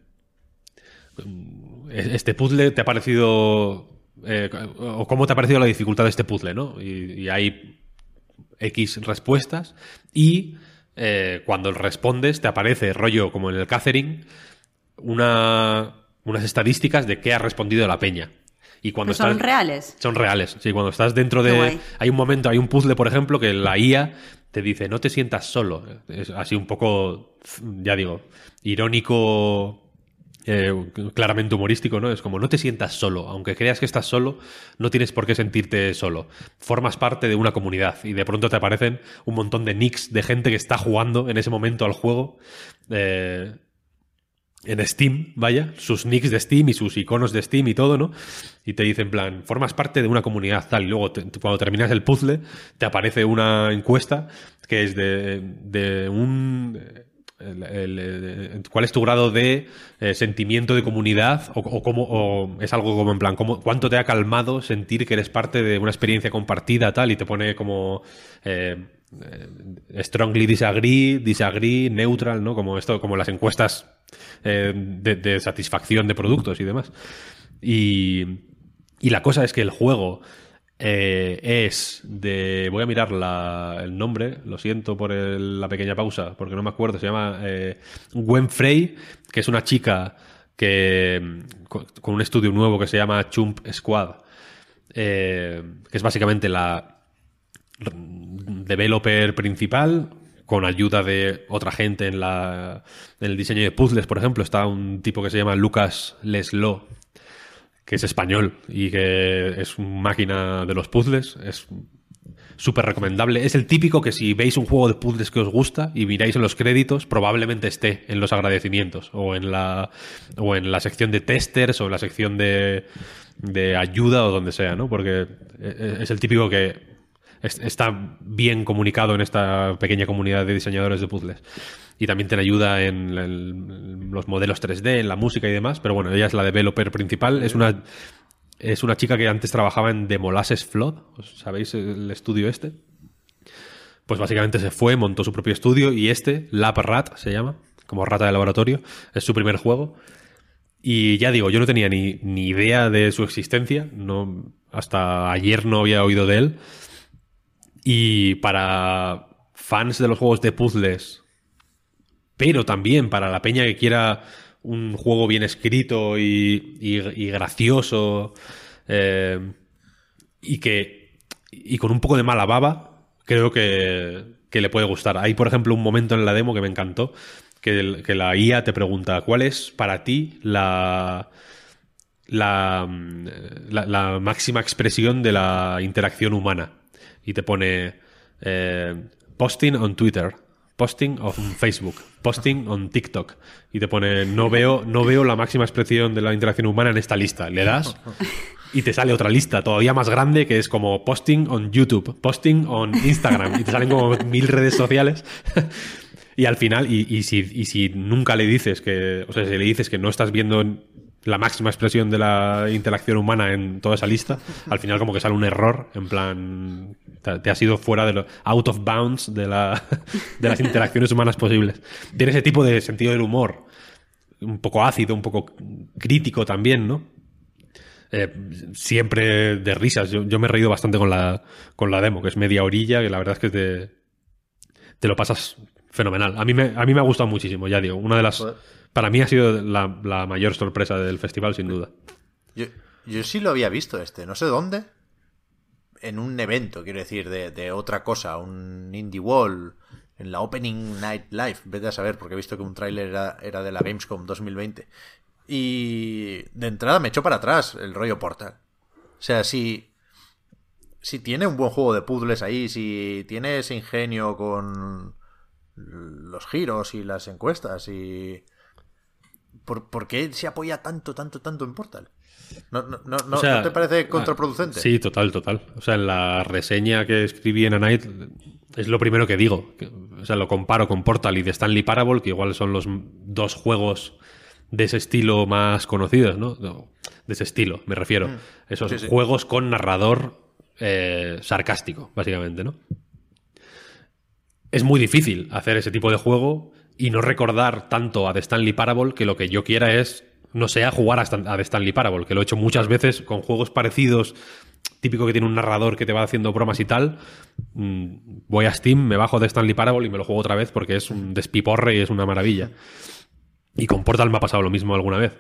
este puzzle te ha parecido... eh, o cómo te ha parecido la dificultad de este puzzle, ¿no? Y, hay X respuestas y eh, cuando respondes te aparece rollo como en el Catherine una, unas estadísticas de qué ha respondido la peña. Y cuando ¿Pero son estás- reales? Son reales. Sí, cuando estás dentro de. guay. Hay un momento, hay un puzzle, por ejemplo, que la IA te dice, no te sientas solo. Es así un poco, ya digo, irónico. eh, claramente humorístico, ¿no? Es como, no te sientas solo. Aunque creas que estás solo, no tienes por qué sentirte solo. Formas parte de una comunidad y de pronto te aparecen un montón de nicks de gente que está jugando en ese momento al juego. eh, en Steam, vaya, sus nicks de Steam y sus iconos de Steam y todo, ¿no? Y te dice en plan, formas parte de una comunidad tal, y luego cuando terminas el puzzle te aparece una encuesta que es de, de un... ¿Cuál es tu grado de eh, sentimiento de comunidad? O, cómo, es algo como en plan, ¿cómo, ¿cuánto te ha calmado sentir que eres parte de una experiencia compartida tal? Y te pone como... eh, strongly disagree, disagree, neutral, ¿no? Como esto, como las encuestas eh, de, satisfacción de productos y demás. Y, la cosa es que el juego eh, es de. Voy a mirar la- el nombre, lo siento por la pequeña pausa, porque no me acuerdo. Se llama eh, Gwen Frey, que es una chica que con, un estudio nuevo que se llama Chump Squad, eh, que es básicamente la developer principal con ayuda de otra gente en, la, en el diseño de puzzles, por ejemplo. Está un tipo que se llama Lucas Leslo, que es español y que es una máquina de los puzzles. Es súper recomendable. Es el típico que si veis un juego de puzzles que os gusta y miráis en los créditos, probablemente esté en los agradecimientos o en la, o en la sección de testers o en la sección de, de ayuda o donde sea, ¿no? Porque e- es el típico que es- está bien comunicado en esta pequeña comunidad de diseñadores de puzzles. Y también te ayuda en, los modelos 3D, en la música y demás. Pero bueno, ella es la developer principal. Es una, es una chica que antes trabajaba en The Molasses Flood. ¿Os ¿Sabéis el estudio este? Pues básicamente se fue, montó su propio estudio y este, Lab Rat se llama, como rata de laboratorio, es su primer juego. Y ya digo, yo no tenía ni, ni idea de su existencia, no, hasta ayer no había oído de él. Y para fans de los juegos de puzzles, pero también para la peña que quiera un juego bien escrito y, y- gracioso eh, y que y con un poco de mala baba, creo que, que le puede gustar. Hay, por ejemplo, un momento en la demo que me encantó, que, el- que la IA te pregunta, ¿cuál es para ti la, la, mm, la, la máxima expresión de la interacción humana? Y te pone eh, posting on Twitter, posting on Facebook, posting on TikTok. Y te pone, no veo, no veo la máxima expresión de la interacción humana en esta lista. Le das y te sale otra lista todavía más grande que es como posting on YouTube, posting on Instagram. Y te salen como mil redes sociales. Y al final, y, si, y si nunca le dices que, o sea, si le dices que no estás viendo la máxima expresión de la interacción humana en toda esa lista, al final como que sale un error, en plan, te, has ido fuera de lo, out of bounds de, la, de las interacciones humanas posibles. Tiene ese tipo de sentido del humor, un poco ácido, un poco crítico también, ¿no? Eh, siempre de risas. Yo, yo me he reído bastante con la, con la demo, que es media orilla, que la verdad es que te, te lo pasas fenomenal. A mí me, a mí me ha gustado muchísimo, ya digo. Una de las. Para mí ha sido la, mayor sorpresa del festival, sin duda. Yo, yo sí lo había visto este, no sé dónde. En un evento, quiero decir, de, de otra cosa, un Indie Wall, en la Opening Night Live, vete a saber, porque he visto que un tráiler era, era de la Gamescom 2020. Y de entrada me echó para atrás el rollo Portal. O sea, si, si tiene un buen juego de puzzles ahí, si tiene ese ingenio con los giros y las encuestas y... ¿Por, por qué se apoya tanto, tanto, tanto en Portal? ¿No, no, no, no- O sea, ¿no te parece ah, contraproducente? Sí, total, total. O sea, en la reseña que escribí en A Night es lo primero que digo. O sea, lo comparo con Portal y de Stanley Parable, que igual son los dos juegos de ese estilo más conocidos, ¿no? De ese estilo, me refiero. Esos Mm. Sí, sí. juegos con narrador eh, sarcástico, básicamente, ¿no? es muy difícil hacer ese tipo de juego y no recordar tanto a The Stanley Parable que lo que yo quiera es, no sea jugar a, The Stanley Parable, que lo he hecho muchas veces con juegos parecidos, típico que tiene un narrador que te va haciendo bromas y tal. Mm, Voy a Steam, me bajo The Stanley Parable y me lo juego otra vez porque es un despiporre y es una maravilla. Y con Portal me ha pasado lo mismo alguna vez.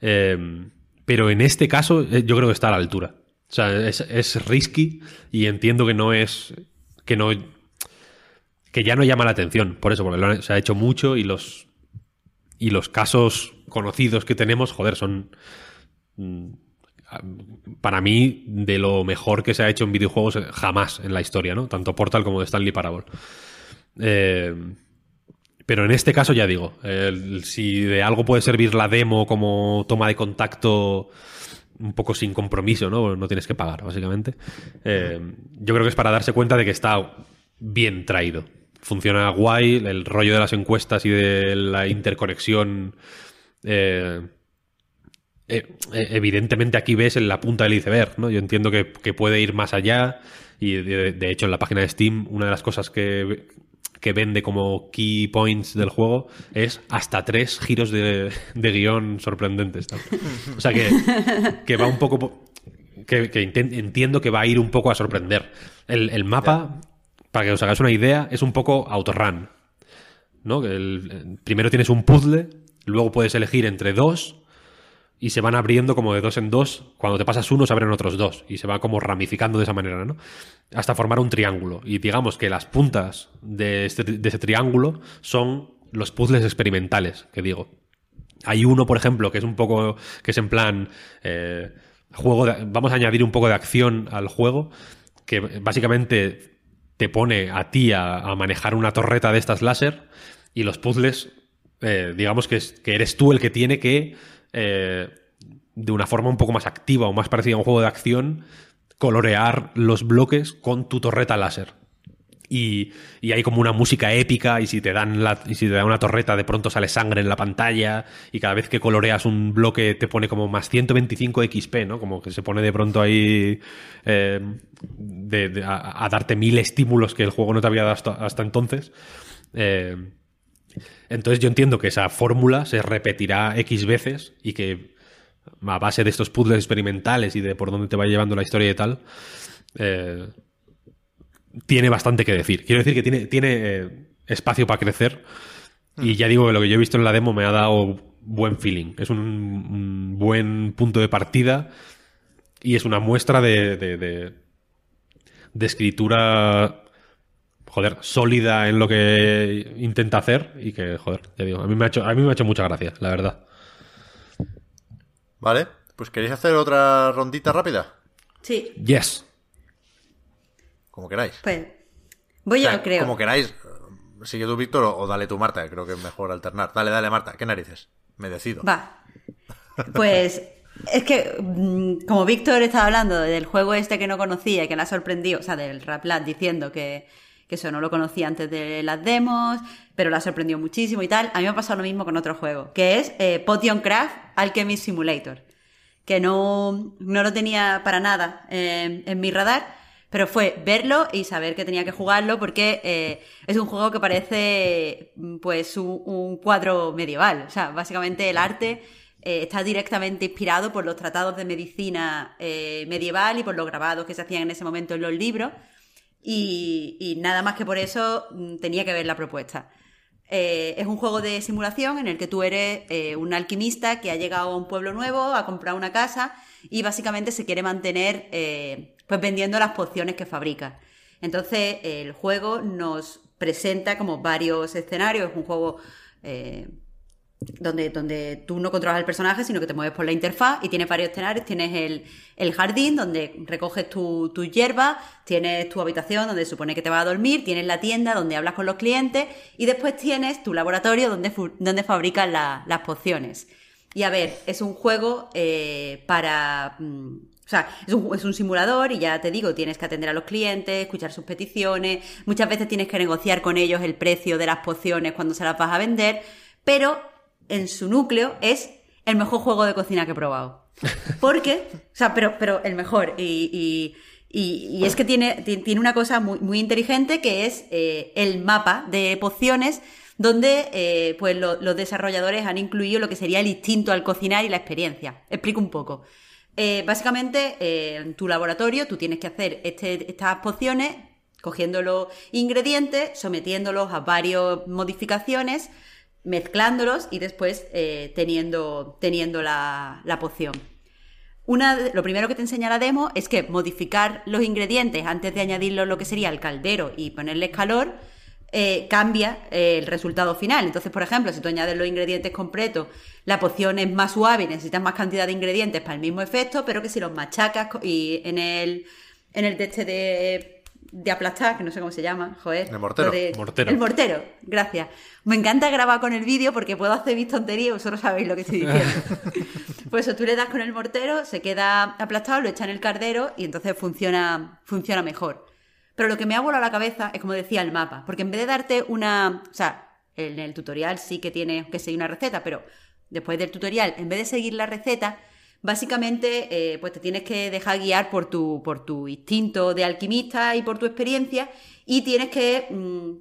Eh, pero en este caso, eh, yo creo que está a la altura. O sea, es, es risky y entiendo que no es. que no. Que ya no llama la atención. Por eso, porque se ha hecho mucho y los. y los casos conocidos que tenemos, joder, son. mm, Para mí, de lo mejor que se ha hecho en videojuegos jamás en la historia, ¿no? Tanto Portal como de Stanley Parable. Eh, pero en este caso ya digo, si de algo puede servir la demo como toma de contacto un poco sin compromiso, ¿no? No tienes que pagar, básicamente. Eh, yo creo que es para darse cuenta de que está bien traído. Funciona guay, el rollo de las encuestas y de la interconexión. eh, eh, eh, evidentemente aquí ves en la punta del iceberg, ¿no? Yo entiendo que, puede ir más allá y de, hecho en la página de Steam una de las cosas que, que vende como key points del juego es hasta tres giros de, guion sorprendentes. O sea que, que va un poco... po- Que, entiendo que va a ir un poco a sorprender. El mapa, para que os hagáis una idea, es un poco autorun. ¿no? El- primero tienes un puzzle, luego puedes elegir entre dos y se van abriendo como de dos en dos. Cuando te pasas uno, se abren otros dos. Y se va como ramificando de esa manera, ¿no? Hasta formar un triángulo. Y digamos que las puntas de, este- de ese triángulo son los puzzles experimentales, que digo. Hay uno, por ejemplo, que es un poco. que es en plan. eh, juego de- vamos a añadir un poco de acción al juego. Que básicamente te pone a ti a, manejar una torreta de estas láser. Y los puzzles. eh, digamos que eres tú el que tiene que. eh, de una forma un poco más activa o más parecida a un juego de acción, colorear los bloques con tu torreta láser. Y, y hay como una música épica y si te dan la, y si te dan una torreta de pronto sale sangre en la pantalla y cada vez que coloreas un bloque te pone como más 125 XP, ¿no? Como que se pone de pronto ahí eh, de- a, darte mil estímulos que el juego no te había dado hasta, hasta entonces. Eh, entonces yo entiendo que esa fórmula se repetirá X veces y que a base de estos puzzles experimentales y de por dónde te va llevando la historia y tal, eh, tiene bastante que decir. Quiero decir que tiene, tiene eh, espacio para crecer. Y ya digo que lo que yo he visto en la demo me ha dado buen feeling. Es un, un buen punto de partida y es una muestra de, de, de- de escritura, joder, sólida en lo que intenta hacer y que, joder, ya digo, a mí me ha hecho, a mí me ha hecho mucha gracia, la verdad. Vale, pues ¿queréis hacer otra rondita rápida? Sí, Yes. Como queráis. pues voy O sea, yo, creo. Como queráis. Sigue tú, Víctor, o, o dale tú, Marta. que Creo que es mejor alternar. Dale, dale, Marta. ¿Qué narices? Me decido. Va. Pues es que, mm, como Víctor estaba hablando del juego este que no conocía y que le ha sorprendido, o sea, del Raplat diciendo que, que eso no lo conocía antes de las demos, pero le ha sorprendido muchísimo y tal, a mí me ha pasado lo mismo con otro juego, que es eh, Potion Craft Alchemy Simulator, que no, no lo tenía para nada eh, en mi radar, pero fue verlo y saber que tenía que jugarlo porque eh, es un juego que parece pues un, cuadro medieval. O sea, básicamente el arte eh, está directamente inspirado por los tratados de medicina eh, medieval y por los grabados que se hacían en ese momento en los libros. Y, nada más que por eso mm, tenía que ver la propuesta. Es un juego de simulación en el que tú eres un alquimista que ha llegado a un pueblo nuevo a comprar una casa y básicamente se quiere mantener pues vendiendo las pociones que fabrica. Entonces el juego nos presenta como varios escenarios, es un juego eh, donde, donde tú no controlas el personaje, sino que te mueves por la interfaz y tienes varios escenarios. Tienes el, el jardín donde recoges tu, tu hierba, tienes tu habitación donde supone que te vas a dormir, tienes la tienda donde hablas con los clientes y después tienes tu laboratorio donde, donde fabricas la- las pociones. Y a ver, es un juego eh, para... mm, o sea, es un, es un simulador y ya te digo, tienes que atender a los clientes, escuchar sus peticiones, muchas veces tienes que negociar con ellos el precio de las pociones cuando se las vas a vender, pero en su núcleo es el mejor juego de cocina que he probado. Porque, o sea, pero, pero el mejor. Y, y- Y, y es que tiene, ti- tiene una cosa muy, muy inteligente que es eh, el mapa de pociones donde eh, pues lo- los desarrolladores han incluido lo que sería el instinto al cocinar y la experiencia. Explico un poco. Eh, básicamente, eh, en tu laboratorio tú tienes que hacer este- estas pociones cogiendo los ingredientes, sometiéndolos a varias modificaciones, mezclándolos y después eh, teniendo, teniendo la, la poción. Una, lo primero que te enseña la demo es que modificar los ingredientes antes de añadirlos lo que sería al caldero y ponerles calor eh, cambia eh, el resultado final. Entonces, por ejemplo, si tú añades los ingredientes completos, la poción es más suave y necesitas más cantidad de ingredientes para el mismo efecto, pero que si los machacas y en el, en el de este de, de aplastar, que no sé cómo se llama, joder. El mortero. lo de- Mortero. El mortero, gracias. Me encanta grabar con el vídeo porque puedo hacer mis tonterías y vosotros sabéis lo que estoy diciendo. Pues eso, tú le das con el mortero, se queda aplastado, lo echa en el cardero y entonces funciona, funciona mejor. Pero lo que me ha volado la cabeza es como decía el mapa, porque en vez de darte una. O sea, en el tutorial sí que tiene que seguir una receta, pero después del tutorial, en vez de seguir la receta, básicamente eh, pues te tienes que dejar guiar por tu, por tu instinto de alquimista y por tu experiencia, y tienes que mm,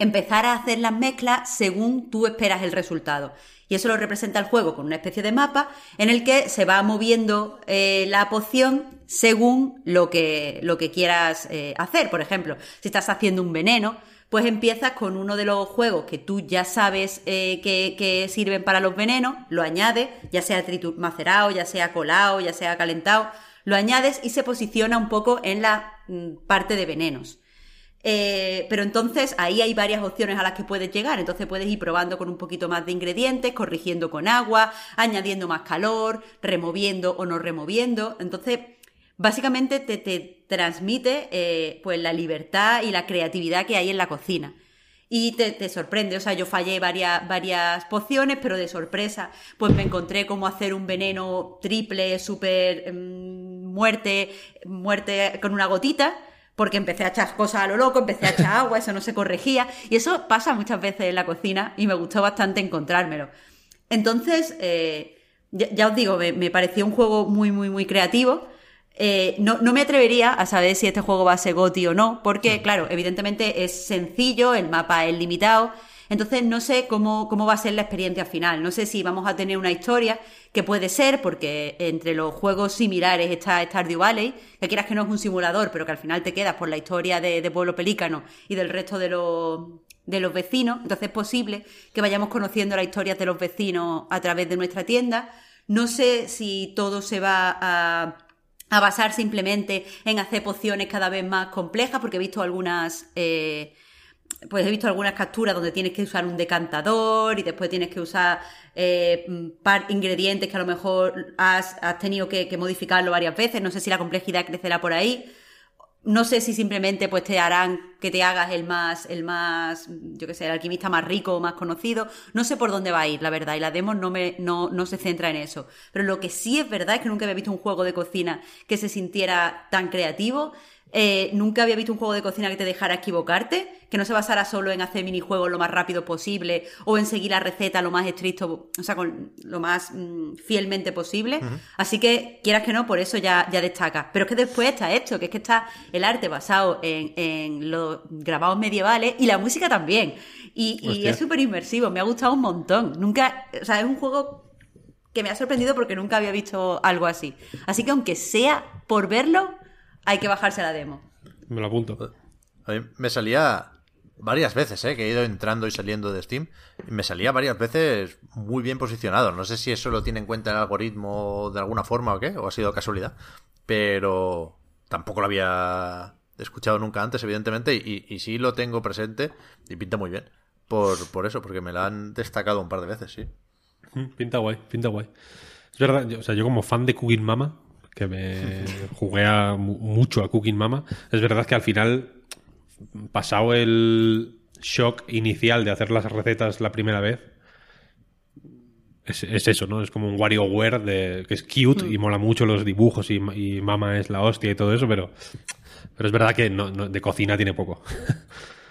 empezar a hacer las mezclas según tú esperas el resultado. Y eso lo representa el juego con una especie de mapa en el que se va moviendo eh, la poción según lo que, lo que quieras eh, hacer. Por ejemplo, si estás haciendo un veneno, pues empiezas con uno de los juegos que tú ya sabes eh, que, sirven para los venenos, lo añades, ya sea macerado, ya sea colado, ya sea calentado, lo añades y se posiciona un poco en la mm, parte de venenos. Eh, pero entonces ahí hay varias opciones a las que puedes llegar. Entonces puedes ir probando con un poquito más de ingredientes, corrigiendo con agua, añadiendo más calor, removiendo o no removiendo. Entonces, básicamente te, te transmite eh, pues la libertad y la creatividad que hay en la cocina. Y te, sorprende, o sea, yo fallé varias, pociones, pero de sorpresa, pues me encontré cómo hacer un veneno triple, súper mm, muerte, muerte con una gotita, porque empecé a echar cosas a lo loco, empecé a echar agua, eso no se corregía, y eso pasa muchas veces en la cocina y me gustó bastante encontrármelo. Entonces, eh, ya, ya os digo, me, me pareció un juego muy, muy, muy creativo. Eh, no, no me atrevería a saber si este juego va a ser GOTY o no, porque, claro, evidentemente es sencillo, el mapa es limitado, entonces no sé cómo, cómo va a ser la experiencia final. No sé si vamos a tener una historia que puede ser, porque entre los juegos similares está Stardew Valley, que quieras que no es un simulador, pero que al final te quedas por la historia de, de Pueblo Pelícano y del resto de los, de los vecinos. Entonces es posible que vayamos conociendo las historias de los vecinos a través de nuestra tienda. No sé si todo se va a a basar simplemente en hacer pociones cada vez más complejas, porque he visto algunas, eh, pues he visto algunas capturas donde tienes que usar un decantador y después tienes que usar eh, ingredientes que a lo mejor has, has tenido que, modificarlo varias veces. No sé si la complejidad crecerá por ahí. No sé si simplemente pues te harán que te hagas el más, el más, yo que sé, el alquimista más rico o más conocido. No sé por dónde va a ir, la verdad, y la demo no, me, no, no se centra en eso. Pero lo que sí es verdad es que nunca había visto un juego de cocina que se sintiera tan creativo. Eh, nunca había visto un juego de cocina que te dejara equivocarte, que no se basara solo en hacer minijuegos lo más rápido posible o en seguir la receta lo más estricto, o sea, con lo más mmm, fielmente posible. Uh -huh. Así que, quieras que no, por eso ya, ya destaca. Pero es que después está esto, que es que está el arte basado en, en los grabados medievales y la música también. Y, y es súper inmersivo, me ha gustado un montón. Nunca, o sea, es un juego que me ha sorprendido porque nunca había visto algo así. Así que aunque sea por verlo, hay que bajarse la demo. Me lo apunto. A mí me salía varias veces, ¿eh? que he ido entrando y saliendo de Steam. Y me salía varias veces muy bien posicionado. No sé si eso lo tiene en cuenta el algoritmo de alguna forma o qué, o ha sido casualidad. Pero tampoco lo había escuchado nunca antes, evidentemente. Y, y sí lo tengo presente y pinta muy bien. Por, por eso, porque me la han destacado un par de veces, sí. Pinta guay, pinta guay. Es verdad, yo, o sea, yo como fan de Cooking Mama, que me jugué a, mucho a Cooking Mama. Es verdad que al final, pasado el shock inicial de hacer las recetas la primera vez, es, es eso, ¿no? Es como un WarioWare de, que es cute mm. y mola mucho los dibujos y, y, Mama es la hostia y todo eso, pero, pero es verdad que no, no, de cocina tiene poco.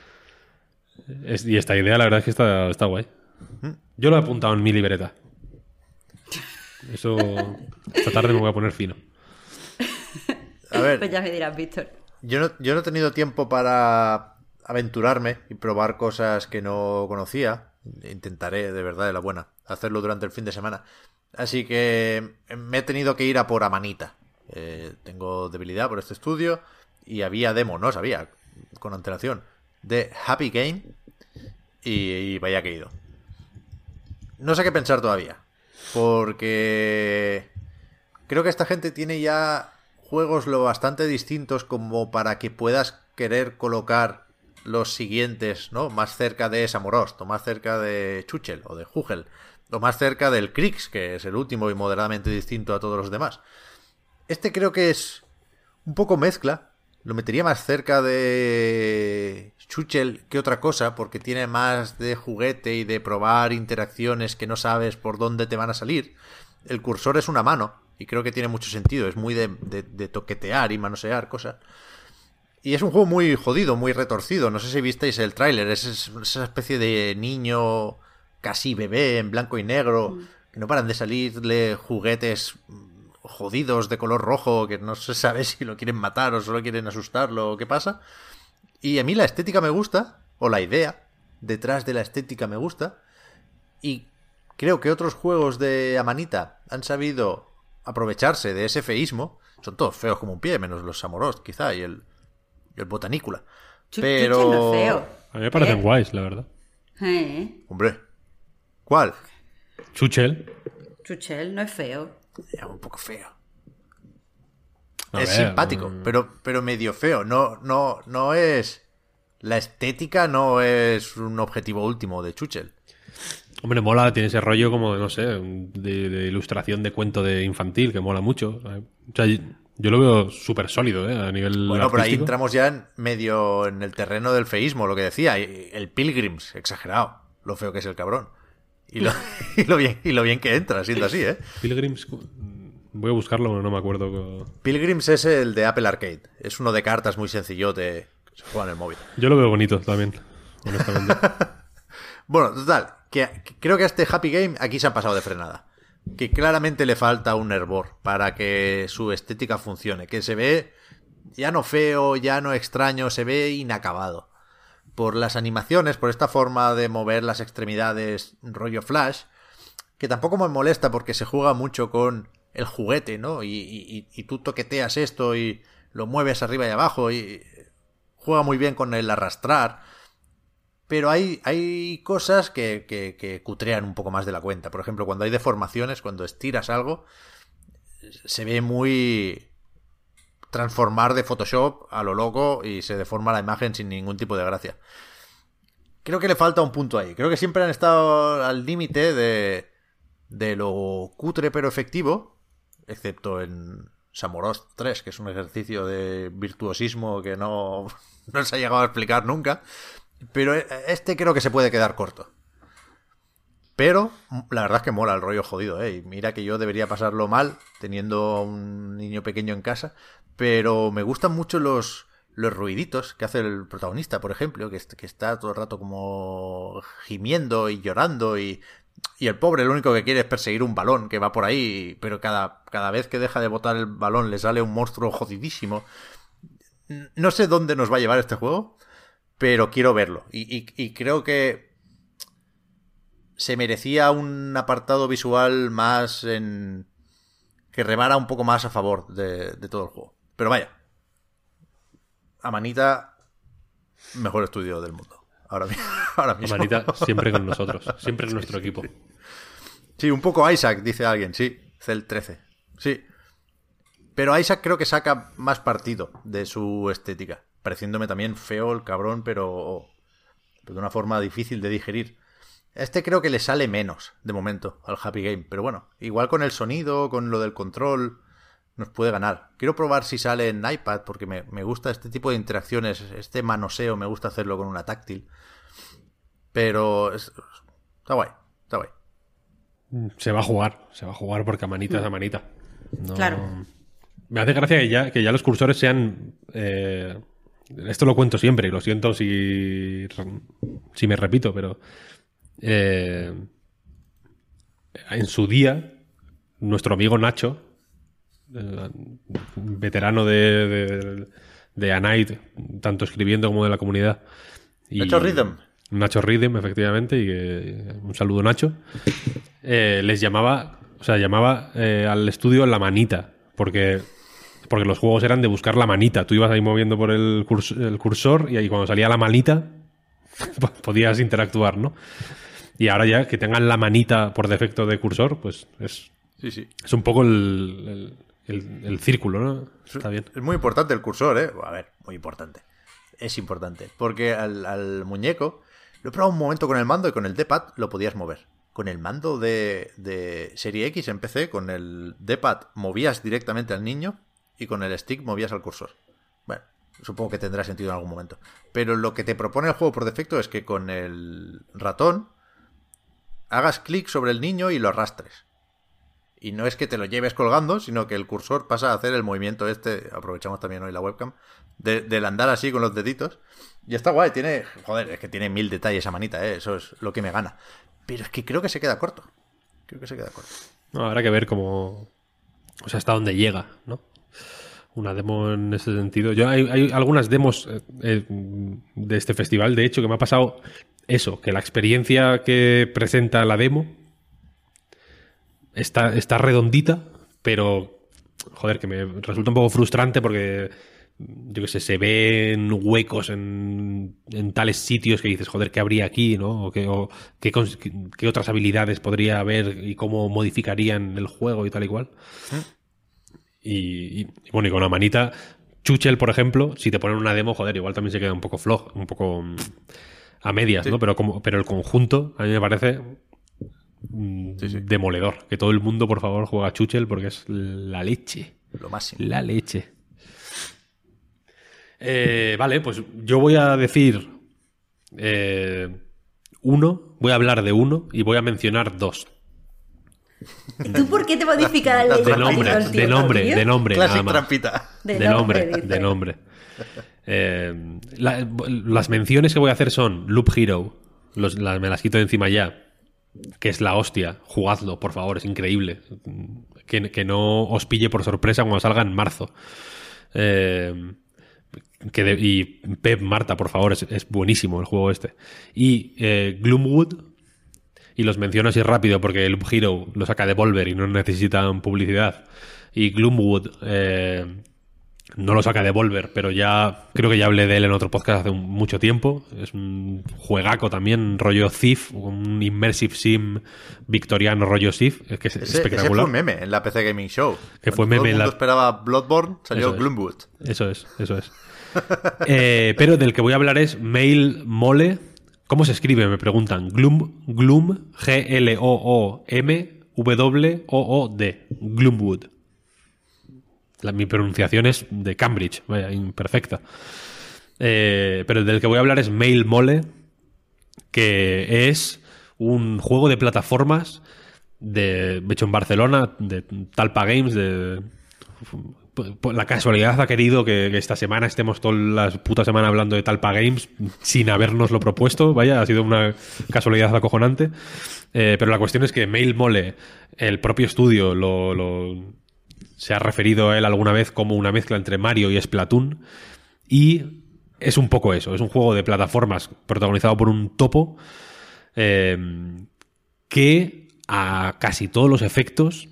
es, y esta idea, la verdad es que está, está guay. Yo lo he apuntado en mi libreta. Eso esta tarde me voy a poner fino. A ver, Pues ya me dirás, Víctor. yo no, yo no he tenido tiempo para aventurarme y probar cosas que no conocía. Intentaré, de verdad, de la buena, hacerlo durante el fin de semana. Así que me he tenido que ir a por Amanita. Eh, tengo debilidad por este estudio y había demo, no sabía, con antelación, de Happy Game y, y vaya que he ido. No sé qué pensar todavía, porque creo que esta gente tiene ya juegos lo bastante distintos como para que puedas querer colocar los siguientes, ¿no? Más cerca de Samorost, o más cerca de Chuchel, o de Hugel, o más cerca del Krix, que es el último y moderadamente distinto a todos los demás. Este creo que es un poco mezcla. Lo metería más cerca de Chuchel que otra cosa, porque tiene más de juguete y de probar interacciones que no sabes por dónde te van a salir. El cursor es una mano, y creo que tiene mucho sentido. Es muy de, de- de toquetear y manosear cosas. Y es un juego muy jodido, muy retorcido. No sé si visteis el tráiler. Es, es esa especie de niño casi bebé en blanco y negro. Que no paran de salirle juguetes mm, jodidos de color rojo que no se sabe si lo quieren matar o solo quieren asustarlo o qué pasa. Y a mí la estética me gusta, o la idea detrás de la estética me gusta. Y creo que otros juegos de Amanita han sabido aprovecharse de ese feísmo. Son todos feos como un pie, menos los Samorost, quizá, y el, y el Botanícula. Pero. Chuchel no es feo. A mí me parecen ¿Eh? guays, la verdad. Eh, Hombre. ¿Cuál? Chuchel. Chuchel no es feo. Es un poco feo. A es ver, simpático, mm. pero, pero medio feo. No, no, no es. La estética no es un objetivo último de Chuchel. Hombre, mola, tiene ese rollo como, no sé, de, de ilustración de cuento de infantil, que mola mucho. O sea, yo lo veo súper sólido, ¿eh? A nivel Bueno, pero ahí entramos ya en medio en el terreno del feísmo, lo que decía. El Pilgrims, exagerado. Lo feo que es el cabrón. Y lo, y lo bien, y lo bien que entra, siendo así, ¿eh? Pilgrims... Voy a buscarlo, no me acuerdo. Pilgrims es el de Apple Arcade. Es uno de cartas muy sencillote que se juega en el móvil. Yo lo veo bonito también, honestamente. Bueno, total, que, creo que a este Happy Game aquí se han pasado de frenada. Que claramente le falta un hervor para que su estética funcione. Que se ve ya no feo, ya no extraño, se ve inacabado. Por las animaciones, por esta forma de mover las extremidades rollo flash, que tampoco me molesta porque se juega mucho con el juguete, ¿no? Y- y- y tú toqueteas esto y lo mueves arriba y abajo y juega muy bien con el arrastrar. Pero hay, hay cosas que, que, que cutrean un poco más de la cuenta. Por ejemplo, cuando hay deformaciones, cuando estiras algo, se ve muy transformar de Photoshop a lo loco y se deforma la imagen sin ningún tipo de gracia. Creo que le falta un punto ahí. Creo que siempre han estado al límite de, de lo cutre pero efectivo, excepto en Samorost 3, que es un ejercicio de virtuosismo que no, no se ha llegado a explicar nunca. Pero este creo que se puede quedar corto. Pero la verdad es que mola el rollo jodido, ¿eh? Y mira que yo debería pasarlo mal teniendo un niño pequeño en casa. Pero me gustan mucho los, los ruiditos que hace el protagonista, por ejemplo, que, que está todo el rato como gimiendo y llorando y, y el pobre lo único que quiere es perseguir un balón que va por ahí, pero cada, cada vez que deja de botar el balón le sale un monstruo jodidísimo. No sé dónde nos va a llevar este juego, pero quiero verlo. Y, y- y creo que se merecía un apartado visual más en... que remara un poco más a favor de, de todo el juego. Pero vaya. Amanita, mejor estudio del mundo. Ahora, ahora mismo. Manita siempre con nosotros, siempre en nuestro equipo. Sí, un poco Isaac, dice alguien, sí. Cel 13. Sí. Pero Isaac creo que saca más partido de su estética. Pareciéndome también feo el cabrón, pero, pero de una forma difícil de digerir. Este creo que le sale menos, de momento, al Happy Game. Pero bueno, igual con el sonido, con lo del control, nos puede ganar. Quiero probar si sale en iPad, porque me, me gusta este tipo de interacciones, este manoseo, me gusta hacerlo con una táctil. Pero es- está guay, está guay. Se va a jugar, se va a jugar porque a manita es a manita. No- Claro. Me hace gracia que ya, que ya los cursores sean. eh, esto lo cuento siempre y lo siento si, si me repito, pero. eh, en su día, nuestro amigo Nacho eh, veterano de, de, de A Night, tanto escribiendo como de la comunidad. Y- Nacho Rhythm. Nacho Rhythm, efectivamente, y que, un saludo Nacho, eh, les llamaba, o sea, llamaba al estudio la manita, porque, porque los juegos eran de buscar la manita. Tú ibas ahí moviendo por el, curs- el cursor y ahí cuando salía la manita po- podías interactuar, ¿no? Y ahora ya que tengan la manita por defecto de cursor, pues es, Sí, sí. es un poco el, el- el- el círculo, ¿no? Está bien. Es muy importante el cursor, ¿eh? A ver, muy importante. Es importante. Porque al, al muñeco lo he probado un momento con el mando y con el D-pad lo podías mover. Con el mando de, de Serie X en PC, con el D-pad movías directamente al niño y con el stick movías al cursor. Bueno, supongo que tendrá sentido en algún momento. Pero lo que te propone el juego por defecto es que con el ratón hagas clic sobre el niño y lo arrastres. Y no es que te lo lleves colgando, sino que el cursor pasa a hacer el movimiento este, aprovechamos también hoy la webcam, de- del andar así con los deditos. Y está guay, tiene, joder, es que tiene mil detalles esa manita, ¿eh? eso es lo que me gana. Pero es que creo que se queda corto. Creo que se queda corto. No, habrá que ver cómo. O sea, hasta dónde llega, ¿no? Una demo en ese sentido. Yo hay, hay algunas demos eh, eh, de este festival, de hecho, que me ha pasado eso, que la experiencia que presenta la demo está, está redondita, pero joder, que me resulta un poco frustrante porque yo qué sé, se ven huecos en, en tales sitios que dices, joder, ¿qué habría aquí? ¿no? O, qué, o qué, otras habilidades podría haber y cómo modificarían el juego y tal y cual. Y, y- y bueno, y con la manita, Chuchel, por ejemplo, si te ponen una demo, joder, igual también se queda un poco flojo, un poco mm, a medias, ¿no? Pero, como, pero el conjunto a mí me parece mm, Sí, sí. demoledor. Que todo el mundo, por favor, juega a Chuchel porque es la leche. Lo máximo. La leche. Eh, vale, pues yo voy a decir eh, uno, voy a hablar de uno y voy a mencionar dos. ¿Tú por qué te modificas la ley De nombre, Maricón, tío, de nombre, tío? de nombre. nada Classic trampita. De De, nombre. Eh, la- las menciones que voy a hacer son Loop Hero, los- la- me las quito de encima ya, que es la hostia. Jugadlo, por favor, es increíble. Que, que no os pille por sorpresa cuando salga en marzo. Eh, que de- y Pep, Marta, por favor, es, es buenísimo el juego este. Y eh, Gloomwood, y los menciono así rápido porque Loop Hero lo saca Devolver y no necesitan publicidad. Y Gloomwood eh, no lo saca Devolver, pero ya creo que ya hablé de él en otro podcast hace un- mucho tiempo. Es un juegaco también, rollo Thief, un immersive sim victoriano rollo Thief, es que es Ese, ese espectacular. fue un meme en la PC Gaming Show. Que fue Cuando todo meme el mundo la- esperaba Bloodborne, salió Eso es. Gloomwood. Eso es, eso es. Eh, pero del que voy a hablar es Mail Mole. ¿Cómo se escribe? Me preguntan. Gloom, Gloom, G-L-O-O-M, W-O-O-D. Gloomwood. La- mi pronunciación es de Cambridge, vaya, imperfecta. Eh, pero el del que voy a hablar es Mail Mole, que es un juego de plataformas de, hecho en Barcelona, de Talpa Games, de la casualidad ha querido que, esta semana estemos toda la puta semana hablando de Talpa Games sin habernoslo propuesto. Vaya, ha sido una casualidad acojonante. Eh, pero la cuestión es que Mail Mole, el propio estudio, lo, lo- se ha referido a él alguna vez como una mezcla entre Mario y Splatoon. Y es un poco eso. Es un juego de plataformas protagonizado por un topo eh, que a casi todos los efectos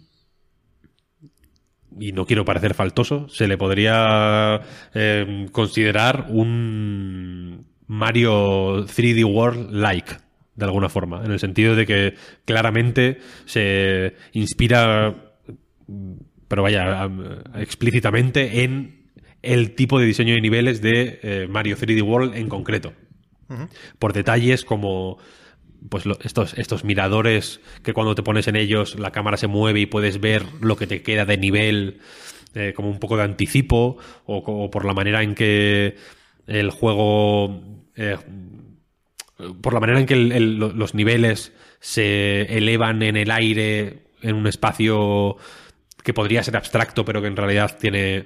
y no quiero parecer faltoso, se le podría eh, considerar un Mario 3D World like, de alguna forma, en el sentido de que claramente se inspira, pero vaya, am- explícitamente en el tipo de diseño de niveles de eh, Mario 3D World en concreto. Por detalles como pues lo- estos, estos miradores que cuando te pones en ellos la cámara se mueve y puedes ver lo que te queda de nivel eh, como un poco de anticipo o, por la manera en que el juego eh, por la manera en que los niveles se elevan en el aire en un espacio que podría ser abstracto pero que en realidad tiene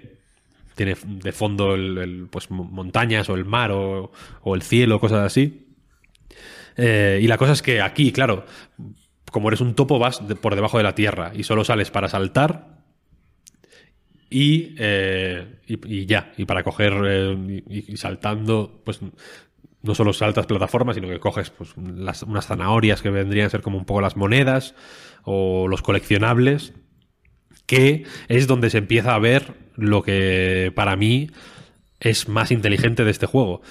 tiene de fondo el, pues mo- montañas o el mar o, o el cielo cosas así eh, y la cosa es que aquí, claro, como eres un topo, vas por debajo de la tierra y solo sales para saltar Y, eh, ya, y para coger eh, y, saltando, pues no solo saltas plataformas, sino que coges pues, unas zanahorias que vendrían a ser como un poco las monedas o los coleccionables, que es donde se empieza a ver lo que para mí es más inteligente de este juego,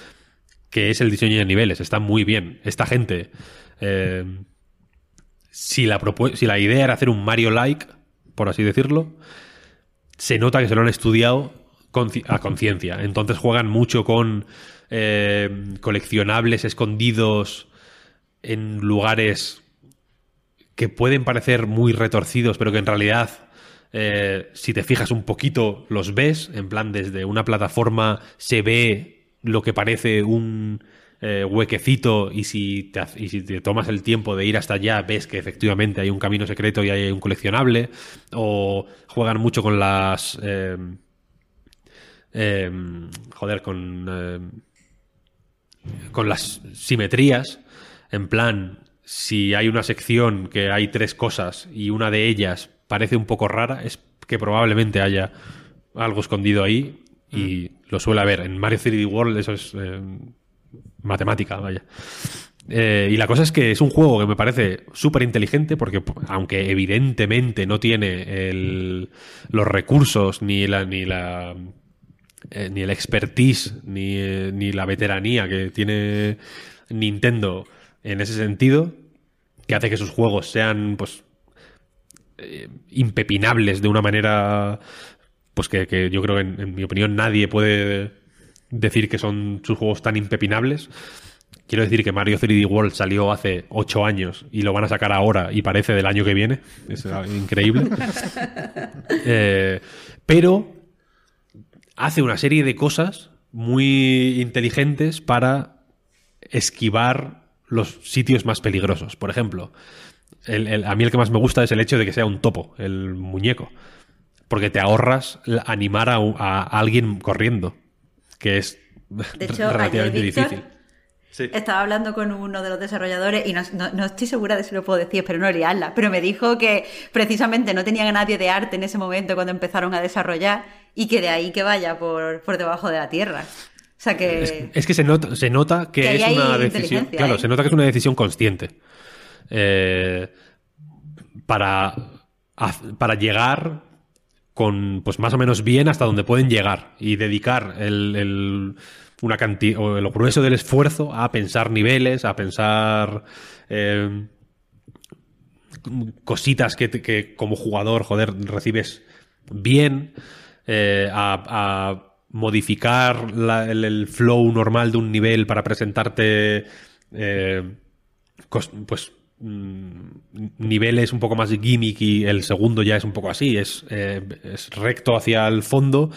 que es el diseño de niveles. Está muy bien. Esta gente, eh, si, la si la idea era hacer un Mario-like, por así decirlo, se nota que se lo han estudiado a conciencia. Entonces juegan mucho con eh, coleccionables escondidos en lugares que pueden parecer muy retorcidos, pero que en realidad, eh, si te fijas un poquito, los ves. En plan, desde una plataforma se ve lo que parece un eh, huequecito y si, te, tomas el tiempo de ir hasta allá, ves que efectivamente hay un camino secreto y hay un coleccionable. O juegan mucho con las... eh, eh, joder, con... eh, con las simetrías, en plan, si hay una sección que hay tres cosas y una de ellas parece un poco rara, es que probablemente haya algo escondido ahí y lo suele haber. En Mario 3D World eso es eh, matemática, vaya. Eh, y la cosa es que es un juego que me parece súper inteligente porque aunque evidentemente no tiene el- los recursos ni la, ni la eh, ni el expertise ni, ni la veteranía que tiene Nintendo en ese sentido, que hace que sus juegos sean pues eh, impepinables de una manera pues que, que yo creo que en, en mi opinión nadie puede decir que son sus juegos tan impepinables. Quiero decir que Mario 3D World salió hace 8 años y lo van a sacar ahora y parece del año que viene. Es increíble. Eh, pero hace una serie de cosas muy inteligentes para esquivar los sitios más peligrosos. Por ejemplo, el- el- a mí el que más me gusta es el hecho de que sea un topo, el muñeco. Porque te ahorras animar a, alguien corriendo, que es De hecho, ayer relativamente Víctor difícil. Sí. estaba hablando con uno de los desarrolladores y no, no- no estoy segura de si lo puedo decir, pero no liarla. Pero me dijo que precisamente no tenían a nadie de arte en ese momento cuando empezaron a desarrollar y que de ahí que vaya por, por debajo de la tierra. O sea que. Es, es que se nota, se nota que, es una decisión. Claro, ¿eh? se nota que es una decisión consciente. Eh, para, para llegar con pues más o menos bien hasta donde pueden llegar y dedicar el, el- una cantidad o el grueso del esfuerzo a pensar niveles, a pensar eh, cositas que, que como jugador, joder, recibes bien, eh, a, modificar el, flow normal de un nivel para presentarte eh, pues mm, niveles un poco más gimmick y el segundo ya es un poco así, es, eh, es recto hacia el fondo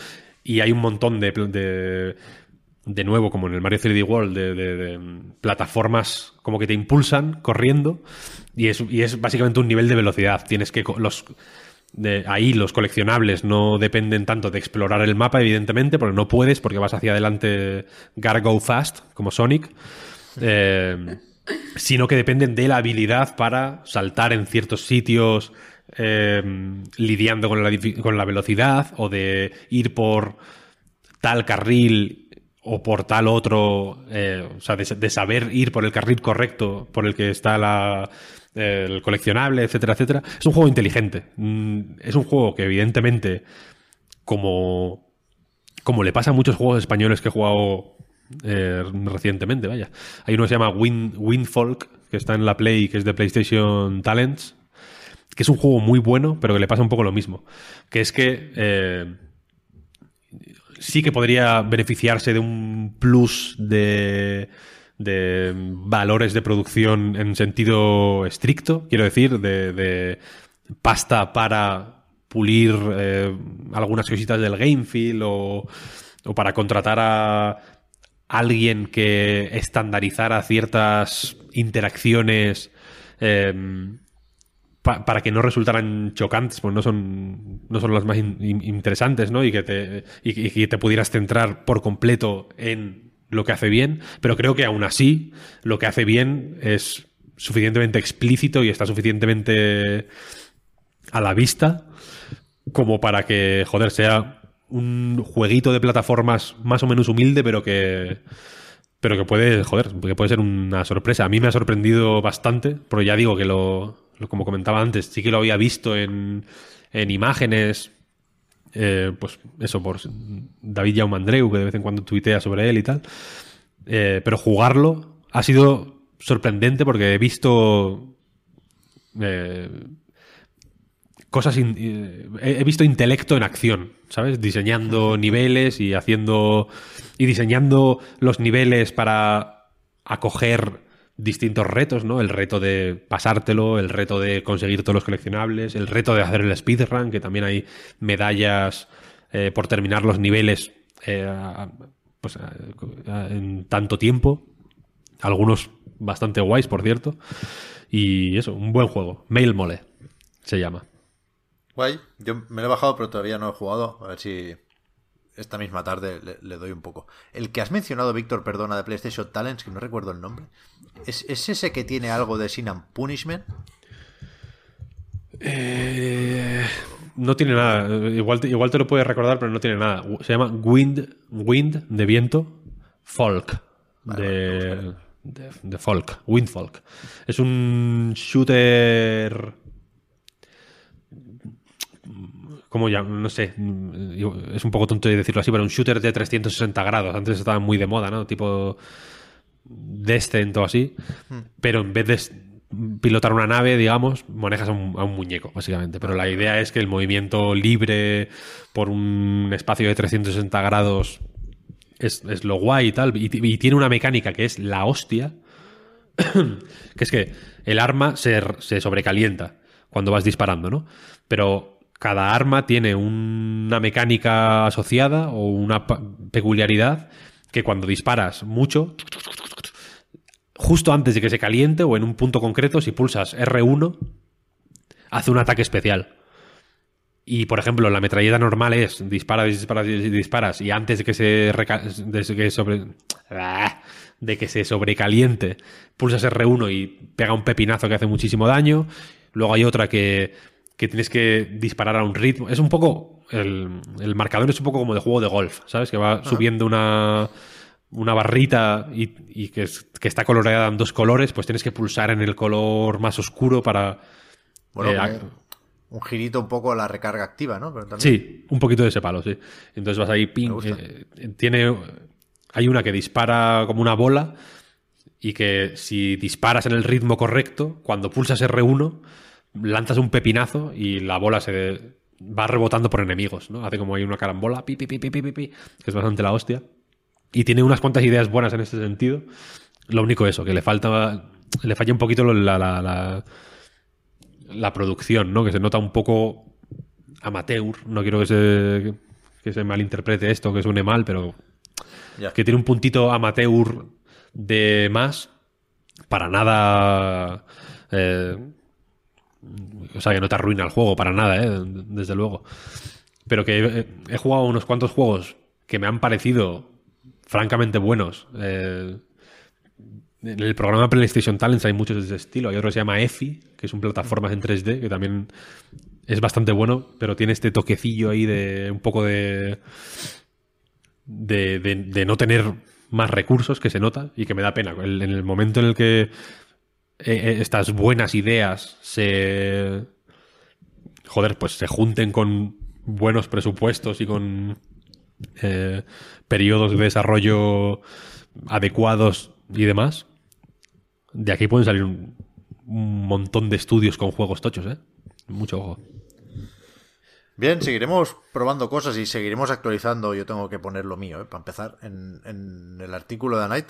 y hay un montón de, de, nuevo, como en el Mario 3D World, de, mm, plataformas como que te impulsan corriendo y es, y es básicamente un nivel de velocidad. Tienes que los ahí los coleccionables no dependen tanto de explorar el mapa, evidentemente, porque no puedes, porque vas hacia adelante gotta go fast, como Sonic. Eh, sino que dependen de la habilidad para saltar en ciertos sitios eh, lidiando con la, con la velocidad o de ir por tal carril o por tal otro, eh, o sea, de, de saber ir por el carril correcto por el que está la, eh, el coleccionable, etcétera, etcétera. Es un juego inteligente. Mm, Es un juego que evidentemente, como, como le pasa a muchos juegos españoles que he jugado eh, recientemente, vaya. Hay uno que se llama Wind, Windfolk, que está en la Play, que es de PlayStation Talents, que es un juego muy bueno, pero que le pasa un poco lo mismo. Que es que eh, sí que podría beneficiarse de un plus de, valores de producción en sentido estricto, quiero decir, de, pasta para pulir eh, algunas cositas del game feel o para contratar a alguien que estandarizara ciertas interacciones pa- para que no resultaran chocantes, pues no son, no son las más in- in- interesantes, ¿no? Y que, te, y que te pudieras centrar por completo en lo que hace bien, pero creo que aún así lo que hace bien es suficientemente explícito y está suficientemente a la vista como para que, joder, sea un jueguito de plataformas más o menos humilde, pero que pero que puede, joder, que puede ser una sorpresa. A mí me ha sorprendido bastante, pero ya digo que lo, como comentaba antes, sí que lo había visto en, en imágenes, eh, pues eso, por David Yaumandreu, que de vez en cuando tuitea sobre él y tal. Eh, pero jugarlo ha sido sorprendente porque he visto eh, cosas. he visto intelecto en acción, ¿sabes? Diseñando niveles y haciendo. y diseñando los niveles para acoger distintos retos, ¿no? El reto de pasártelo, el reto de conseguir todos los coleccionables, el reto de hacer el speedrun, que también hay medallas eh, por terminar los niveles eh, pues, en tanto tiempo. Algunos bastante guays, por cierto. Y eso, un buen juego. Mail Mole se llama. Guay. Yo me lo he bajado, pero todavía no he jugado. A ver si esta misma tarde le, doy un poco. El que has mencionado, Víctor, perdona, de PlayStation Talents, que no recuerdo el nombre. ¿Es, ese que tiene algo de Sin and Punishment? Eh, no tiene nada. Igual, igual te lo puedes recordar, pero no tiene nada. Se llama Wind, Wind de viento, Folk. de, de, de, Folk, Wind Folk. Es un shooter como ya, no sé, es un poco tonto de decirlo así, pero un shooter de 360 grados. Antes estaba muy de moda, ¿no? Tipo Descent o así. Hmm. Pero en vez de pilotar una nave, digamos, manejas a un, muñeco, básicamente. Pero la idea es que el movimiento libre por un espacio de 360 grados es, lo guay y tal. Y, tiene una mecánica que es la hostia. que es que el arma se, se sobrecalienta cuando vas disparando, ¿no? Pero cada arma tiene una mecánica asociada o una peculiaridad que cuando disparas mucho, justo antes de que se caliente o en un punto concreto, si pulsas R1, hace un ataque especial. Y por ejemplo, la metralleta normal es disparas, disparas, disparas y antes de que se de que sobre ah, de que se sobrecaliente, pulsas R1 y pega un pepinazo que hace muchísimo daño. Luego hay otra que que tienes que disparar a un ritmo. Es un poco. El, marcador es un poco como de juego de golf, ¿sabes? Que va subiendo una, una barrita y, que, está coloreada en dos colores, pues tienes que pulsar en el color más oscuro para. Bueno, eh, un girito un poco a la recarga activa, ¿no? Sí, un poquito de ese palo, sí. Entonces vas ahí, ping. Eh, tiene. Hay una que dispara como una bola y que si disparas en el ritmo correcto, cuando pulsas R1 lanzas un pepinazo y la bola se va rebotando por enemigos, ¿no? Hace como hay una carambola, pi, pi, pi, pi, pi, pi, que es bastante la hostia. Y tiene unas cuantas ideas buenas en ese sentido. Lo único eso, que le falta, le falla un poquito la, la, la, producción, ¿no? Que se nota un poco amateur. No quiero que se, que se malinterprete esto, que suene mal, pero que tiene un puntito amateur de más. Para nada... Eh, o sea, que no te arruina el juego para nada, ¿eh? desde luego. Pero que he, jugado unos cuantos juegos que me han parecido francamente buenos. Eh, en el programa PlayStation Talents hay muchos de ese estilo. Hay otro que se llama EFI, que es un plataforma en 3D, que también es bastante bueno, pero tiene este toquecillo ahí de un poco de, de, de, no tener más recursos que se nota y que me da pena. en el momento en el que eh, eh, estas buenas ideas se. Joder, pues se junten con buenos presupuestos y con eh, periodos de desarrollo adecuados y demás. De aquí pueden salir un, montón de estudios con juegos tochos, ¿eh? Mucho ojo. Bien, seguiremos probando cosas y seguiremos actualizando. Yo tengo que poner lo mío, ¿eh? para empezar, en, en el artículo de Night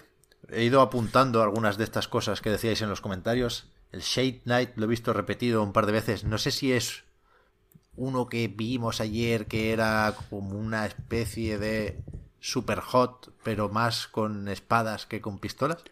he ido apuntando algunas de estas cosas que decíais en los comentarios. El Shade Knight lo he visto repetido un par de veces. No sé si es uno que vimos ayer que era como una especie de super hot, pero más con espadas que con pistolas.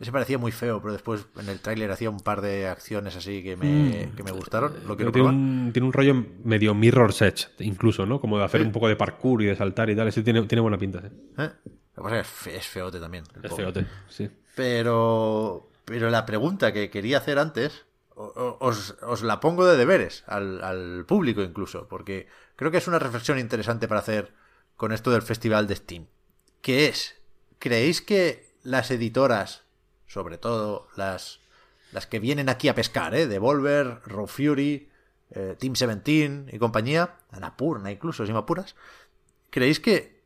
Ese parecía muy feo, pero después en el tráiler hacía un par de acciones así que me, mm. que me gustaron. Lo quiero tiene, un, tiene un rollo medio Mirror's Edge, incluso, ¿no? Como de hacer un poco de parkour y de saltar y tal. Ese tiene, tiene buena pinta, ¿Eh? Lo que pasa es que es feote también. Es feote, sí. Pero, pero la pregunta que quería hacer antes, os, la pongo de deberes al, público incluso, porque creo que es una reflexión interesante para hacer con esto del festival de Steam. Que es, ¿creéis que las editoras, sobre todo las, las que vienen aquí a pescar, ¿eh? Devolver, Raw Fury, eh, Team 17 y compañía, Anapurna incluso, si me apuras, ¿creéis que,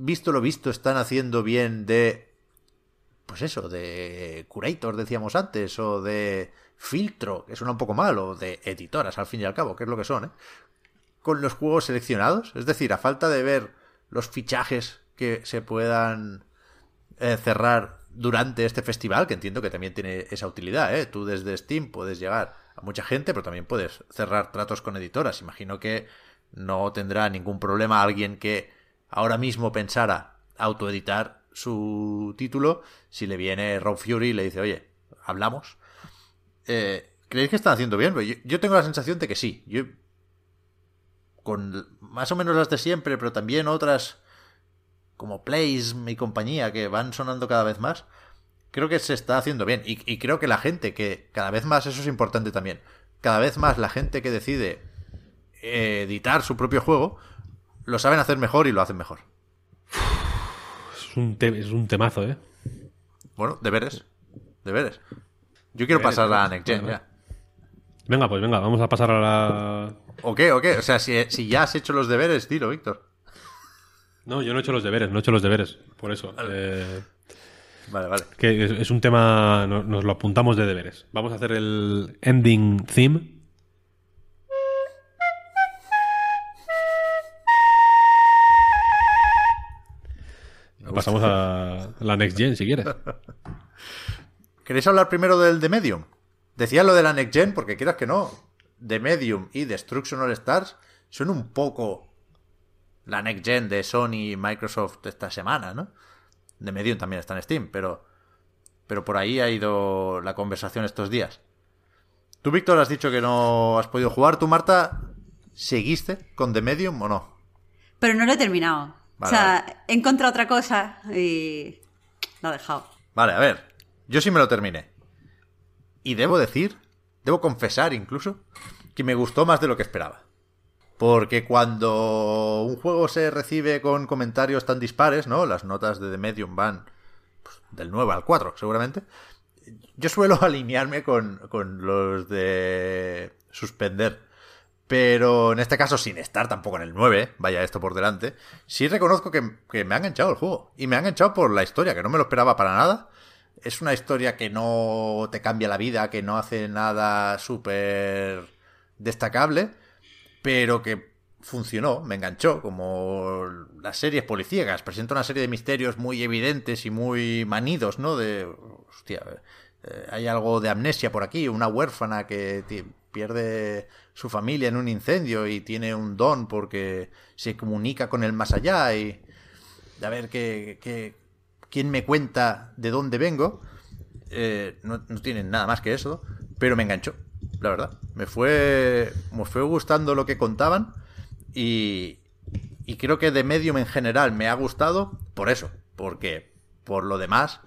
visto lo visto, están haciendo bien de pues eso, de curator, decíamos antes, o de filtro, que suena un poco mal, o de editoras, al fin y al cabo, que es lo que son, ¿eh? Con los juegos seleccionados, es decir, a falta de ver los fichajes que se puedan eh, cerrar durante este festival, que entiendo que también tiene esa utilidad, ¿eh? Tú desde Steam puedes llegar a mucha gente, pero también puedes cerrar tratos con editoras. Imagino que no tendrá ningún problema alguien que ahora mismo pensara autoeditar su título, si le viene Rob Fury y le dice, oye, hablamos. Eh, ¿Creéis que están haciendo bien? Yo, yo, tengo la sensación de que sí. Yo, con más o menos las de siempre, pero también otras como Plays y compañía que van sonando cada vez más, creo que se está haciendo bien. Y, y creo que la gente que cada vez más, eso es importante también, cada vez más la gente que decide editar su propio juego, lo saben hacer mejor y lo hacen mejor es un, es un temazo, ¿eh? Bueno, deberes. Deberes. Yo quiero pasar a la Next Gen ya. Venga, pues venga, vamos a pasar a la. ¿O qué? ¿O qué? O sea, si, ya has hecho los deberes, tiro, Víctor. No, yo no he hecho los deberes, no he hecho los deberes. Por eso. Vale, eh, vale. Que es, un tema. nos lo apuntamos de deberes. Vamos a hacer el ending theme Pasamos a la Next Gen, si quieres. ¿Queréis hablar primero del The Medium? Decía lo de la Next Gen porque quieras que no. The Medium y Destruction All Stars son un poco la Next Gen de Sony y Microsoft esta semana, ¿no? The Medium también está en Steam, pero, pero por ahí ha ido la conversación estos días. Tú, Víctor, has dicho que no has podido jugar. ¿Tú, Marta, seguiste con The Medium o no? Pero no lo he terminado o sea, he encontrado otra cosa y lo he dejado. Vale, a ver. Yo sí me lo terminé. Y debo decir, debo confesar incluso, que me gustó más de lo que esperaba. Porque cuando un juego se recibe con comentarios tan dispares, ¿no? Las notas de The Medium van pues, del 9 al 4, seguramente. Yo suelo alinearme con, con los de suspender pero en este caso, sin estar tampoco en el 9, vaya esto por delante, sí reconozco que, me ha enganchado el juego. Y me ha enganchado por la historia, que no me lo esperaba para nada. Es una historia que no te cambia la vida, que no hace nada súper destacable, pero que funcionó, me enganchó, como las series policíacas. Presenta una serie de misterios muy evidentes y muy manidos, ¿no? De, hostia, eh, hay algo de amnesia por aquí, una huérfana que pierde su familia en un incendio y tiene un don porque se comunica con el más allá y a ver qué, quién me cuenta de dónde vengo. Eh, no, no tienen nada más que eso, pero me enganchó, la verdad. Me fue, me fue gustando lo que contaban y, y creo que de Medium en general me ha gustado por eso, porque por lo demás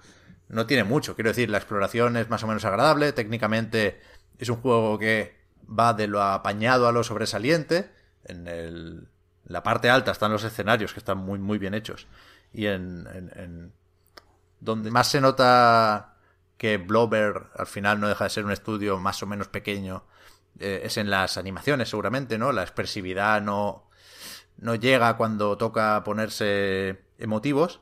no tiene mucho. Quiero decir, la exploración es más o menos agradable, técnicamente es un juego que va de lo apañado a lo sobresaliente. En el, la parte alta están los escenarios que están muy, muy bien hechos. Y en, en, donde más se nota que Blover al final no deja de ser un estudio más o menos pequeño eh, es en las animaciones seguramente, ¿no? La expresividad no, no llega cuando toca ponerse emotivos,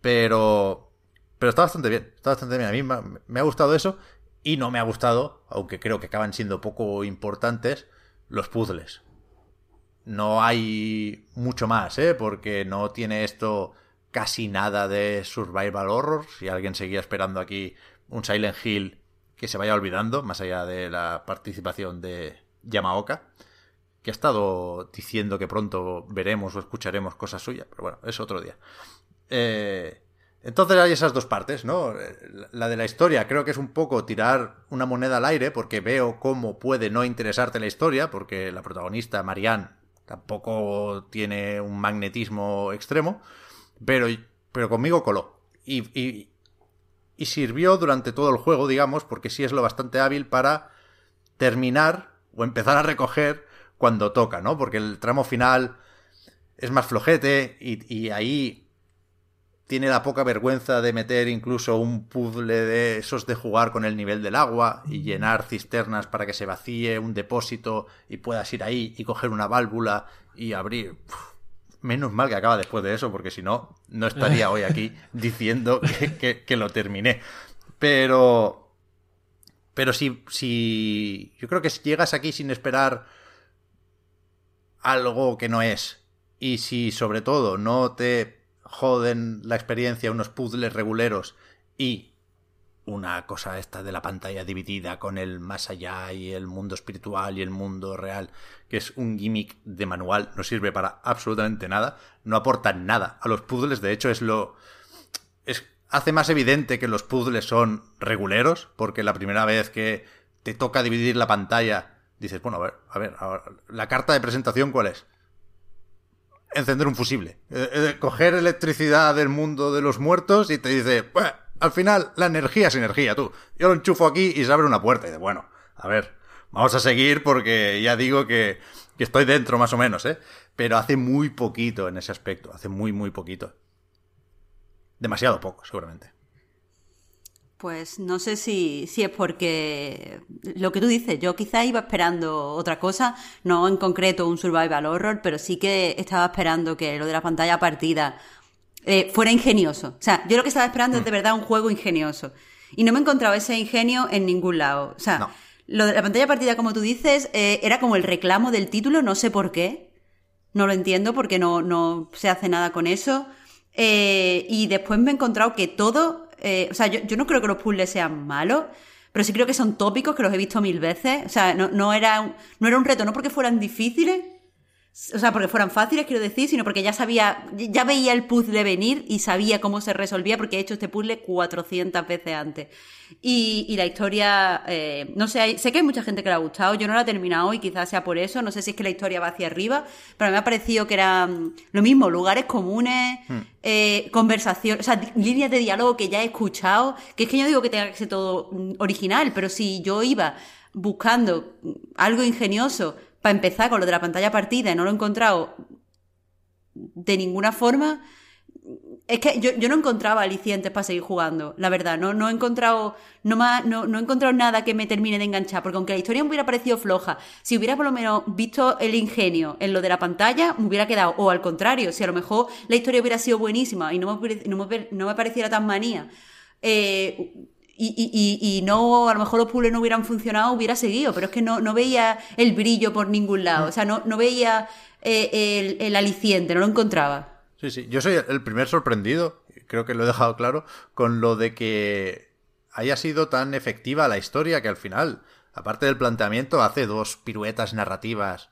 pero, pero está bastante bien, está bastante bien. A mí me ha gustado eso y no me ha gustado, aunque creo que acaban siendo poco importantes, los puzzles. No hay mucho más, ¿eh? Porque no tiene esto casi nada de survival horror. Si alguien seguía esperando aquí un Silent Hill que se vaya olvidando, más allá de la participación de Yamaoka, que ha estado diciendo que pronto veremos o escucharemos cosas suyas, pero bueno, es otro día. Eh, entonces hay esas dos partes, ¿no? La de la historia creo que es un poco tirar una moneda al aire porque veo cómo puede no interesarte la historia, porque la protagonista, Marianne, tampoco tiene un magnetismo extremo, pero, pero conmigo coló. Y, y, y sirvió durante todo el juego, digamos, porque sí es lo bastante hábil para terminar o empezar a recoger cuando toca, ¿no? Porque el tramo final es más flojete y, y ahí tiene la poca vergüenza de meter incluso un puzzle de esos de jugar con el nivel del agua y llenar cisternas para que se vacíe un depósito y puedas ir ahí y coger una válvula y abrir. menos mal que acaba después de eso, porque si no, no estaría hoy aquí diciendo que, que, lo terminé. Pero. Pero si, si. Yo creo que si llegas aquí sin esperar algo que no es. Y si sobre todo no te joden la experiencia unos puzzles reguleros y una cosa esta de la pantalla dividida con el más allá y el mundo espiritual y el mundo real, que es un gimmick de manual, no sirve para absolutamente nada, no aporta nada a los puzzles, de hecho es lo... Es, hace más evidente que los puzzles son reguleros, porque la primera vez que te toca dividir la pantalla, dices, bueno, a ver, a ver, a ver la carta de presentación cuál es? Encender un fusible. Eh, eh, coger electricidad del mundo de los muertos y te dice, pues, al final la energía es energía, tú. Yo lo enchufo aquí y se abre una puerta. Y de bueno, a ver, vamos a seguir porque ya digo que, que estoy dentro más o menos, ¿eh? Pero hace muy poquito en ese aspecto, hace muy, muy poquito. Demasiado poco, seguramente. Pues no sé si, si es porque lo que tú dices, yo quizá iba esperando otra cosa, no en concreto un survival horror, pero sí que estaba esperando que lo de la pantalla partida eh, fuera ingenioso. O sea, yo lo que estaba esperando es de mm. verdad un juego ingenioso. Y no me he encontrado ese ingenio en ningún lado. O sea, lo de la pantalla partida, como tú dices, eh, era como el reclamo del título, no sé por qué. No lo entiendo porque no, no se hace nada con eso. Eh, y después me he encontrado que todo eh, o sea, yo, no creo que los puzzles sean malos, pero sí creo que son tópicos, que los he visto mil veces. O sea, no, no, era, no era un reto, no porque fueran difíciles, o sea, porque fueran fáciles, quiero decir, sino porque ya sabía, ya veía el puzzle venir y sabía cómo se resolvía porque he hecho este puzzle 400 veces antes. Y, y la historia, eh, no sé, sé que hay mucha gente que le ha gustado, yo no la he terminado y quizás sea por eso, no sé si es que la historia va hacia arriba, pero me ha parecido que eran lo mismo, lugares comunes, hmm. eh, conversación, o sea, líneas de diálogo que ya he escuchado, que es que yo digo que tenga que ser todo mm, original, pero si yo iba buscando algo ingenioso, para empezar con lo de la pantalla partida y no lo he encontrado de ninguna forma. Es que yo, no encontraba alicientes para seguir jugando, la verdad. No, no he encontrado. No, no, he encontrado nada que me termine de enganchar. Porque aunque la historia me hubiera parecido floja, si hubiera por lo menos visto el ingenio en lo de la pantalla, me hubiera quedado. O al contrario, si a lo mejor la historia hubiera sido buenísima y no me, no me, no me pareciera tan manía. Eh, y, y, y, no, a lo mejor los puzzles no hubieran funcionado, hubiera seguido, pero es que no, no veía el brillo por ningún lado, o sea, no, no veía eh, el, el, aliciente, no lo encontraba. Sí, sí, yo soy el primer sorprendido, creo que lo he dejado claro, con lo de que haya sido tan efectiva la historia que al final, aparte del planteamiento, hace dos piruetas narrativas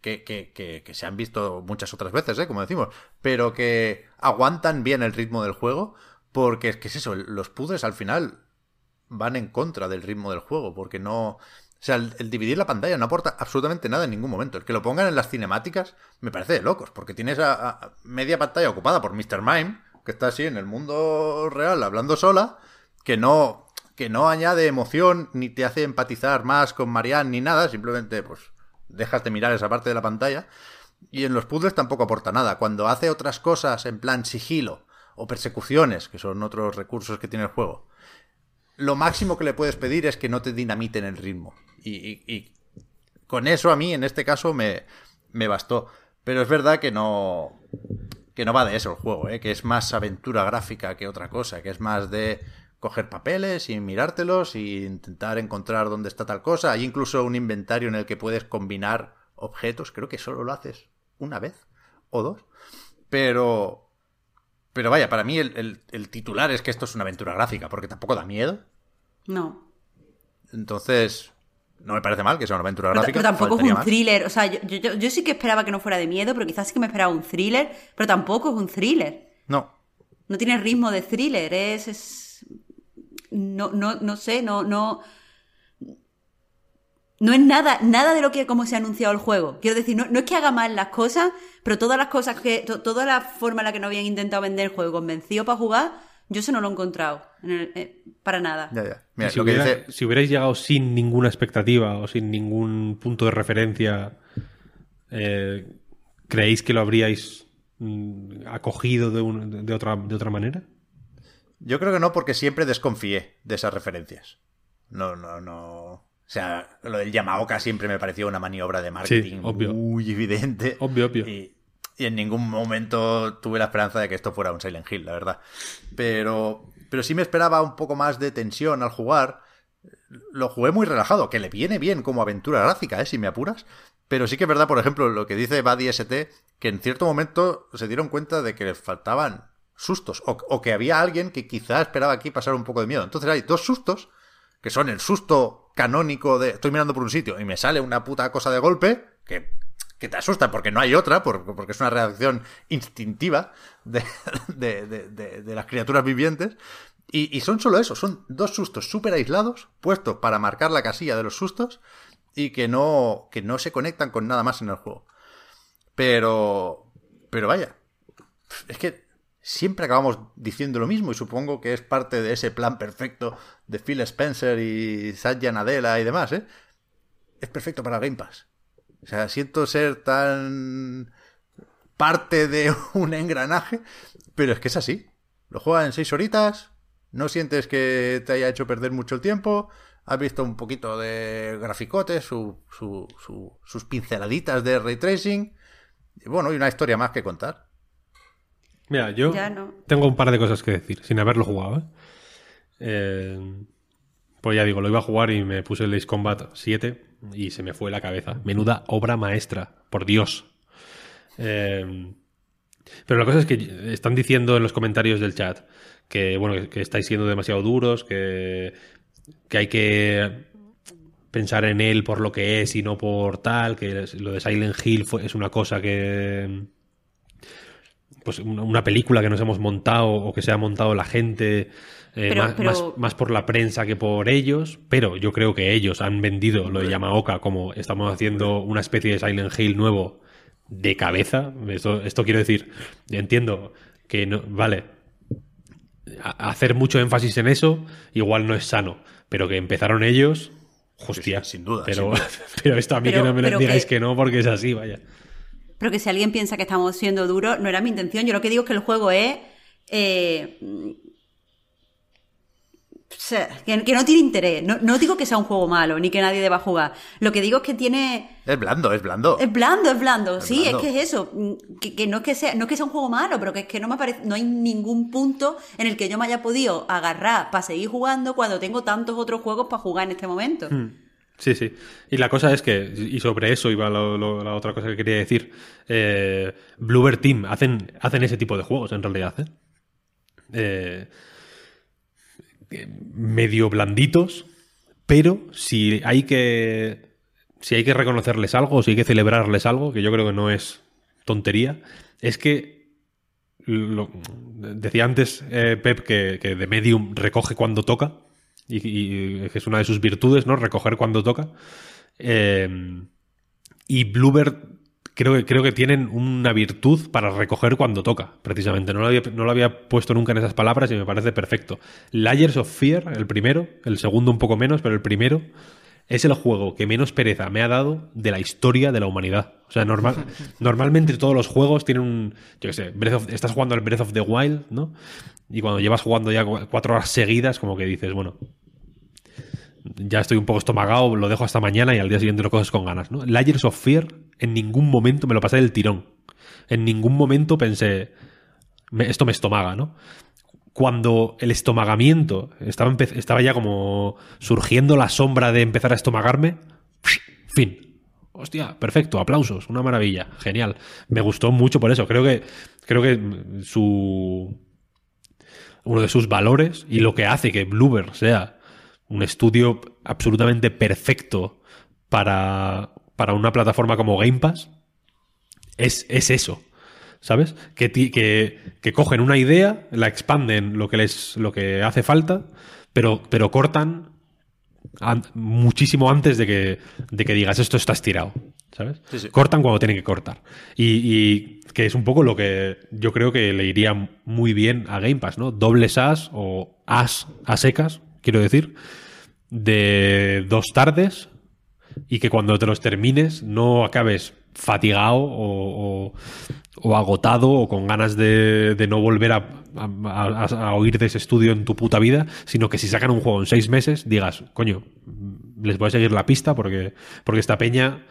que, que, que, que se han visto muchas otras veces, ¿eh? como decimos, pero que aguantan bien el ritmo del juego porque es que es eso, los puzzles al final van en contra del ritmo del juego, porque no... O sea, el, dividir la pantalla no aporta absolutamente nada en ningún momento. El que lo pongan en las cinemáticas me parece de locos, porque tienes a, media pantalla ocupada por Mr. Mime, que está así en el mundo real hablando sola, que no, que no añade emoción ni te hace empatizar más con Marianne ni nada, simplemente pues dejas de mirar esa parte de la pantalla. Y en los puzzles tampoco aporta nada. Cuando hace otras cosas en plan sigilo o persecuciones, que son otros recursos que tiene el juego. Lo máximo que le puedes pedir es que no te dinamiten el ritmo. Y, con eso a mí, en este caso, me, me, bastó. Pero es verdad que no, que no va de eso el juego, ¿eh? que es más aventura gráfica que otra cosa, que es más de coger papeles y mirártelos y intentar encontrar dónde está tal cosa. Hay incluso un inventario en el que puedes combinar objetos, creo que solo lo haces una vez o dos. Pero, pero vaya, para mí el, titular es que esto es una aventura gráfica, porque tampoco da miedo. No. Entonces, no me parece mal que sea una aventura gráfica. Pero tampoco es un thriller. O sea, yo, sí que esperaba que no fuera de miedo, pero quizás sí que me esperaba un thriller, pero tampoco es un thriller. No. No tiene ritmo de thriller, es. es... No, no, no sé, no, no no es nada, nada de lo que como se ha anunciado el juego. Quiero decir, no, no es que haga mal las cosas, pero todas las cosas que, toda la forma en la que no habían intentado vender el juego convencido para jugar, Yo eso no lo he encontrado en el- eh, para nada. Ya, ya. Mira, si, lo que hubiera- dice... si hubierais llegado sin ninguna expectativa o sin ningún punto de referencia, eh, ¿creéis que lo habríais mm, acogido de, un- de otra, de otra manera? Yo creo que no, porque siempre desconfié de esas referencias. No, no, no. O sea, lo del Yamaoka siempre me pareció una maniobra de marketing obvio. muy evidente. Obvio, obvio. Y, y en ningún momento tuve la esperanza de que esto fuera un Silent Hill, la verdad. Pero, pero sí me esperaba un poco más de tensión al jugar. Lo jugué muy relajado, que le viene bien como aventura gráfica, ¿eh? si me apuras. Pero sí que es verdad, por ejemplo, lo que dice Buddy ST, que en cierto momento se dieron cuenta de que les faltaban sustos, o, o que había alguien que quizá esperaba aquí pasar un poco de miedo. Entonces hay dos sustos, que son el susto canónico de estoy mirando por un sitio y me sale una puta cosa de golpe, que, que te asusta porque no hay otra, por- porque es una reacción instintiva de, de- de- de- de las criaturas vivientes. Y, y son solo eso, son dos sustos súper aislados, puestos para marcar la casilla de los sustos y que no, que no se conectan con nada más en el juego. Pero, pero vaya, es que siempre acabamos diciendo lo mismo y supongo que es parte de ese plan perfecto de Phil Spencer y Satya Nadella y demás, ¿eh? Es perfecto para Game Pass. O sea, siento ser tan parte de un engranaje, pero es que es así. Lo juegas en seis horitas, no sientes que te haya hecho perder mucho el tiempo, has visto un poquito de graficotes, su- su- su- sus pinceladitas de ray tracing, y bueno, y una historia más que contar. Mira, yo Ya no. tengo un par de cosas que decir, sin haberlo jugado. ¿eh? Eh, pues ya digo, lo iba a jugar y me puse el Ace Combat 7 y se me fue la cabeza. Menuda obra maestra, por Dios. Eh, pero la cosa es que están diciendo en los comentarios del chat que, bueno, que, que estáis siendo demasiado duros, que, que hay que pensar en él por lo que es y no por tal, que lo de Silent Hill fue- es una cosa que pues una, una película que nos hemos montado o que se ha montado la gente eh, Pero- más, pero- más- más por la prensa que por ellos, pero yo creo que ellos han vendido lo de Yamaoka como estamos haciendo una especie de Silent Hill nuevo de cabeza. Esto, esto quiero decir, entiendo que no, vale, a- hacer mucho énfasis en eso igual no es sano, pero que empezaron ellos, hostia, Sí, sí, sin duda, Pero, sin pero esto a mí Pero- que no me lo digáis que- que no porque es así, vaya. Pero que si alguien piensa que estamos siendo duros, no era mi intención. Yo lo que digo es que el juego es. eh, que, que no tiene interés. No, no digo que sea un juego malo, ni que nadie deba jugar. Lo que digo es que tiene. Es blando, es blando. Es blando, es blando. sí, blando. es que es eso. Que, que no es que sea, no es que sea un juego malo, pero que es que no me parece, no hay ningún punto en el que yo me haya podido agarrar para seguir jugando cuando tengo tantos otros juegos para jugar en este momento. Sí, sí. Y la cosa es que, y sobre eso iba la otra cosa que quería decir, eh, Bluebird Team hacen, hacen ese tipo de juegos en realidad. Eh, eh, medio blanditos, pero si hay que si hay que reconocerles algo, si hay que celebrarles algo, que yo creo que no es tontería, es que lo- decía antes eh, Pep que, que The Medium recoge cuando toca y, es una de sus virtudes, ¿no? Recoger cuando toca. Eh, y Bluebird creo que, creo que tienen una virtud para recoger cuando toca, precisamente. No lo, había, no lo había puesto nunca en esas palabras y me parece perfecto. Layers of Fear, el primero, el segundo un poco menos, pero el primero es el juego que menos pereza me ha dado de la historia de la humanidad. O sea, normal, normalmente todos los juegos tienen un. Yo qué sé, Breath of- estás jugando al Breath of the Wild, ¿no? Y cuando llevas jugando ya cu- cuatro horas seguidas, como que dices, bueno, ya estoy un poco estomagado, lo dejo hasta mañana y al día siguiente lo coges con ganas, ¿no? Layers of Fear, en ningún momento me lo pasé del tirón. En ningún momento pensé, "Me- esto me estomaga, ¿no? Cuando el estomagamiento estaba, estaba ya como surgiendo la sombra de empezar a estomagarme, fin. Hostia, perfecto, aplausos, una maravilla, genial. Me gustó mucho por eso. Creo que, creo que su, uno de sus valores y lo que hace que Bluebird sea un estudio absolutamente perfecto para, para una plataforma como Game Pass es, es eso. ¿Sabes? Que, que, que cogen una idea, la expanden lo que les lo que hace falta, pero, pero cortan an- muchísimo antes de que, de que digas esto está estirado. ¿Sabes? Sí, sí. Cortan cuando tienen que cortar. Y, y que es un poco lo que yo creo que le iría muy bien a Game Pass, ¿no? Dobles as o as a secas, quiero decir, de dos tardes y que cuando te los termines no acabes fatigado o, o- agotado o con ganas de, de no volver a- a oír de ese estudio en tu puta vida, sino que si sacan un juego en seis meses digas, coño, les voy a seguir la pista porque, porque esta peña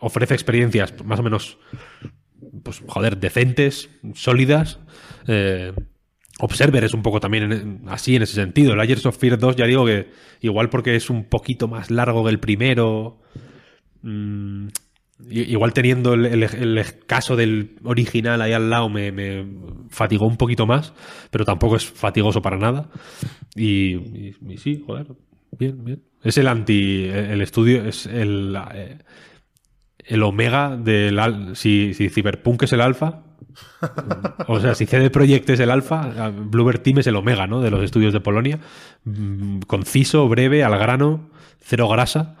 ofrece experiencias más o menos, pues joder, decentes, sólidas. Eh, Observer es un poco también en- así en ese sentido. El Layers of Fear 2, ya digo que igual porque es un poquito más largo que el primero. mm, igual teniendo el, caso del original ahí al lado me, fatigó un poquito más, pero tampoco es fatigoso para nada. Y, y- y sí, joder, bien, bien. Es el anti. El estudio es el. eh, el omega del. Si, si Cyberpunk es el alfa. O sea, si CD Projekt es el alfa, Bluebird Team es el omega, ¿no? De los estudios de Polonia. Mm, Conciso, breve, al grano, cero grasa.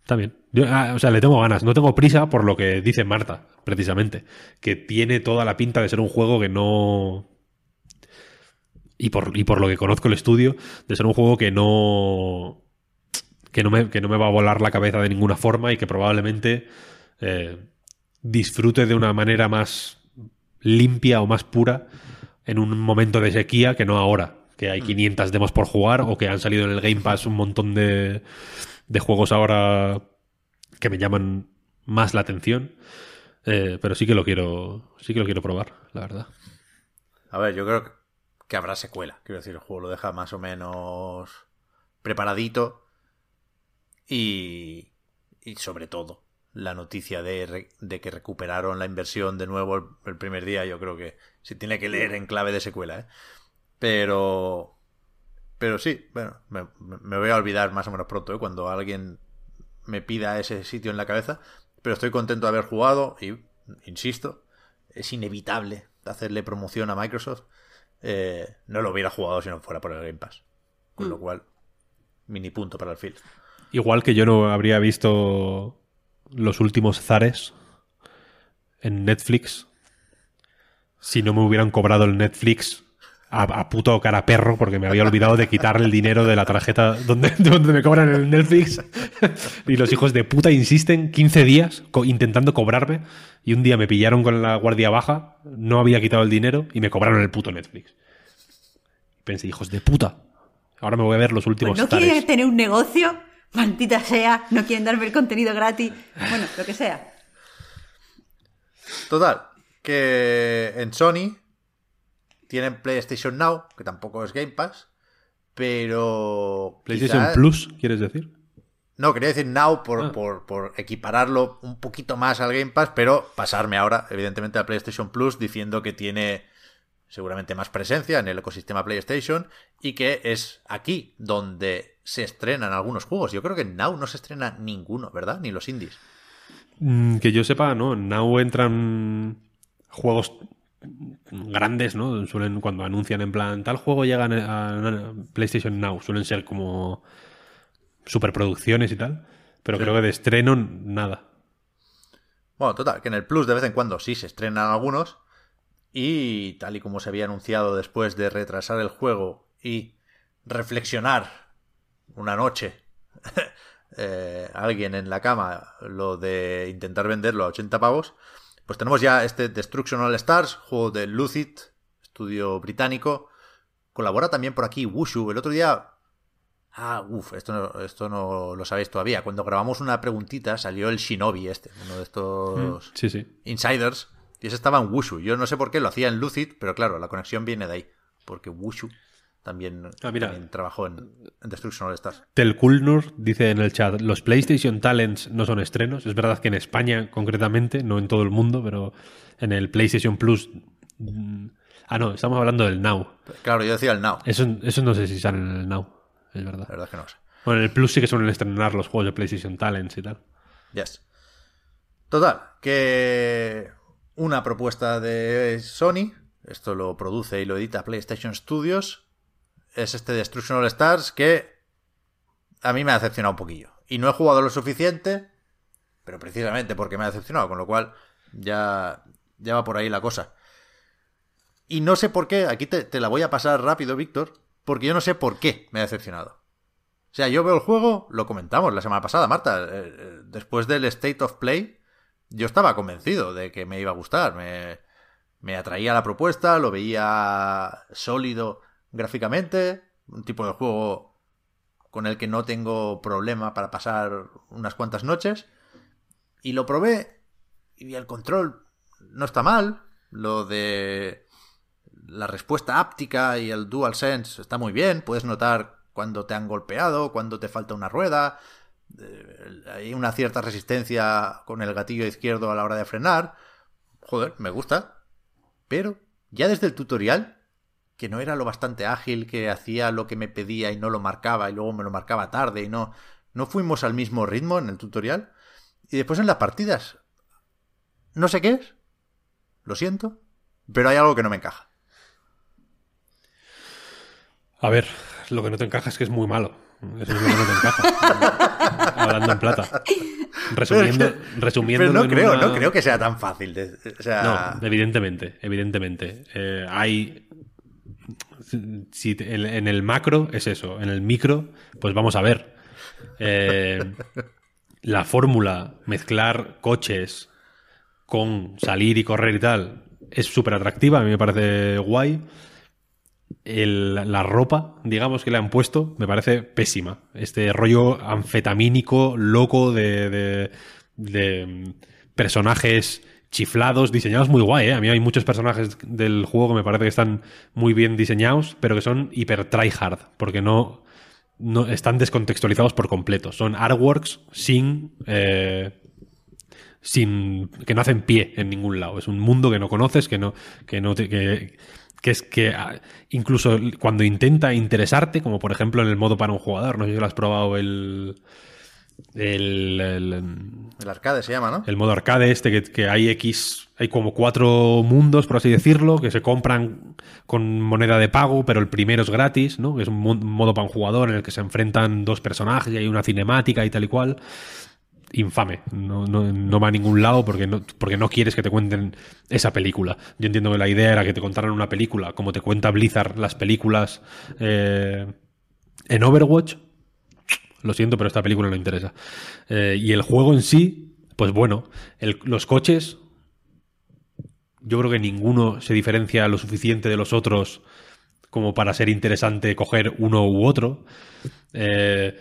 Está bien. Yo, ah, o sea, le tengo ganas. No tengo prisa por lo que dice Marta, precisamente. Que tiene toda la pinta de ser un juego que no. Y por, y por lo que conozco el estudio, de ser un juego que no. Que no, me, que no me va a volar la cabeza de ninguna forma y que probablemente eh, disfrute de una manera más limpia o más pura en un momento de sequía que no ahora, que hay 500 demos por jugar o que han salido en el Game Pass un montón de, de juegos ahora que me llaman más la atención. Eh, pero sí que lo quiero, sí que lo quiero probar, la verdad. A ver, yo creo que- que habrá secuela. Quiero decir, el juego lo deja más o menos preparadito. Y, y sobre todo, la noticia de, de que recuperaron la inversión de nuevo el, el primer día, yo creo que se tiene que leer en clave de secuela. ¿eh? Pero... Pero sí, bueno, me, me voy a olvidar más o menos pronto, ¿eh? cuando alguien me pida ese sitio en la cabeza. Pero estoy contento de haber jugado y, insisto, es inevitable hacerle promoción a Microsoft. Eh, no lo hubiera jugado si no fuera por el Game Pass. Con lo cual, mini punto para el Phil. Igual que yo no habría visto los últimos zares en Netflix si no me hubieran cobrado el Netflix a, a puto cara perro porque me había olvidado de quitarle el dinero de la tarjeta donde, donde me cobran el Netflix y los hijos de puta insisten 15 días co- intentando cobrarme y un día me pillaron con la guardia baja, no había quitado el dinero y me cobraron el puto Netflix. Pensé, hijos de puta, ahora me voy a ver los últimos Pues no zares. quieren tener un negocio, maldita sea, no quieren darme el contenido gratis, bueno, lo que sea. Total, que en Sony tienen PlayStation Now, que tampoco es Game Pass, pero... PlayStation quizás- Plus, ¿quieres decir? No, quería decir Now por, Ah. por, por equipararlo un poquito más al Game Pass, pero pasarme ahora, evidentemente, al PlayStation Plus diciendo que tiene seguramente más presencia en el ecosistema PlayStation y que es aquí donde se estrenan algunos juegos. Yo creo que en Now no se estrena ninguno, ¿verdad? Ni los indies. Mm, que yo sepa, no. En Now entran juegos grandes, ¿no? Suelen, cuando anuncian en plan, tal juego llega a, a PlayStation Now, suelen ser como superproducciones y tal. Pero creo que de estreno, nada. Bueno, total, que en el Plus de vez en cuando sí se estrenan algunos. Y tal y como se había anunciado después de retrasar el juego y reflexionar una noche eh, alguien en la cama lo de intentar venderlo a 80 pavos, pues tenemos ya este Destruction All Stars, juego de Lucid, estudio británico. Colabora también por aquí Wushu. El otro día Ah, uff, esto no, esto no lo sabéis todavía. Cuando grabamos una preguntita salió el Shinobi este, uno de estos Sí, sí. insiders, y ese estaba en Wushu. Yo no sé por qué lo hacía en Lucid, pero claro, la conexión viene de ahí, porque Wushu también, Ah, mira. también trabajó en, en Destruction All Stars. Telkulnur dice en el chat, los PlayStation Talents no son estrenos. Es verdad que en España concretamente, no en todo el mundo, pero en el PlayStation Plus... mm, Ah, no, estamos hablando del Now. Claro, yo decía el Now, Eso, eso no sé si sale en el Now, es verdad. la verdad es que no sé. Bueno, en el Plus sí que suelen estrenar los juegos de PlayStation Talents y tal. Yes. Total, que una propuesta de Sony, esto lo produce y lo edita PlayStation Studios, es este Destruction All Stars que a mí me ha decepcionado un poquillo. Y no he jugado lo suficiente, pero precisamente porque me ha decepcionado, con lo cual ya ya va por ahí la cosa. Y no sé por qué, aquí te, la voy a pasar rápido, Víctor, porque yo no sé por qué me ha decepcionado. O sea, yo veo el juego, lo comentamos la semana pasada, Marta, eh, eh, después del State of Play, yo estaba convencido de que me iba a gustar, me, me atraía la propuesta, lo veía sólido gráficamente, un tipo de juego con el que no tengo problema para pasar unas cuantas noches, y lo probé y el control no está mal, lo de la respuesta áptica y el dual sense está muy bien, puedes notar cuando te han golpeado, cuando te falta una rueda, hay una cierta resistencia con el gatillo izquierdo a la hora de frenar. Joder, me gusta. Pero ya desde el tutorial, que no era lo bastante ágil, que hacía lo que me pedía y no lo marcaba y luego me lo marcaba tarde y no, no fuimos al mismo ritmo en el tutorial. Y después en las partidas. No sé qué es. Lo siento. Pero hay algo que no me encaja. A ver, lo que no te encaja es que es muy malo. Eso es lo que no te encaja. Hablando en plata. Resumiendo, resumiendo Pero no creo, no creo que sea tan fácil. de- o sea, No, evidentemente, evidentemente. Eh, hay. Si en el macro es eso, en el micro, pues vamos a ver. Eh, la fórmula, mezclar coches con salir y correr y tal, es súper atractiva, a mí me parece guay. El- la ropa, digamos, que le han puesto, me parece pésima. Este rollo anfetamínico, loco de, de- de, mm, personajes chiflados, diseñados muy guay, ¿eh? A mí hay muchos personajes del juego que me parece que están muy bien diseñados, pero que son hiper tryhard, porque no, no están descontextualizados por completo. Son artworks sin... eh, sin que no hacen pie en ningún lado. Es un mundo que no conoces, que no, que no te- que, que es que ah, incluso cuando intenta interesarte, como por ejemplo en el modo para un jugador, no sé si lo has probado el el, el, el arcade se llama, ¿no? el modo arcade este que, que hay X, hay como cuatro mundos, por así decirlo, que se compran con moneda de pago, pero el primero es gratis, ¿no? Es un mo- modo para un jugador en el que se enfrentan dos personajes y hay una cinemática y tal y cual. Infame, no, no, no va a ningún lado porque no, porque no quieres que te cuenten esa película. Yo entiendo que la idea era que te contaran una película, como te cuenta Blizzard las películas eh, en Overwatch, lo siento, pero esta película no interesa. Eh, y el juego en sí, pues bueno, los coches, yo creo que ninguno se diferencia lo suficiente de los otros como para ser interesante coger uno u otro. Eh,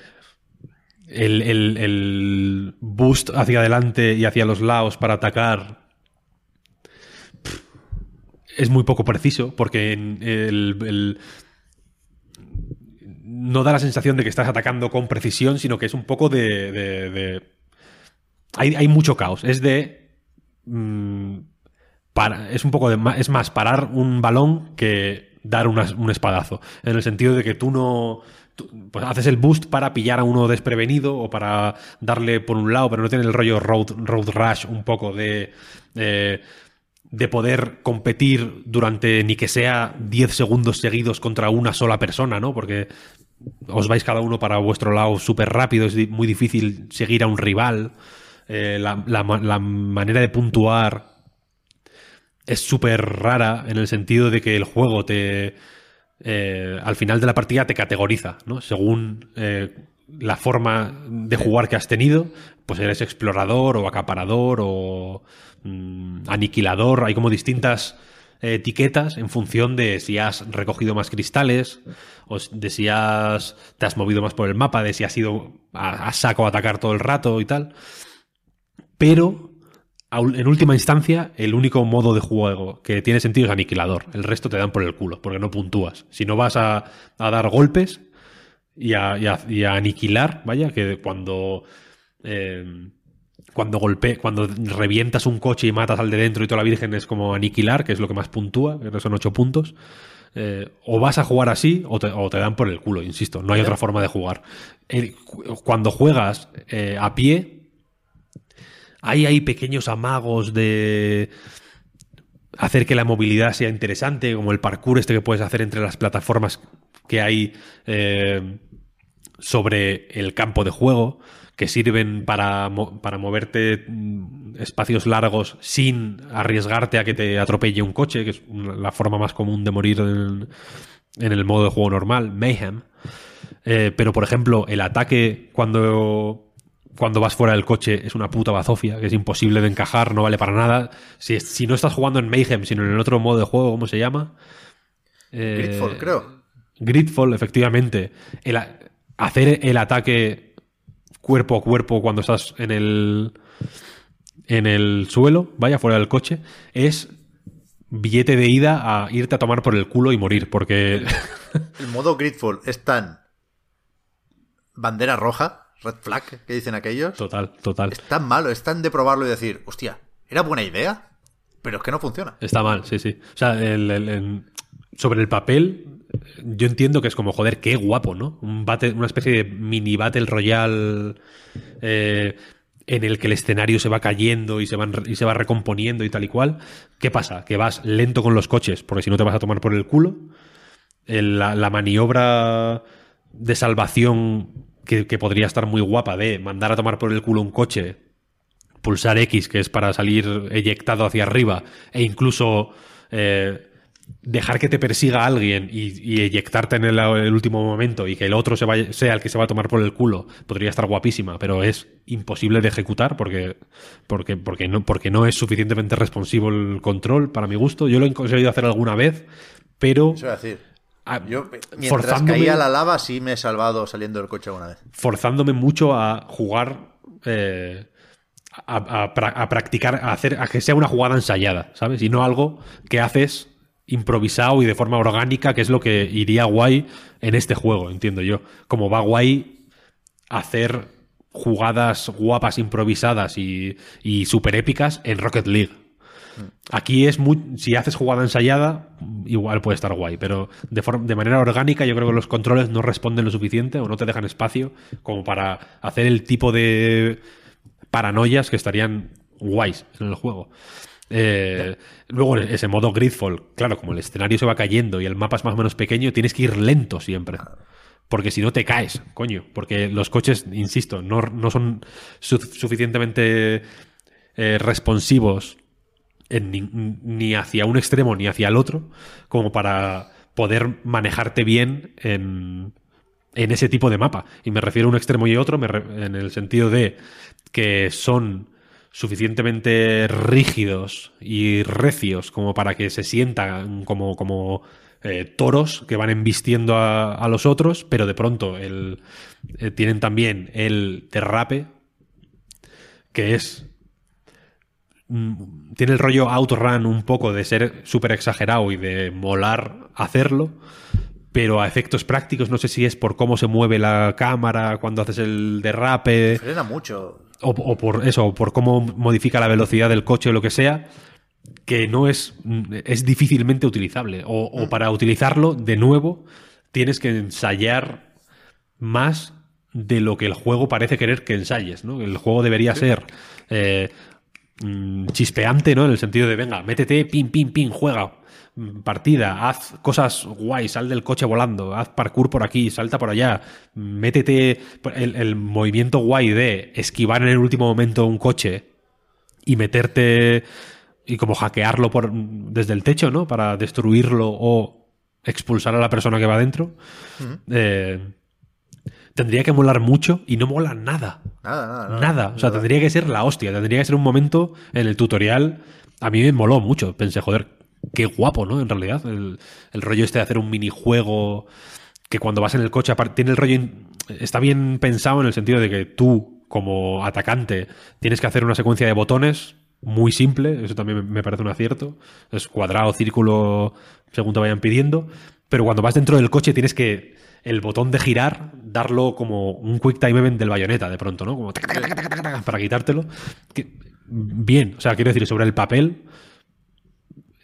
el, el- el boost hacia adelante y hacia los lados para atacar es muy poco preciso porque el- no da la sensación de que estás atacando con precisión, sino que es un poco de. Hay, hay mucho caos. Es de. mm, para- es un poco de. Es más, parar un balón que dar un espadazo. En el sentido de que tú no. Pues haces el boost para pillar a uno desprevenido o para darle por un lado, pero no tiene el rollo road, road rush un poco de. eh, de poder competir durante ni que sea 10 segundos seguidos contra una sola persona, ¿no? Porque os vais cada uno para vuestro lado súper rápido, es muy difícil seguir a un rival. Eh, la, la la manera de puntuar es súper rara en el sentido de que el juego te. Eh, al final de la partida te categoriza, ¿no? Según eh, la forma de jugar que has tenido, pues eres explorador o acaparador o mm, aniquilador. Hay como distintas eh, etiquetas en función de si has recogido más cristales o de si has, te has movido más por el mapa, de si has ido a, a saco a atacar todo el rato y tal. Pero en última instancia, el único modo de juego que tiene sentido es aniquilador. El resto te dan por el culo, porque no puntúas. Si no vas a, a dar golpes y a, y a- y a aniquilar, vaya, que cuando. eh, cuando golpe, cuando revientas un coche y matas al de dentro y toda la virgen es como aniquilar, que es lo que más puntúa, que son ocho puntos. eh, o vas a jugar así o te, o te dan por el culo, insisto. No hay otra forma de jugar. Cuando juegas eh, a pie, Ahí hay pequeños amagos de hacer que la movilidad sea interesante, como el parkour este que puedes hacer entre las plataformas que hay eh, sobre el campo de juego, que sirven para, para moverte mm, espacios largos sin arriesgarte a que te atropelle un coche, que es la forma más común de morir en, en el modo de juego normal, Mayhem. Eh, pero, por ejemplo, el ataque cuando, cuando vas fuera del coche es una puta bazofia, que es imposible de encajar, no vale para nada. Si, si no estás jugando en Mayhem, sino en el otro modo de juego, ¿cómo se llama? Eh, Gridfall, creo. Gridfall, efectivamente. El hacer el ataque cuerpo a cuerpo cuando estás en el en el suelo, vaya fuera del coche, es billete de ida a irte a tomar por el culo y morir, porque El modo Gridfall es tan bandera roja, red flag, que dicen aquellos. total, total. Es tan malo, es tan de probarlo y decir, hostia, ¿era buena idea? Pero es que no funciona. Está mal, sí, sí. O sea, el- sobre el papel, yo entiendo que es como, joder, qué guapo, ¿no? Un battle- una especie de mini Battle Royale eh, en el que el escenario se va cayendo y se, van, y se va recomponiendo y tal y cual. ¿Qué pasa? Que vas lento con los coches, porque si no te vas a tomar por el culo. El- la, la maniobra de salvación que, podría estar muy guapa de mandar a tomar por el culo un coche pulsar X, que es para salir eyectado hacia arriba, e incluso eh, dejar que te persiga alguien y, y eyectarte en el, último momento y que el otro sea el que se va a tomar por el culo, podría estar guapísima, pero es imposible de ejecutar porque, porque, porque, no, porque no es suficientemente responsivo el control, para mi gusto. Yo lo he conseguido hacer alguna vez, pero Eso a ah, Yo, mientras caía la lava, sí me he salvado saliendo del coche alguna vez. forzándome mucho a jugar. eh, a, a pra- a practicar, a hacer, a que sea una jugada ensayada, ¿sabes? Y no algo que haces improvisado y de forma orgánica, que es lo que iría guay en este juego, entiendo yo. Como va guay hacer jugadas guapas, improvisadas y, y super épicas en Rocket League. Aquí es muy. Si haces jugada ensayada, igual puede estar guay, pero de, forma, de manera orgánica, yo creo que los controles no responden lo suficiente o no te dejan espacio como para hacer el tipo de paranoias que estarían guays en el juego. Eh, luego, ese modo Gridfall, claro, como el escenario se va cayendo y el mapa es más o menos pequeño, tienes que ir lento siempre. Porque si no te caes, coño. Porque los coches, insisto, no, no son su- suficientemente eh, responsivos ni, hacia un extremo ni hacia el otro, como para poder manejarte bien en, ese tipo de mapa. Y me refiero a un extremo y otro en el sentido de que son suficientemente rígidos y recios como para que se sientan como, como eh, toros que van embistiendo a, los otros, pero de pronto eh, tienen también el derrape, que es tiene el rollo outrun un poco de ser súper exagerado y de molar hacerlo, pero a efectos prácticos no sé si es por cómo se mueve la cámara cuando haces el derrape Frena mucho. o, o por eso, o por cómo modifica la velocidad del coche o lo que sea, que no es, es difícilmente utilizable. O, o para utilizarlo, de nuevo, tienes que ensayar más de lo que el juego parece querer que ensayes, ¿no? El juego debería ser eh, mm, chispeante, ¿no? En el sentido de, venga, métete, pin, pin, pin, juega. mm, Partida, haz cosas guay, sal del coche volando, haz parkour por aquí, salta por allá, métete el, el movimiento guay de esquivar en el último momento un coche y meterte y como hackearlo por, desde el techo, ¿no? Para destruirlo o expulsar a la persona que va dentro. Eh, tendría que molar mucho y no mola nada. Nada, nada. nada. Nada. O sea, tendría que ser la hostia. Tendría que ser un momento en el tutorial. A mí me moló mucho. Pensé, joder, qué guapo, ¿no? En realidad. El, el rollo este de hacer un minijuego que cuando vas en el coche, aparte, tiene el rollo. Está bien pensado en el sentido de que tú, como atacante, tienes que hacer una secuencia de botones muy simple. Eso también me parece un acierto. Es cuadrado, círculo, según te vayan pidiendo. Pero cuando vas dentro del coche tienes que el botón de girar, darlo como un quick time event del bayoneta de pronto, ¿no? Como para quitártelo. Bien, o sea, quiero decir, sobre el papel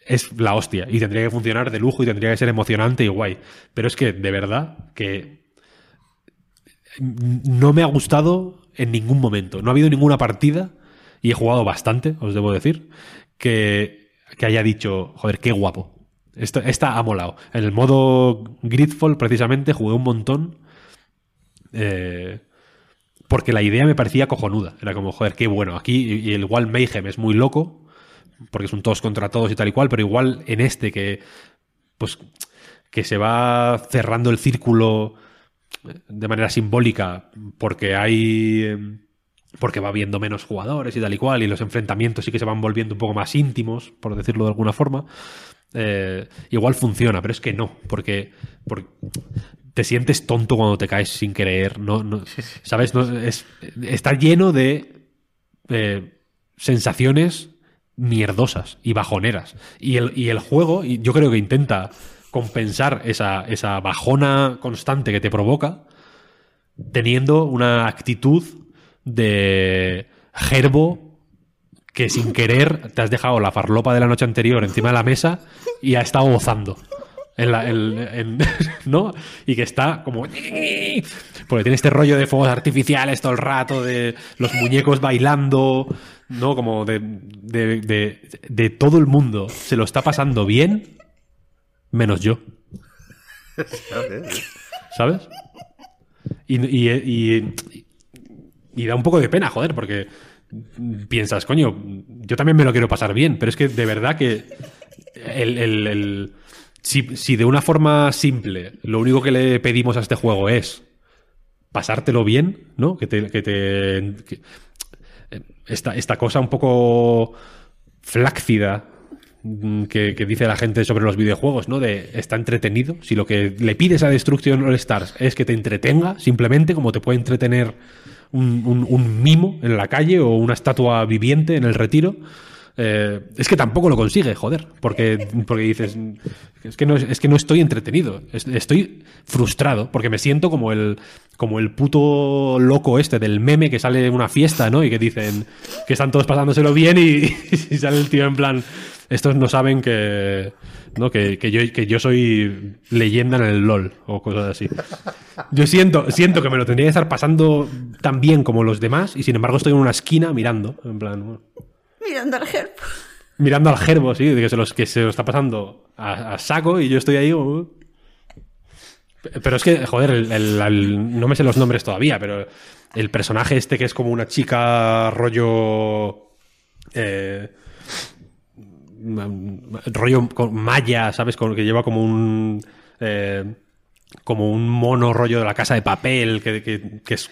es la hostia y tendría que funcionar de lujo y tendría que ser emocionante y guay. Pero es que, de verdad, que no me ha gustado en ningún momento. No ha habido ninguna partida, y he jugado bastante, os debo decir, que, que haya dicho, joder, qué guapo. Esta, esta ha molado. En el modo Gridfall, precisamente, jugué un montón. eh, porque la idea me parecía cojonuda. Era como, joder, qué bueno. Aquí y igual Mayhem es muy loco, porque es un todos contra todos y tal y cual, pero igual en este que, pues, que se va cerrando el círculo de manera simbólica porque hay porque va viendo menos jugadores y tal y cual y los enfrentamientos sí que se van volviendo un poco más íntimos por decirlo de alguna forma eh, igual funciona pero es que no porque, porque, te sientes tonto cuando te caes sin querer no, no sabes no, es, está lleno de eh, sensaciones mierdosas y bajoneras. Y el, y el juego y yo creo que intenta compensar esa, esa bajona constante que te provoca teniendo una actitud de gerbo que sin querer te has dejado la farlopa de la noche anterior encima de la mesa y ha estado gozando. En la, ¿No? Y que está como. Porque tiene este rollo de fuegos artificiales todo el rato, de los muñecos bailando, ¿no? Como de, de, de- de todo el mundo se lo está pasando bien, menos yo. ¿Sabes? Y, y- y- y da un poco de pena, joder, porque piensas, coño, yo también me lo quiero pasar bien, pero es que de verdad que el, el- si, si de una forma simple lo único que le pedimos a este juego es pasártelo bien, ¿no? Que te... Que te que- esta, esta cosa un poco flácida mm, que, que dice la gente sobre los videojuegos, ¿no? De está entretenido. Si lo que le pides a Destruction All Stars es que te entretenga, simplemente como te puede entretener un, mimo en la calle o una estatua viviente en el retiro. eh, es que tampoco lo consigue, joder, porque, porque dices, es que, no, es que no estoy entretenido, es- estoy frustrado, porque me siento como el, como el puto loco este del meme que sale en una fiesta, ¿no? Y que dicen que están todos pasándoselo bien y, y sale el tío en plan, estos no saben que, ¿no? que, que yo, que yo soy leyenda en el LOL o cosas así. Yo siento, siento que me lo tendría que estar pasando tan bien como los demás y sin embargo estoy en una esquina mirando, en plan... bueno, Mirando al Herb. mirando al gerbo, sí, que se, los, que se lo está pasando a, a saco y yo estoy ahí. uh. Pero es que, joder, el- el- el- no me sé los nombres todavía, pero el personaje este que es como una chica rollo. eh, rollo con maya, ¿sabes? Con, que lleva como un. eh, como un mono rollo de la casa de papel, que, que- es,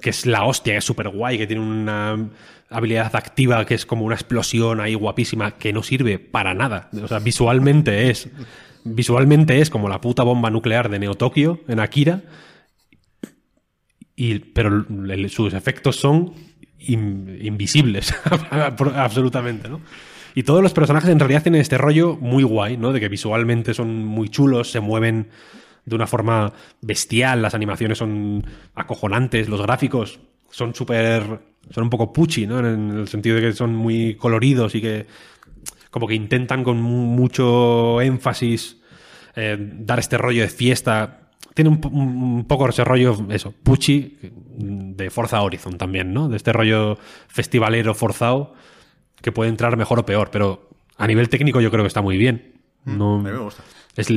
que es la hostia, que es súper guay, que tiene una habilidad activa que es como una explosión ahí guapísima, que no sirve para nada. O sea, visualmente es. Visualmente es como la puta bomba nuclear de Neo Tokio en Akira. Y, pero sus efectos son in- invisibles, absolutamente, ¿no? Y todos los personajes en realidad tienen este rollo muy guay, ¿no? De que visualmente son muy chulos, se mueven de una forma bestial, las animaciones son acojonantes, los gráficos son súper... son un poco puchi, ¿no? En el sentido de que son muy coloridos y que como que intentan con mu- mucho énfasis eh, dar este rollo de fiesta. Tiene un, un poco ese rollo, eso, puchi, de Forza Horizon también, ¿no? De este rollo festivalero forzado que puede entrar mejor o peor, pero a nivel técnico yo creo que está muy bien. No, A mí me gusta. es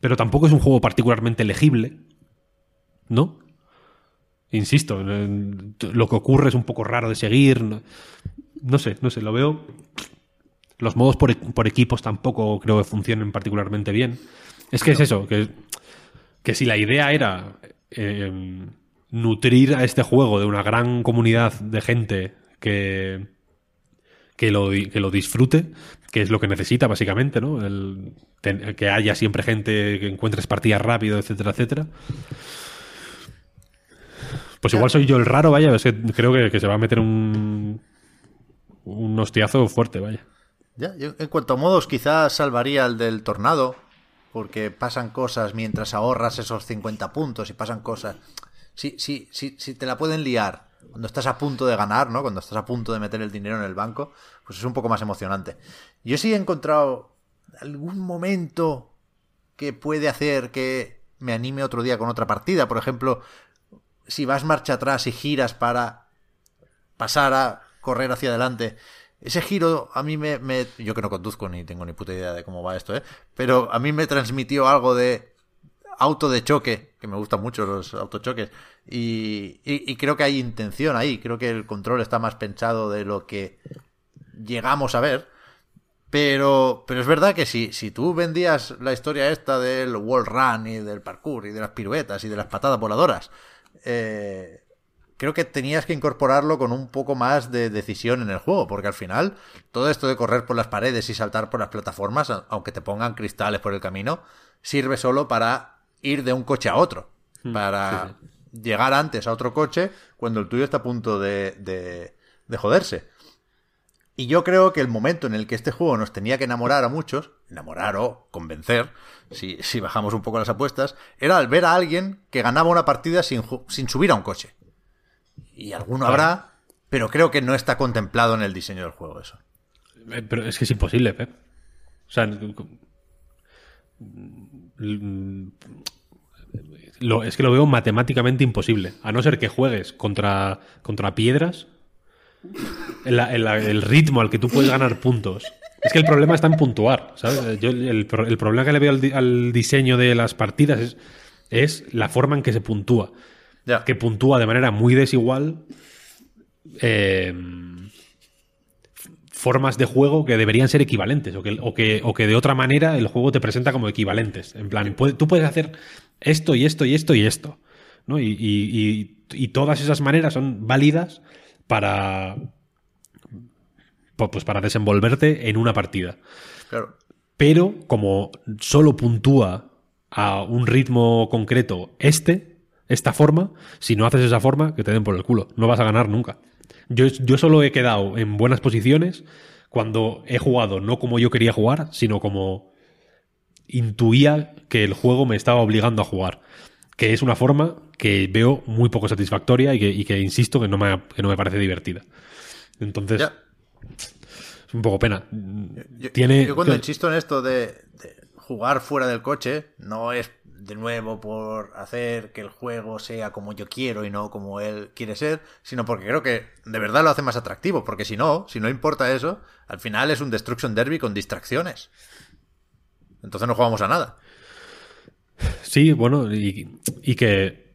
pero tampoco es un juego particularmente legible, ¿no? Insisto, eh, lo que ocurre es un poco raro de seguir. No, no sé, no sé, lo veo. Los modos por, e- por equipos tampoco creo que funcionen particularmente bien. Es que es eso, que, que si la idea era eh, nutrir a este juego de una gran comunidad de gente que, que lo, que lo disfrute, que es lo que necesita básicamente, ¿no? El, que haya siempre gente que encuentres partidas rápido, etcétera, etcétera. Pues igual soy yo el raro, vaya, es que creo que, que se va a meter un, un hostiazo fuerte, vaya. Ya, yo, en cuanto a modos, quizás salvaría el del tornado, porque pasan cosas mientras ahorras esos 50 puntos y pasan cosas. Si, si, si, si te la pueden liar cuando estás a punto de ganar, ¿no? Cuando estás a punto de meter el dinero en el banco, pues es un poco más emocionante. Yo sí he encontrado algún momento que puede hacer que me anime otro día con otra partida. Por ejemplo, si vas marcha atrás y giras para pasar a correr hacia adelante. Ese giro a mí me, Yo que no conduzco ni tengo ni puta idea de cómo va esto, ¿eh? Pero a mí me transmitió algo de... auto de choque, que me gustan mucho los autochoques, y, y, y creo que hay intención ahí, creo que el control está más pensado de lo que llegamos a ver. Pero, pero es verdad que si, si tú vendías la historia esta del wall run y del parkour y de las piruetas y de las patadas voladoras, eh, creo que tenías que incorporarlo con un poco más de decisión en el juego, porque al final todo esto de correr por las paredes y saltar por las plataformas, aunque te pongan cristales por el camino, sirve solo para ir de un coche a otro, Hmm, para llegar antes a otro coche cuando el tuyo está a punto de, de, de joderse. Y yo creo que el momento en el que este juego nos tenía que enamorar a muchos, enamorar o convencer, si, si bajamos un poco las apuestas, era al ver a alguien que ganaba una partida sin, sin subir a un coche. Y alguno habrá, pero creo que no está contemplado en el diseño del juego eso. Eh, Pero es que es imposible, Pep. O sea, lo- es que lo veo matemáticamente imposible. A no ser que juegues contra, contra piedras, el, el- el ritmo al que tú puedes ganar puntos. Es que el problema está en puntuar, ¿sabes? Yo el, pro- el problema que le veo al, di- al diseño de las partidas es, es la forma en que se puntúa. Que puntúa de manera muy desigual eh, formas de juego que deberían ser equivalentes o que, o, que, o que de otra manera el juego te presenta como equivalentes. En plan, puede- tú puedes hacer esto y esto y esto y esto. ¿no? Y, y- y- y todas esas maneras son válidas para, pues para desenvolverte en una partida. Claro. Pero como solo puntúa a un ritmo concreto este, esta forma, si no haces esa forma, que te den por el culo. No vas a ganar nunca. Yo, yo solo he quedado en buenas posiciones cuando he jugado no como yo quería jugar, sino como intuía que el juego me estaba obligando a jugar. Que es una forma que veo muy poco satisfactoria y que, y que insisto que no, me, que no me parece divertida. Entonces, Ya. es un poco pena. Yo, Tiene, yo cuando insisto en esto de, de jugar fuera del coche, no es de nuevo por hacer que el juego sea como yo quiero y no como él quiere ser, sino porque creo que de verdad lo hace más atractivo, porque si no, si no importa eso, al final es un Destruction Derby con distracciones. Entonces no jugamos a nada. Sí, bueno, y, y que.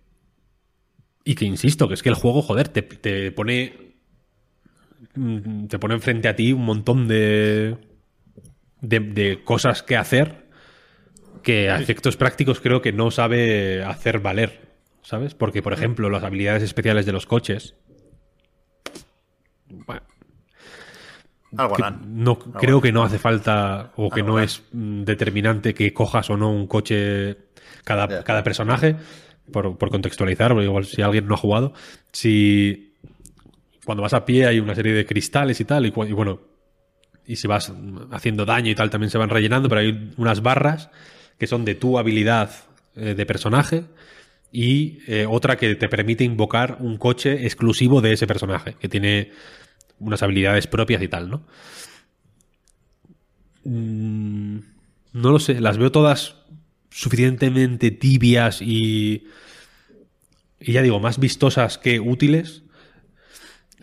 Y que insisto, que es que el juego, joder, te, te pone. Te pone enfrente a ti un montón de. de, de cosas que hacer que a efectos prácticos creo que no sabe hacer valer. ¿Sabes? Porque, por ejemplo, las habilidades especiales de los coches. Bueno, Algo que no creo que no hace falta o que no es mm, determinante que cojas o no un coche cada, cada personaje por, por contextualizar porque igual si alguien no ha jugado si cuando vas a pie hay una serie de cristales y tal y, y bueno y si vas haciendo daño y tal también se van rellenando pero hay unas barras que son de tu habilidad eh, de personaje y eh, otra que te permite invocar un coche exclusivo de ese personaje, que tiene unas habilidades propias y tal, ¿no? Mm, no lo sé, las veo todas suficientemente tibias y, y ya digo, más vistosas que útiles,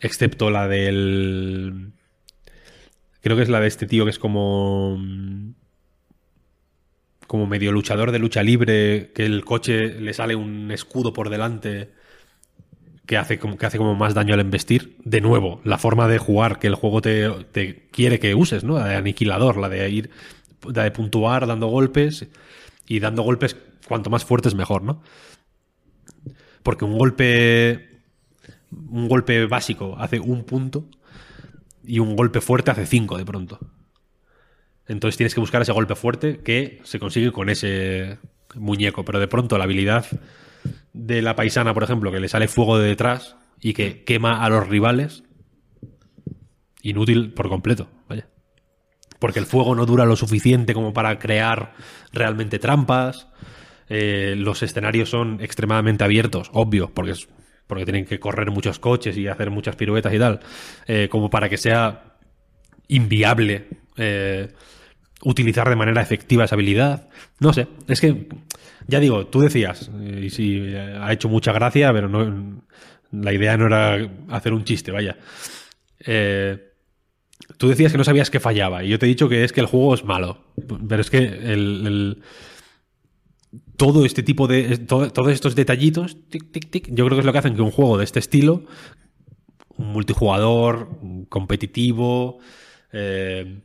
excepto la del... Creo que es la de este tío que es como como medio luchador de lucha libre, que el coche le sale un escudo por delante que hace como, que hace como más daño al embestir. De nuevo, la forma de jugar que el juego te, te quiere que uses, ¿no? La de aniquilador, la de ir, la de puntuar dando golpes y dando golpes cuanto más fuertes mejor, ¿no? Porque un golpe, un golpe básico hace un punto y un golpe fuerte hace cinco de pronto. Entonces tienes que buscar ese golpe fuerte que se consigue con ese muñeco. Pero de pronto la habilidad de la paisana, por ejemplo, que le sale fuego de detrás y que quema a los rivales, inútil por completo. Vaya. Porque el fuego no dura lo suficiente como para crear realmente trampas. Eh, los escenarios son extremadamente abiertos, obvio, porque porque tienen que correr muchos coches y hacer muchas piruetas y tal, eh, como para que sea inviable eh, utilizar de manera efectiva esa habilidad. No sé, es que, ya digo, tú decías, y sí, ha hecho mucha gracia, pero no, la idea no era hacer un chiste, vaya. Eh, tú decías que no sabías que fallaba, y yo te he dicho que es que el juego es malo. Pero es que el, todo este tipo de. todo- todos estos detallitos, tic, tic, tic, yo creo que es lo que hacen que un juego de este estilo, un multijugador, competitivo, eh,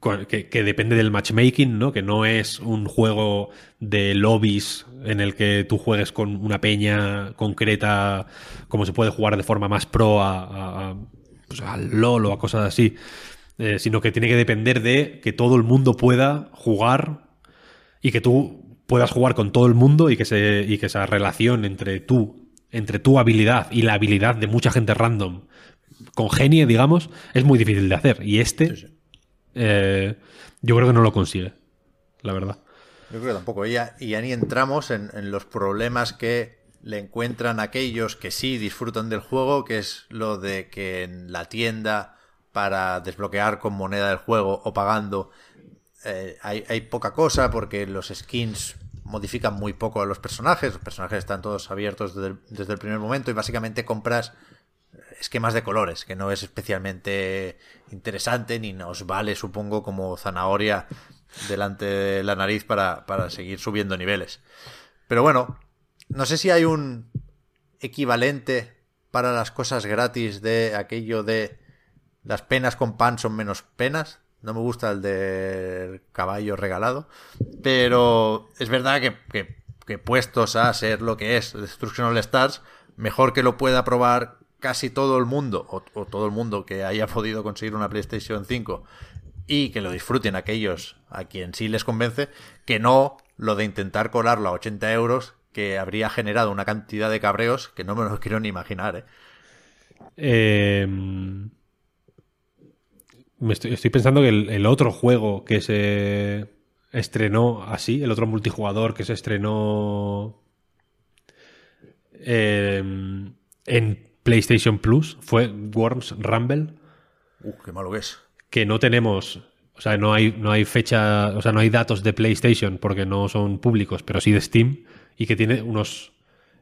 que, depende del matchmaking, ¿no? Que no es un juego de lobbies en el que tú juegues con una peña concreta, como se puede jugar de forma más pro a, a- a, pues, al LOL o a cosas así. Eh, sino que tiene que depender de que todo el mundo pueda jugar y que tú puedas jugar con todo el mundo y que, se, y que esa relación entre tú, entre tu habilidad y la habilidad de mucha gente random congenie, digamos, es muy difícil de hacer. Y este, eh, yo creo que no lo consigue, la verdad. Yo creo que tampoco. Y ya, ya ni entramos en, en los problemas que le encuentran aquellos que sí disfrutan del juego, que es lo de que en la tienda para desbloquear con moneda del juego o pagando eh, hay, hay poca cosa porque los skins modifican muy poco a los personajes. Los personajes están todos abiertos desde desde el primer momento y básicamente compras esquemas de colores, que no es especialmente interesante ni nos vale, supongo, como zanahoria delante de la nariz para, para seguir subiendo niveles. Pero bueno, no sé si hay un equivalente para las cosas gratis de aquello de las penas con pan son menos penas. No me gusta el del caballo regalado. Pero es verdad que, que, que puestos a ser lo que es Destruction All Stars, mejor que lo pueda probar casi todo el mundo, o, todo el mundo que haya podido conseguir una PlayStation 5 y que lo disfruten aquellos a quien sí les convence, que no lo de intentar colarlo a 80 euros, que habría generado una cantidad de cabreos que no me lo quiero ni imaginar, ¿eh? Me estoy, pensando que el, otro juego que se estrenó así, el otro multijugador que se estrenó eh, en PlayStation Plus fue Worms Rumble, Uh, qué malo que es. que no tenemos, o sea, no hay, no hay fecha, o sea, no hay datos de PlayStation porque no son públicos, pero sí de Steam, y que tiene unos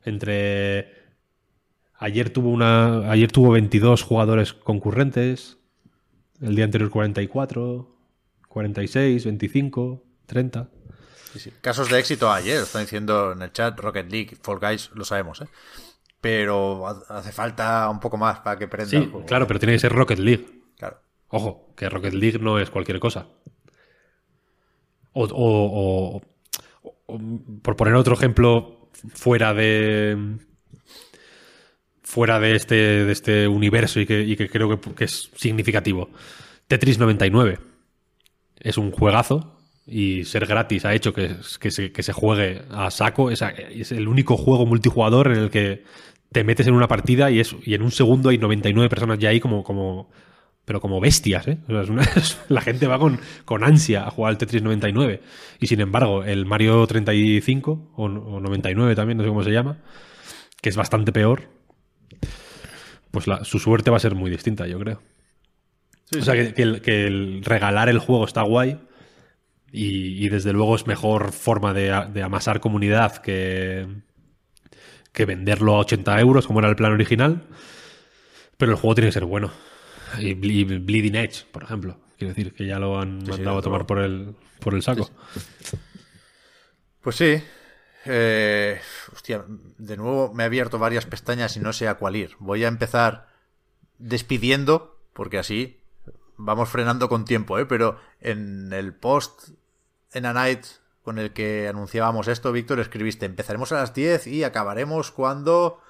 entre ayer tuvo una ayer tuvo 22 jugadores concurrentes, el día anterior 44, 46, 25, 30. Sí, sí. Casos de éxito ayer, están diciendo en el chat Rocket League, Fall Guys, lo sabemos, ¿eh? Pero ha- hace falta un poco más para que prenda el Sí, juego. claro, pero tiene que ser Rocket League. Claro. Ojo, que Rocket League no es cualquier cosa. O, o- o- o- por poner otro ejemplo fuera de fuera de este, de este universo y que, y que creo que, que es significativo. Tetris 99 es un juegazo y ser gratis ha hecho que, que, se, que se juegue a saco. Es, es el único juego multijugador en el que te metes en una partida y, es, y en un segundo hay 99 personas ya ahí como, como pero como bestias, ¿eh? O sea, es una- la gente va con, con ansia a jugar al Tetris 99. Y sin embargo, el Mario 35, o, o 99 también, no sé cómo se llama, que es bastante peor, pues la- su suerte va a ser muy distinta, yo creo. o sea, que, que el, que el regalar el juego está guay. Y, y desde luego es mejor forma de, de amasar comunidad que, que venderlo a 80 euros, como era el plan original. Pero el juego tiene que ser bueno. Y, Ble- y Bleeding Edge, por ejemplo. Quiero decir que ya lo han sí, mandado a tomar por el, por el saco. Pues sí. Eh, hostia, de nuevo me he abierto varias pestañas y no sé a cuál ir. Voy a empezar despidiendo, porque así vamos frenando con tiempo, ¿eh? Pero en el post en A Night con el que anunciábamos esto, Víctor, escribiste, empezaremos a las 10 y acabaremos cuando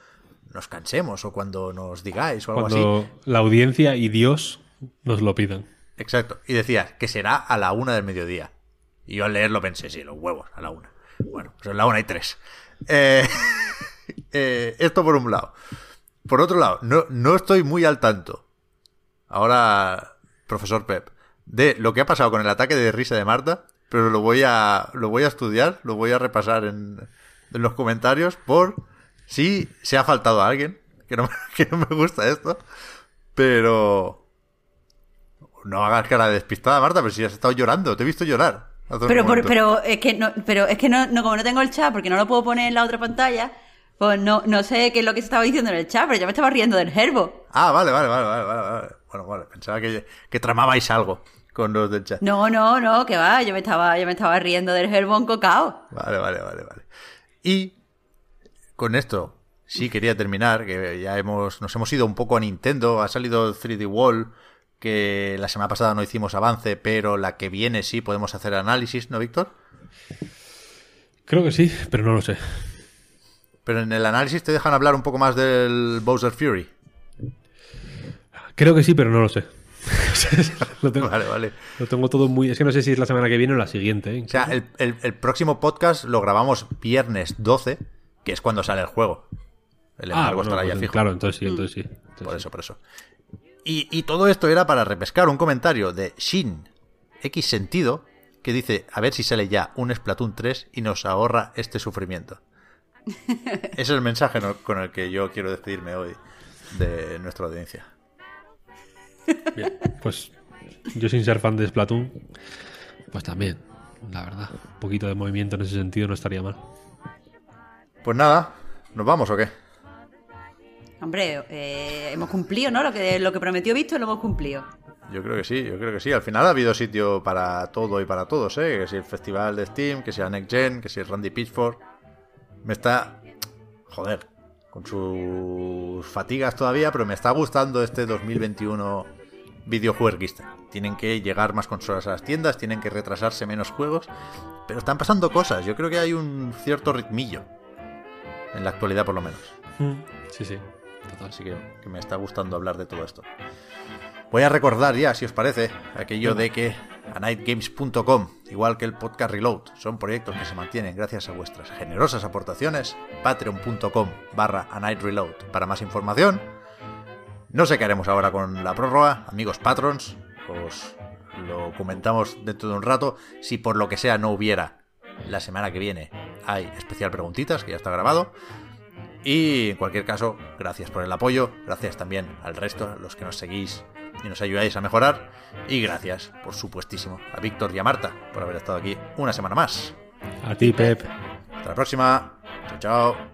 nos cansemos o cuando nos digáis o algo así. Cuando la audiencia y Dios nos lo pidan. Exacto. Y decía que será a la una del mediodía. Y yo al leerlo pensé, sí, los huevos, a la una. Bueno, pues a la una y tres. Eh, eh, esto por un lado. Por otro lado, no, no estoy muy al tanto. Ahora, profesor Pep, de lo que ha pasado con el ataque de risa de Marta, pero lo voy a, lo voy a estudiar, lo voy a repasar en, en los comentarios por si se ha faltado a alguien, que no, que no me gusta esto, pero no hagas cara de despistada, Marta, pero si has estado llorando, te he visto llorar. Pero, por- pero es que no, pero es que no, no, como no tengo el chat, porque no lo puedo poner en la otra pantalla, pues no, no sé qué es lo que se estaba diciendo en el chat, pero yo me estaba riendo del herbo. Ah, vale, vale, vale, vale, vale, vale. Bueno, vale, pensaba que, que tramabais algo con los del chat. No, no, no, que va, yo me estaba, yo me estaba riendo del Herbon Cocao. Vale, vale, vale, vale. Y con esto sí quería terminar, que ya hemos, nos hemos ido un poco a Nintendo, ha salido 3D Wall, que la semana pasada no hicimos avance, pero la que viene sí podemos hacer análisis, ¿no, Víctor? Creo que sí, pero no lo sé. Pero en el análisis te dejan hablar un poco más del Bowser Fury. Creo que sí, pero no lo sé. lo, tengo, Vale, vale. lo tengo todo muy... Es que no sé si es la semana que viene o la siguiente. ¿eh? O sea, el, el- el próximo podcast lo grabamos viernes 12, que es cuando sale el juego. El Ah, embargo bueno, estará ya pues, fijo. claro, entonces sí, entonces sí. Entonces Por sí. eso, por eso. Y, y todo esto era para repescar un comentario de Shin X Sentido que dice, a ver si sale ya un Splatoon 3 y nos ahorra este sufrimiento. Ese es el mensaje con el que yo quiero despedirme hoy de nuestra audiencia. Bien, pues yo sin ser fan de Splatoon, pues también, la verdad. Un poquito de movimiento en ese sentido no estaría mal. Pues nada, ¿nos vamos o qué? Hombre, eh, hemos cumplido, ¿no? Lo que, lo que prometió Víctor lo hemos cumplido. Yo creo que sí, yo creo que sí. Al final ha habido sitio para todo y para todos, ¿eh? Que si el festival de Steam, que sea Next Gen, que si el Randy Pitchford. Me está... Joder, con sus fatigas todavía, pero me está gustando este 2021 videojueguista. Tienen que llegar más consolas a las tiendas, tienen que retrasarse menos juegos, pero están pasando cosas. Yo creo que hay un cierto ritmillo. En la actualidad, por lo menos. Sí, sí. Total. Así que, que me está gustando hablar de todo esto. Voy a recordar ya, si os parece, aquello de que a nightgames.com, igual que el podcast Reload, son proyectos que se mantienen gracias a vuestras generosas aportaciones. Patreon.com barra a night reload. Para más información, no sé qué haremos ahora con la prórroga, amigos patrons. Os lo comentamos dentro de un rato. Si por lo que sea no hubiera la semana que viene, hay especial preguntitas que ya está grabado. Y en cualquier caso, gracias por el apoyo, gracias también al resto, los que nos seguís y nos ayudáis a mejorar. Y gracias, por supuestísimo, a Víctor y a Marta por haber estado aquí una semana más. A ti, Pep. Hasta la próxima. Chao, chao.